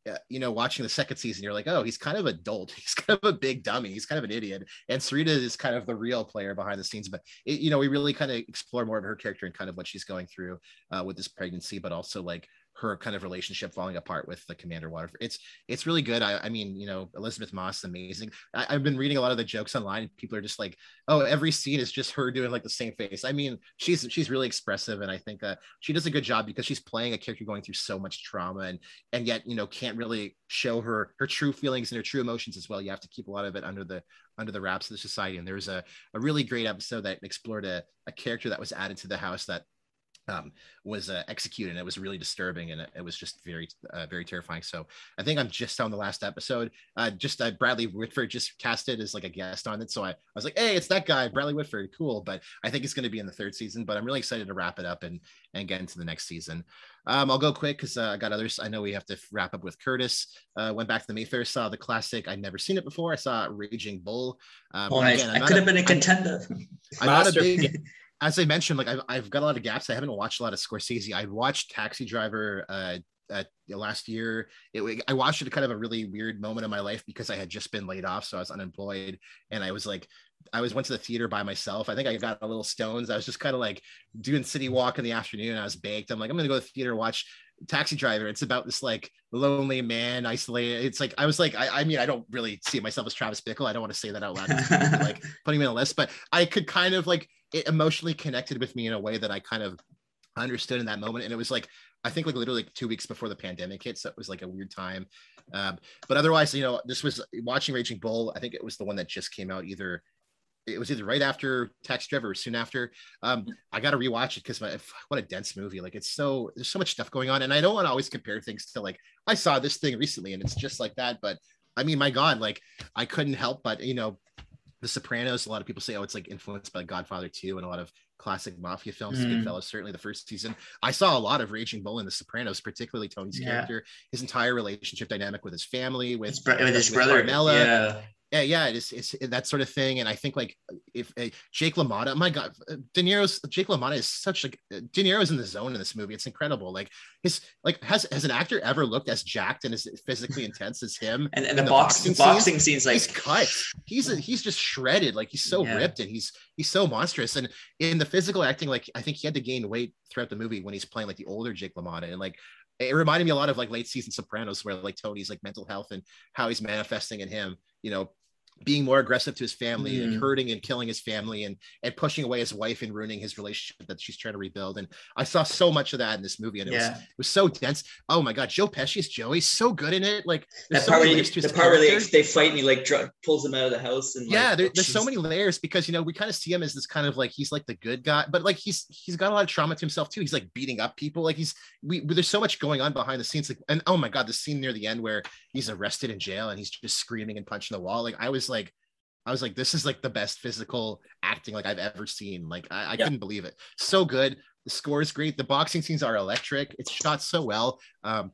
uh, you know watching the second season you're like oh he's kind of adult [laughs] he's kind of a big dummy he's kind of an idiot and serena is kind of the real player behind the scenes but it, you know we really kind of explore more of her character and kind of what she's going through uh, with this pregnancy but also like her kind of relationship falling apart with the commander waterford. It's it's really good. I, I mean you know elisabeth moss is amazing. I, have been reading a lot of the jokes online. People are just like oh every scene is just her doing like the same face. I mean she's she's really expressive and i think uh, she does a good job because she's playing a character going through so much trauma and and yet you know can't really show her her true feelings and her true emotions as well. You have to keep a lot of it under the under the wraps of the society. And there was a, a really great episode that explored a, a character that was added to the house that um, was uh, executed. And it was really disturbing, and it, it was just very, uh, very terrifying. So I think I'm just on the last episode. Uh, just uh, Bradley Whitford just casted as like a guest on it, so I, I was like, hey, it's that guy, Bradley Whitford, cool. But I think it's going to be in the third season. But I'm really excited to wrap it up and and get into the next season. Um, I'll go quick because uh, I got others. I know we have to wrap up with Curtis. Uh, went back to the Mayfair, saw the classic. I'd never seen it before. I saw Raging Bull. Um, oh, nice. Again, I could have been a contender. I'm not a big as I mentioned, like I've, I've got a lot of gaps. I haven't watched a lot of Scorsese. I watched Taxi Driver uh, uh, last year. It, I watched it kind of a really weird moment in my life because I had just been laid off, so I was unemployed, and I was like, I was went to the theater by myself. I think I got a little stones. I was just kind of like doing city walk in the afternoon. I was baked. I'm like, I'm gonna go to the theater watch Taxi Driver. It's about this like lonely man, isolated. It's like I was like, I, I mean, I don't really see myself as Travis Bickle. I don't want to say that out loud, like [laughs] putting me on a list, but I could kind of like it emotionally connected with me in a way that I kind of understood in that moment. And it was like, I think like literally like two weeks before the pandemic hit. So it was like a weird time. Um, but otherwise, you know, this was watching Raging Bull. I think it was the one that just came out either it was either right after Taxi Driver or soon after. Um, I got to rewatch it because what a dense movie! Like it's so there's so much stuff going on, and I don't want to always compare things to like I saw this thing recently and it's just like that. But I mean, my God, like I couldn't help but you know the Sopranos, a lot of people say, oh, it's like influenced by Godfather 2 and a lot of classic mafia films. Mm. Goodfellas, certainly the first season. I saw a lot of Raging Bull in The Sopranos, particularly Tony's yeah. character, his entire relationship dynamic with his family, with, his, with his with brother. Carmela. Yeah yeah, yeah, it's, it's that sort of thing. And I think like if uh, Jake LaMotta, my God, De Niro's Jake LaMotta is such like uh, De Niro's in the zone in this movie. It's incredible. Like his like has has an actor ever looked as jacked and as physically intense as him? and, and the, the, boxing, boxing scenes, scenes, like he's cut. He's a, [sighs] he's just shredded. Like he's so yeah. ripped and he's he's so monstrous. And in the physical acting, like I think he had to gain weight throughout the movie when he's playing like the older Jake LaMotta and like it reminded me a lot of like late season Sopranos, where like Tony's like mental health and how he's manifesting in him. You know, being more aggressive to his family mm. and hurting and killing his family and and pushing away his wife and ruining his relationship that she's trying to rebuild. And I saw so much of that in this movie, and it yeah. was it was so dense. Oh my god, Joe Pesci's Joey, so good in it. Like that part, where, the part where they, they fight and he like dr- pulls him out of the house and yeah, like, there, there's so many layers because you know we kind of see him as this kind of like he's like the good guy, but like he's he's got a lot of trauma to himself too. He's like beating up people. Like he's we there's so much going on behind the scenes. Like and oh my god, the scene near the end where he's arrested in jail and he's just screaming and punching the wall. Like I was like I was like, this is like the best physical acting like I've ever seen. Like I, I yeah. couldn't believe it. So good. The score is great. The boxing scenes are electric. It's shot so well. Um,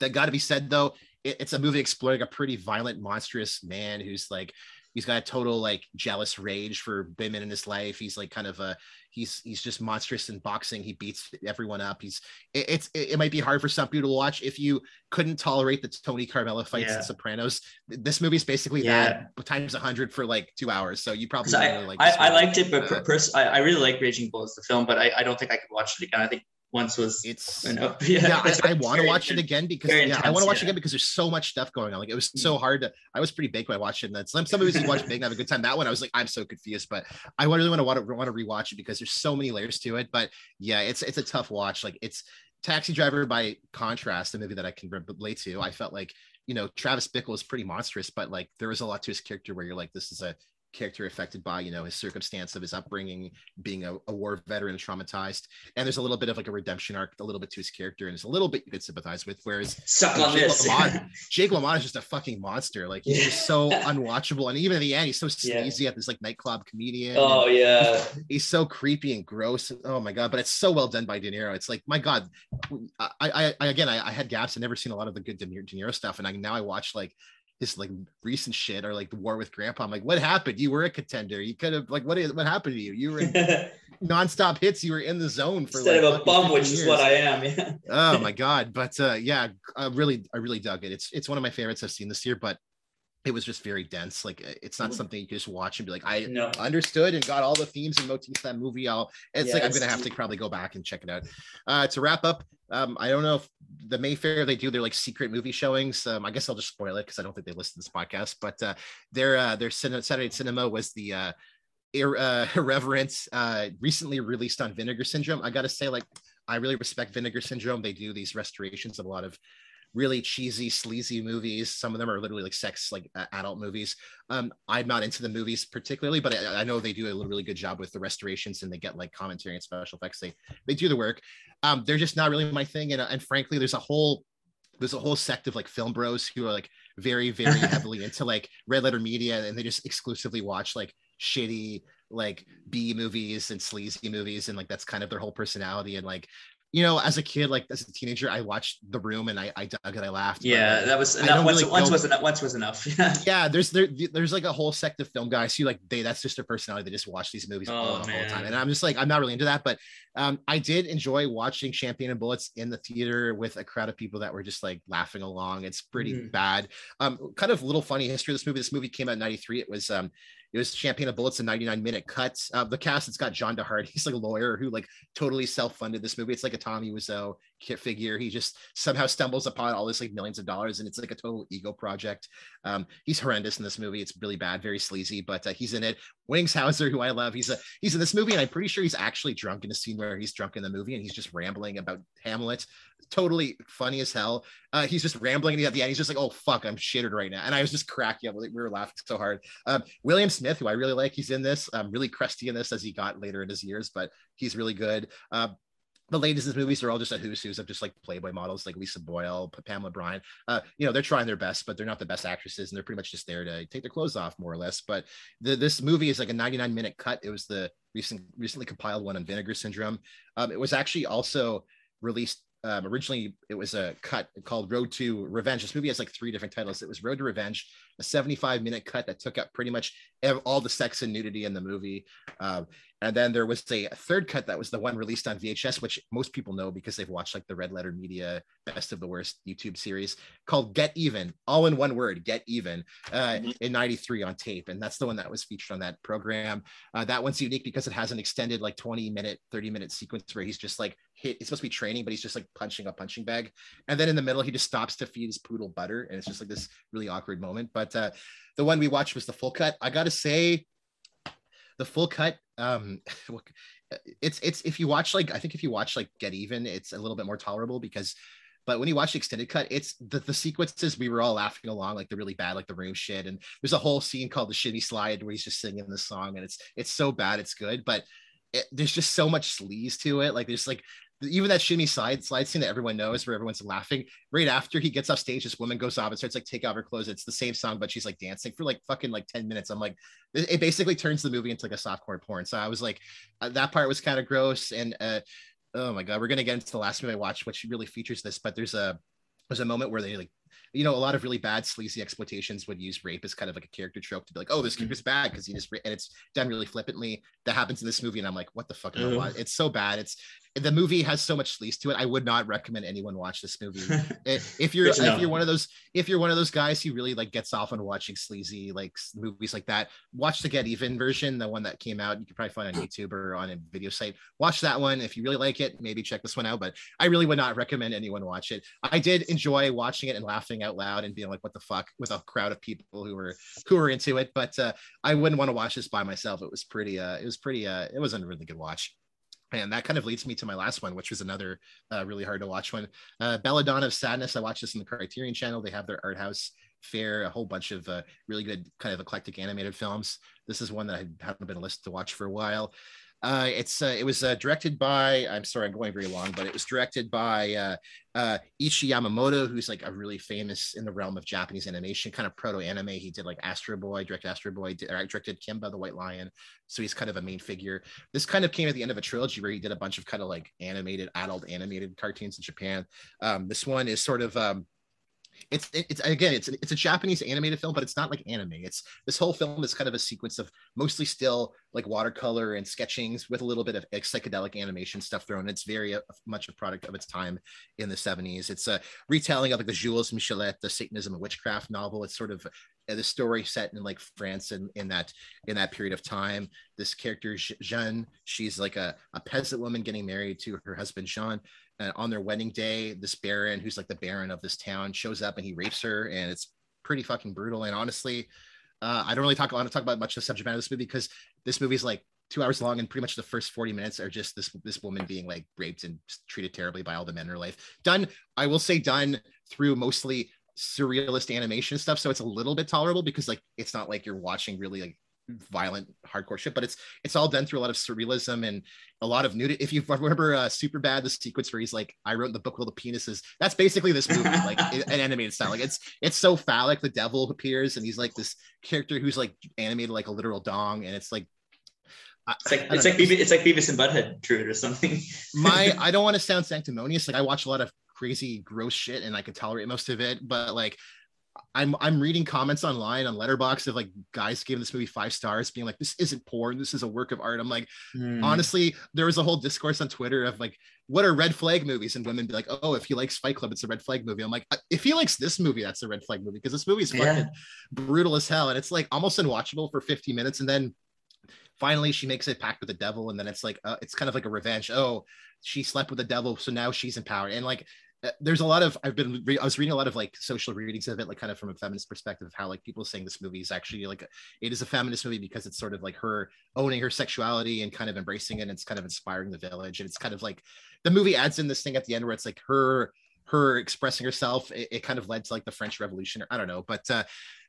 that got to be said though. It, it's a movie exploring a pretty violent, monstrous man who's like he's got a total like jealous rage for women in his life. He's like kind of a he's he's just monstrous in boxing. He beats everyone up. He's it, it's it, it, might be hard for some people to watch if you couldn't tolerate the Tony Carmela fights yeah. in Sopranos. This movie's basically yeah. that times a hundred for like two hours. So you probably I, really like. I, I, liked it, but uh, pers- I, I really like Raging Bull as the film, but I, I don't think I could watch it again. I think once was it's enough. [laughs] yeah, yeah I, I want to watch it again because yeah, intense, I want to watch yeah. it again because there's so much stuff going on. Like it was so mm. hard to I was pretty baked when I watched it. And some some movies you watch big and have a good time. That one I was like, I'm so confused, but I really want to want to want to rewatch it because there's so many layers to it. But yeah, it's it's a tough watch. Like it's Taxi Driver by contrast, a movie that I can relate to. I felt like you know Travis Bickle is pretty monstrous, but like there was a lot to his character where you're like, this is a character affected by you know his circumstance of his upbringing being a, a, war veteran traumatized. And there's a little bit of like a redemption arc a little bit to his character and it's a little bit you could sympathize with whereas Suck on Jake, this. LaMotta, [laughs] Jake LaMotta is just a fucking monster. Like he's yeah. just so [laughs] unwatchable. And even at the end he's so sleazy yeah. at this like nightclub comedian. Oh yeah. [laughs] He's so creepy and gross. Oh my god. But it's so well done by De Niro. It's like my god I I, I again I, I had gaps. I've never seen a lot of the good De Niro, De Niro stuff. And I now I watch like his like recent shit or like the war with grandpa. I'm like, what happened? You were a contender. You could have like what what happened to you? You were in, [laughs] nonstop hits. You were in the zone for instead like of a bum, which years. is what I am. Yeah. oh my [laughs] god! But uh, yeah, I really, I really dug it. It's it's one of my favorites I've seen this year. But it was just very dense. Like it's not mm-hmm. something you can just watch and be like, I no. understood and got all the themes and motifs that movie. I'll it's yeah, like I'm gonna have to probably go back and check it out. Uh to wrap up, um, I don't know if the Mayfair they do their like secret movie showings. Um, I guess I'll just spoil it because I don't think they listen to this podcast, but uh their uh their cin- Saturday cinema was the uh ir- uh, [laughs] irreverent uh recently released on Vinegar Syndrome. I gotta say, like I really respect Vinegar Syndrome. They do these restorations of a lot of really cheesy, sleazy movies. Some of them are literally like sex, like uh, adult movies. Um, I'm not into the movies particularly, but I, I, know they do a really good job with the restorations and they get like commentary and special effects. They they do the work. Um, they're just not really my thing, and and frankly, there's a whole there's a whole sect of like film bros who are like very very [laughs] heavily into like red letter media and they just exclusively watch like shitty like b movies and sleazy movies and like that's kind of their whole personality and like you know, as a kid, like as a teenager, I watched The Room and I, I dug it, I laughed. Yeah, that was enough. Once, really once was enough. Once was enough. [laughs] yeah, there's there, there's like a whole sect of film guys who like they that's just their personality. They just watch these movies oh, all, all, the time, and I'm just like I'm not really into that. But um, I did enjoy watching Champagne and Bullets in the theater with a crowd of people that were just like laughing along. It's pretty mm. bad. Um, kind of little funny history of this movie. This movie came out in '93. It was um, it was Champagne of Bullets, a 99 minute cut. Uh, the cast, it's got John DeHart. [laughs] He's like a lawyer who like totally self funded this movie. It's like a Tommy Wiseau figure. He just somehow stumbles upon all this like millions of dollars, and it's like a total ego project. Um, he's horrendous in this movie. It's really bad, very sleazy, but uh, he's in it. Wings Hauser, who I love, he's a he's in this movie, and I'm pretty sure he's actually drunk in a scene where he's drunk in the movie, and he's just rambling about Hamlet. Totally funny as hell. Uh, he's just rambling and at the end. He's just like, "Oh fuck, I'm shittered right now," and I was just cracking up. We were laughing so hard. Um, William Smith, who I really like, he's in this. Um, really crusty in this as he got later in his years, but he's really good. Uh, the latest movies are all just a who's who's of just like Playboy models like Lisa Boyle, Pamela Bryant. Uh, you know, they're trying their best, but they're not the best actresses, and they're pretty much just there to take their clothes off, more or less. But the, this movie is like a 99 minute cut. It was the recent recently compiled one on Vinegar Syndrome. Um, it was actually also released um, originally it was a cut called Road to Revenge. This movie has like three different titles. It was Road to Revenge, a 75 minute cut that took up pretty much all the sex and nudity in the movie. Um, and then there was a third cut that was the one released on VHS, which most people know because they've watched like the Red Letter Media Best of the Worst YouTube series called Get Even, all in one word, Get Even, uh, mm-hmm. in 93 on tape. And that's the one that was featured on that program. Uh, that one's unique because it has an extended like 20 minute, 30 minute sequence where he's just like hit, it's supposed to be training, but he's just like punching a punching bag. And then in the middle, he just stops to feed his poodle butter. And it's just like this really awkward moment. But uh, the one we watched was the full cut. I got to say, the full cut um [laughs] it's it's if you watch like i think if you watch like get even it's a little bit more tolerable because but when you watch the extended cut it's the, the sequences we were all laughing along like the really bad like the room shit and there's a whole scene called the shimmy slide where he's just singing the song and it's it's so bad it's good but it, there's just so much sleaze to it like there's like even that shimmy slide slide scene that everyone knows where everyone's laughing right after he gets off stage this woman goes off and starts like take off her clothes it's the same song but she's like dancing for like fucking like 10 minutes i'm like it basically turns the movie into like a softcore porn so i was like uh, that part was kind of gross and uh oh my god we're gonna get into the last movie i watched which really features this but there's a there's a moment where they like you know, a lot of really bad sleazy exploitations would use rape as kind of like a character trope to be like, oh, this mm-hmm. character's bad because he just and it's done really flippantly. That happens in this movie, and I'm like, what the fuck? Mm-hmm. It's so bad. It's the movie has so much sleaze to it. I would not recommend anyone watch this movie. [laughs] if you're if you're one of those if you're one of those guys who really like gets off on watching sleazy like movies like that, watch the Get Even version, the one that came out. You can probably find on YouTube or on a video site. Watch that one if you really like it. Maybe check this one out. But I really would not recommend anyone watch it. I did enjoy watching it and laughing out loud and being like, "What the fuck?" with a crowd of people who were who were into it. But uh, I wouldn't want to watch this by myself. It was pretty. Uh, it was pretty. Uh, it was a really good watch and that kind of leads me to my last one, which was another uh, really hard to watch one. Uh, Belladonna of Sadness. I watched this in the Criterion Channel. They have their art house fair, a whole bunch of uh, really good kind of eclectic animated films. This is one that I haven't been a list to watch for a while. Uh, it's uh, it was uh, directed by I'm sorry I'm going very long, but it was directed by uh, uh, Eiichi Yamamoto, who's like a really famous in the realm of Japanese animation, kind of proto anime. He did like Astro Boy, directed Astro Boy, directed Kimba the White Lion, so he's kind of a main figure. This kind of came at the end of a trilogy where he did a bunch of kind of like animated adult animated cartoons in Japan. Um, this one is sort of um, it's it's again it's it's a Japanese animated film, but it's not like anime. It's this whole film is kind of a sequence of mostly still like watercolor and sketchings with a little bit of psychedelic animation stuff thrown. It's very uh, much a product of its time in the 70s. It's a retelling of like the Jules Michelet, the Satanism and Witchcraft novel. It's sort of uh, the story set in like France in, in that in that period of time. This character Jeanne, she's like a, a peasant woman getting married to her husband Jean and on their wedding day, this baron, who's like the baron of this town, shows up and he rapes her, and it's pretty fucking brutal. And honestly, uh, I don't really talk. I to talk about much of the subject matter of this movie because this movie is like two hours long, and pretty much the first forty minutes are just this this woman being like raped and treated terribly by all the men in her life. Done, I will say, done through mostly surrealist animation stuff, so it's a little bit tolerable because like it's not like you're watching really like violent hardcore shit but it's it's all done through a lot of surrealism and a lot of nudity if you [laughs] remember uh super bad the sequence where he's like i wrote in the book with the penises that's basically this movie [laughs] like an animated style like it's it's so phallic the devil appears and he's like this character who's like animated like a literal dong and it's like it's like it's like Beavis, it's like Beavis and Butthead Druid or something. [laughs] my I don't want to sound sanctimonious. Like I watch a lot of crazy gross shit and I can tolerate most of it, but like I'm I'm reading comments online on Letterboxd of like guys giving this movie five stars, being like, "This isn't porn. This is a work of art." I'm like, mm. honestly, there was a whole discourse on Twitter of like, "What are red flag movies?" And women be like, "Oh, if he likes Fight Club, it's a red flag movie." I'm like, if he likes this movie, that's a red flag movie because this movie is fucking yeah. brutal as hell, and it's like almost unwatchable for 50 minutes, and then finally she makes a pact with the devil, and then it's like, uh, it's kind of like a revenge. Oh, she slept with the devil, so now she's empowered, and like uh, there's a lot of I've been re- I was reading a lot of like social readings of it, like kind of from a feminist perspective, of how like people saying this movie is actually like it is a feminist movie because it's sort of like her owning her sexuality and kind of embracing it. And it's kind of inspiring the village, and it's kind of like the movie adds in this thing at the end where it's like her her expressing herself. It, it kind of led to like the French Revolution, or I don't know, but uh,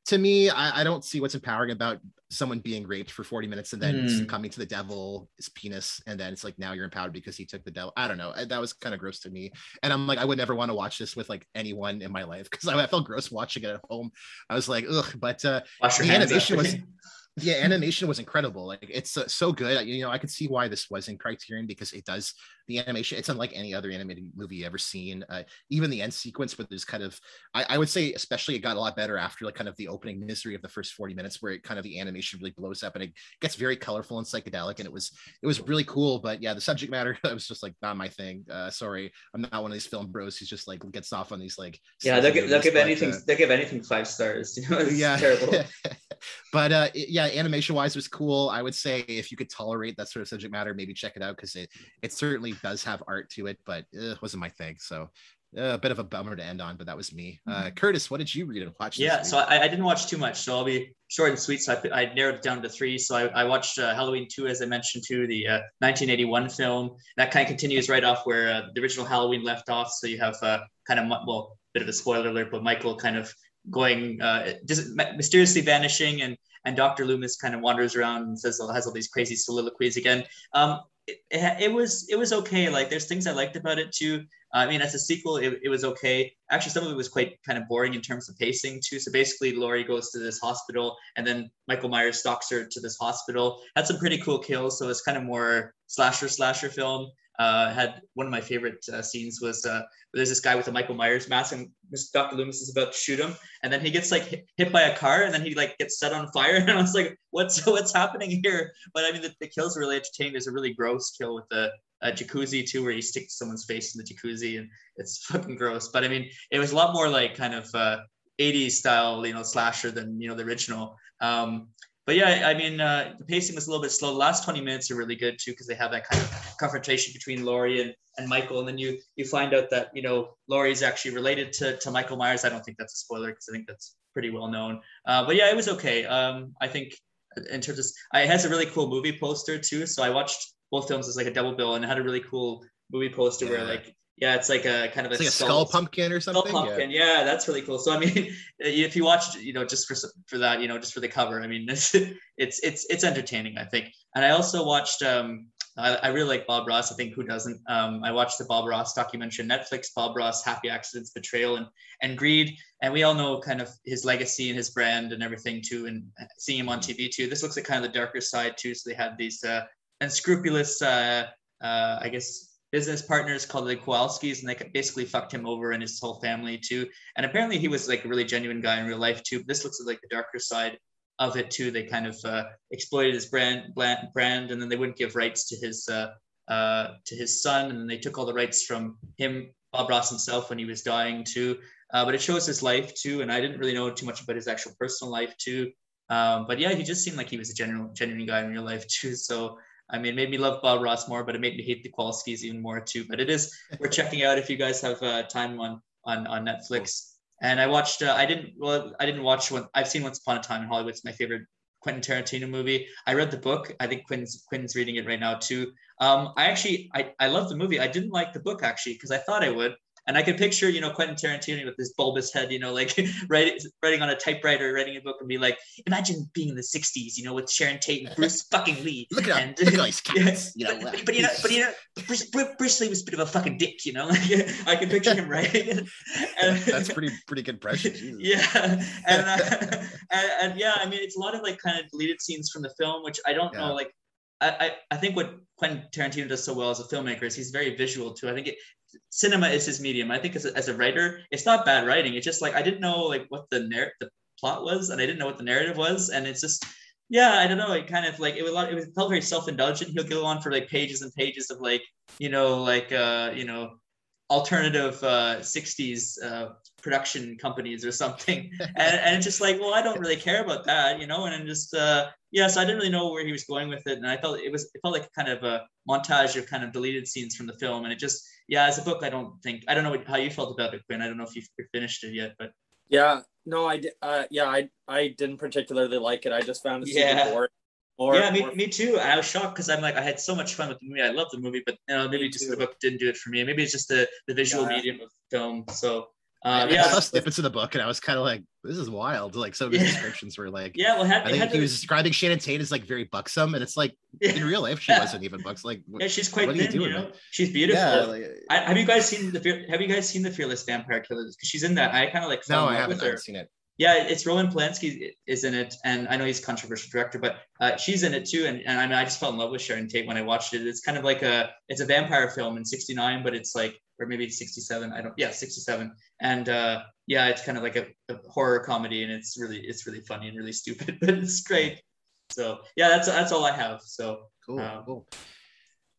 to me, I, I, don't see what's empowering about someone being raped for 40 minutes and then mm. coming to the devil, his penis, and then it's like now you're empowered because he took the devil. I don't know. That was kind of gross to me. And I'm like, I would never want to watch this with like anyone in my life because I, I, felt gross watching it at home. I was like, ugh. But uh, the animation was [laughs] the animation was incredible. Like it's uh, so good. You know, I could see why this was in Criterion because it does the animation. It's unlike any other animated movie ever seen. Uh, even the end sequence, with this kind of, I, I, would say, especially it got a lot better after like kind of the opening misery of the first forty minutes, where it kind of the animation really blows up and it gets very colorful and psychedelic, and it was it was really cool. But yeah, the subject matter [laughs] it was just like not my thing. Uh, sorry, I'm not one of these film bros who's just like gets off on these like. Yeah, they'll, give, they'll give anything. Uh, they'll give anything five stars. [laughs] You know, yeah, terrible. [laughs] but uh, yeah, animation wise was cool. I would say if you could tolerate that sort of subject matter, maybe check it out because it it certainly does have art to it, but it wasn't my thing. So uh, a bit of a bummer to end on, but that was me. Uh, mm-hmm. Curtis, what did you read and watch? Yeah, so I, I, didn't watch too much, so I'll be short and sweet. So I, I narrowed it down to three. So I, I watched uh, Halloween 2, as I mentioned, to the uh, 1981 film. That kind of continues right off where uh, the original Halloween left off. So you have uh, kind of, well, a bit of a spoiler alert, but Michael kind of going, uh, just mysteriously vanishing and and Dr. Loomis kind of wanders around and says has all these crazy soliloquies again. Um, it, it, was it was okay. Like there's things I liked about it too. I mean, as a sequel, it, it was okay. Actually, some of it was quite kind of boring in terms of pacing too. So basically, Laurie goes to this hospital, and then Michael Myers stalks her to this hospital. Had some pretty cool kills, so it's kind of more slasher slasher film uh, had one of my favorite uh, scenes was uh, there's this guy with a Michael Myers mask and Dr. Loomis is about to shoot him. And then he gets like hit, by a car and then he like gets set on fire. [laughs] And I was like what's [laughs] what's happening here? But I mean the, the kills are really entertaining. There's a really gross kill with the a jacuzzi too where he sticks someone's face in the jacuzzi and it's [laughs] fucking gross. But I mean it was a lot more like kind of uh, 80s style you know slasher than you know the original. Um, but yeah, I mean, uh, the pacing was a little bit slow. The last 20 minutes are really good too, because they have that kind of confrontation between Laurie and, and Michael. And then you you find out that, you know, Laurie is actually related to, to Michael Myers. I don't think that's a spoiler because I think that's pretty well known. Uh, but yeah, it was okay. Um, I think in terms of, it has a really cool movie poster too. So I watched both films as like a double bill and it had a really cool movie poster yeah. where like yeah, it's like a kind of a, like skull, a skull, pumpkin or something. Skull pumpkin, yeah. yeah. that's really cool. So I mean, [laughs] if you watch, you know, just for for that, you know, just for the cover, I mean, [laughs] it's it's it's, it's entertaining, I think. And I also watched. um I, I really like Bob Ross. I think who doesn't? Um, I watched the Bob Ross documentary on Netflix, Bob Ross, Happy Accidents, Betrayal, and and Greed. And we all know kind of his legacy and his brand and everything too. And seeing him on TV too, this looks like kind of the darker side too. So they had these uh, unscrupulous, uh, uh, I guess, business partners called the Kowalskis, and they basically fucked him over and his whole family too. And apparently, he was like a really genuine guy in real life too. This looks like the darker side of it too. They kind of uh, exploited his brand, brand, and then they wouldn't give rights to his uh, uh, to his son, and then they took all the rights from him, Bob Ross himself, when he was dying too. Uh, but it shows his life too, and I didn't really know too much about his actual personal life too. Um, but yeah, he just seemed like he was a genuine, genuine guy in real life [laughs] too. So I mean, it made me love Bob Ross more, but it made me hate the Kowalskis even more too. But it is we're [laughs] checking out if you guys have uh, time on on on Netflix. And I watched. Uh, I didn't. Well, I didn't watch one. I've seen Once Upon a Time in Hollywood. It's my favorite Quentin Tarantino movie. I read the book. I think Quinn's Quinn's reading it right now too. Um, I actually I, I love the movie. I didn't like the book actually because I thought I would, and I could picture, you know, Quentin Tarantino with this bulbous head, you know, like [laughs] writing, writing on a typewriter, writing a book and be like, imagine being in the 60s, you know, with Sharon Tate and Bruce [laughs] fucking Lee. Look at and, him. Look at [laughs] these cats. You know, but, but, you know, but you know, Bruce, Bruce, Lee was a bit of a fucking dick, you know, like I can picture him writing. And, That's pretty, pretty good impression. Yeah. And, uh, and, and, yeah, I mean, it's a lot of like kind of deleted scenes from the film, which I don't yeah. know, like, I, I think what Quentin Tarantino does so well as a filmmaker is he's very visual too. I think it, cinema is his medium. I think as a, as a writer, it's not bad writing. It's just like I didn't know like what the narr- the plot was, and I didn't know what the narrative was, and it's just yeah, I don't know. It kind of like it was a lot. It was felt very self indulgent. He'll go on for like pages and pages of like you know like uh you know alternative uh 60s uh production companies or something [laughs] and, and it's just like well i don't really care about that you know and I'm just uh yeah so i didn't really know where he was going with it and i felt it was it felt like kind of a montage of kind of deleted scenes from the film and it just yeah, as a book, I don't think I don't know what, how you felt about it, Quinn. I don't know if you've finished it yet, but yeah, no, I uh, yeah, I I didn't particularly like it. I just found it yeah. boring. Or, yeah, me, or... me too. I was shocked because I'm like I had so much fun with the movie. I love the movie, but you know maybe just the book didn't do it for me. Maybe it's just the the visual yeah. medium of film. So uh, yeah, I saw snippets of the book and I was kind of like, this is wild. Like some of his yeah. descriptions were like, yeah, well, had, I think he was describing Sharon Tate as like very buxom, and it's like yeah. in real life she yeah. wasn't even buxom. Like, yeah, she's quite what thin. You, doing, you know, she's beautiful. Yeah, like, I, have you guys seen the Have you guys seen the Fearless Vampire Killers? Because she's in that. I kind of like. No, I haven't, I haven't seen it yeah, it's Roman Polanski is in it, and I know he's a controversial director, but uh, she's in it too. And, and I mean, I just fell in love with Sharon Tate when I watched it. It's kind of like a it's a vampire film in '69, but it's like or maybe '67. I don't yeah '67, and uh, yeah, it's kind of like a, a, horror comedy, and it's really it's really funny and really [laughs] stupid, but it's great. So yeah, that's that's all I have. So cool, um, cool.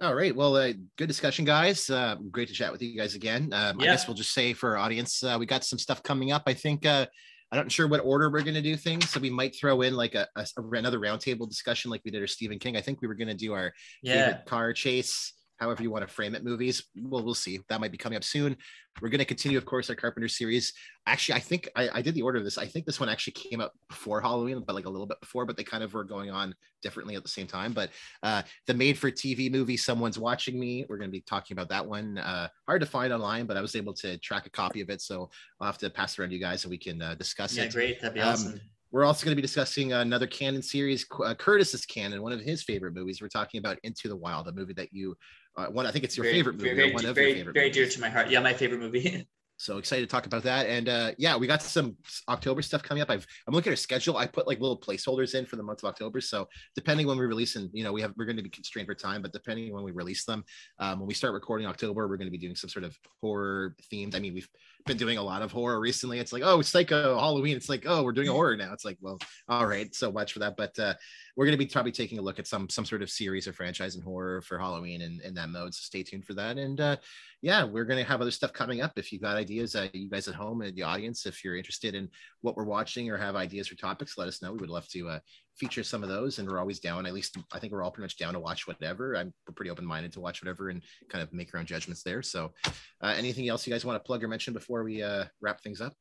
All right. Well, uh, good discussion, guys. Uh, great to chat with you guys again. Um, yeah. I guess we'll just say for our audience, uh, we got some stuff coming up. I think uh, I'm not sure what order we're going to do things, so we might throw in like a, a another roundtable discussion like we did our Stephen King. I think we were going to do our yeah. favorite car chase however you want to frame it movies well we'll see. That might be coming up soon. We're going to continue of course our carpenter series. Actually i think I, I, did the order of this. I think this one actually came up before halloween but like a little bit before but they kind of were going on differently at the same time. But uh the made for tv movie someone's watching me we're going to be talking about that one. Uh hard to find online but i was able to track a copy of it so i'll have to pass it around to you guys so we can uh, discuss yeah, it. great. That'd be um, awesome. we're also going to be discussing another canon series, uh, Curtis's canon, one of his favorite movies. We're talking about Into the Wild, a movie that you uh, one. I think it's your very, favorite movie. Very, one of very, favorite very dear to my heart. Yeah, my favorite movie. [laughs] so excited to talk about that and uh yeah we got some october stuff coming up i've i'm looking at our schedule i put like little placeholders in for the month of october so depending when we release and you know we have we're going to be constrained for time but depending when we release them um, when we start recording october we're going to be doing some sort of horror themed i mean we've been doing a lot of horror recently it's like oh it's like a halloween it's like oh we're doing a [laughs] horror now it's like well all right so much for that but uh we're going to be probably taking a look at some some sort of series or franchise in horror for Halloween and in that mode. So stay tuned for that. And uh, yeah, we're going to have other stuff coming up. If you've got ideas, uh, you guys at home and the audience, if you're interested in what we're watching or have ideas for topics, let us know. We would love to uh, feature some of those. And we're always down. At least I think we're all pretty much down to watch whatever. I'm pretty open minded to watch whatever and kind of make our own judgments there. So uh, anything else you guys want to plug or mention before we uh, wrap things up?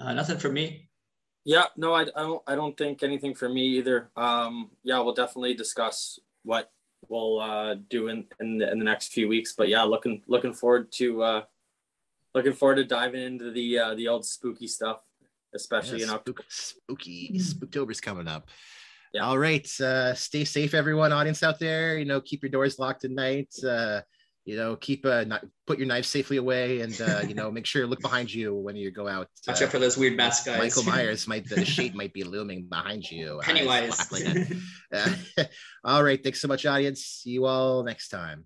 Uh, nothing for me. Yeah, no, I, I don't. I don't think anything for me either. Um, yeah, we'll definitely discuss what we'll uh, do in in the, in the next few weeks. But yeah, looking looking forward to uh, looking forward to diving into the uh, the old spooky stuff, especially yeah, in October. Spooky Spooktober's coming up. Yeah. All right. Uh, stay safe, everyone. Audience out there, you know, keep your doors locked at night. Uh, you know keep a uh, put your knife safely away and uh, you know make sure you look behind you when you go out watch uh, out for those weird mask guys michael [laughs] myers might the shape might be looming behind you pennywise like [laughs] [laughs] all right thanks so much audience see you all next time.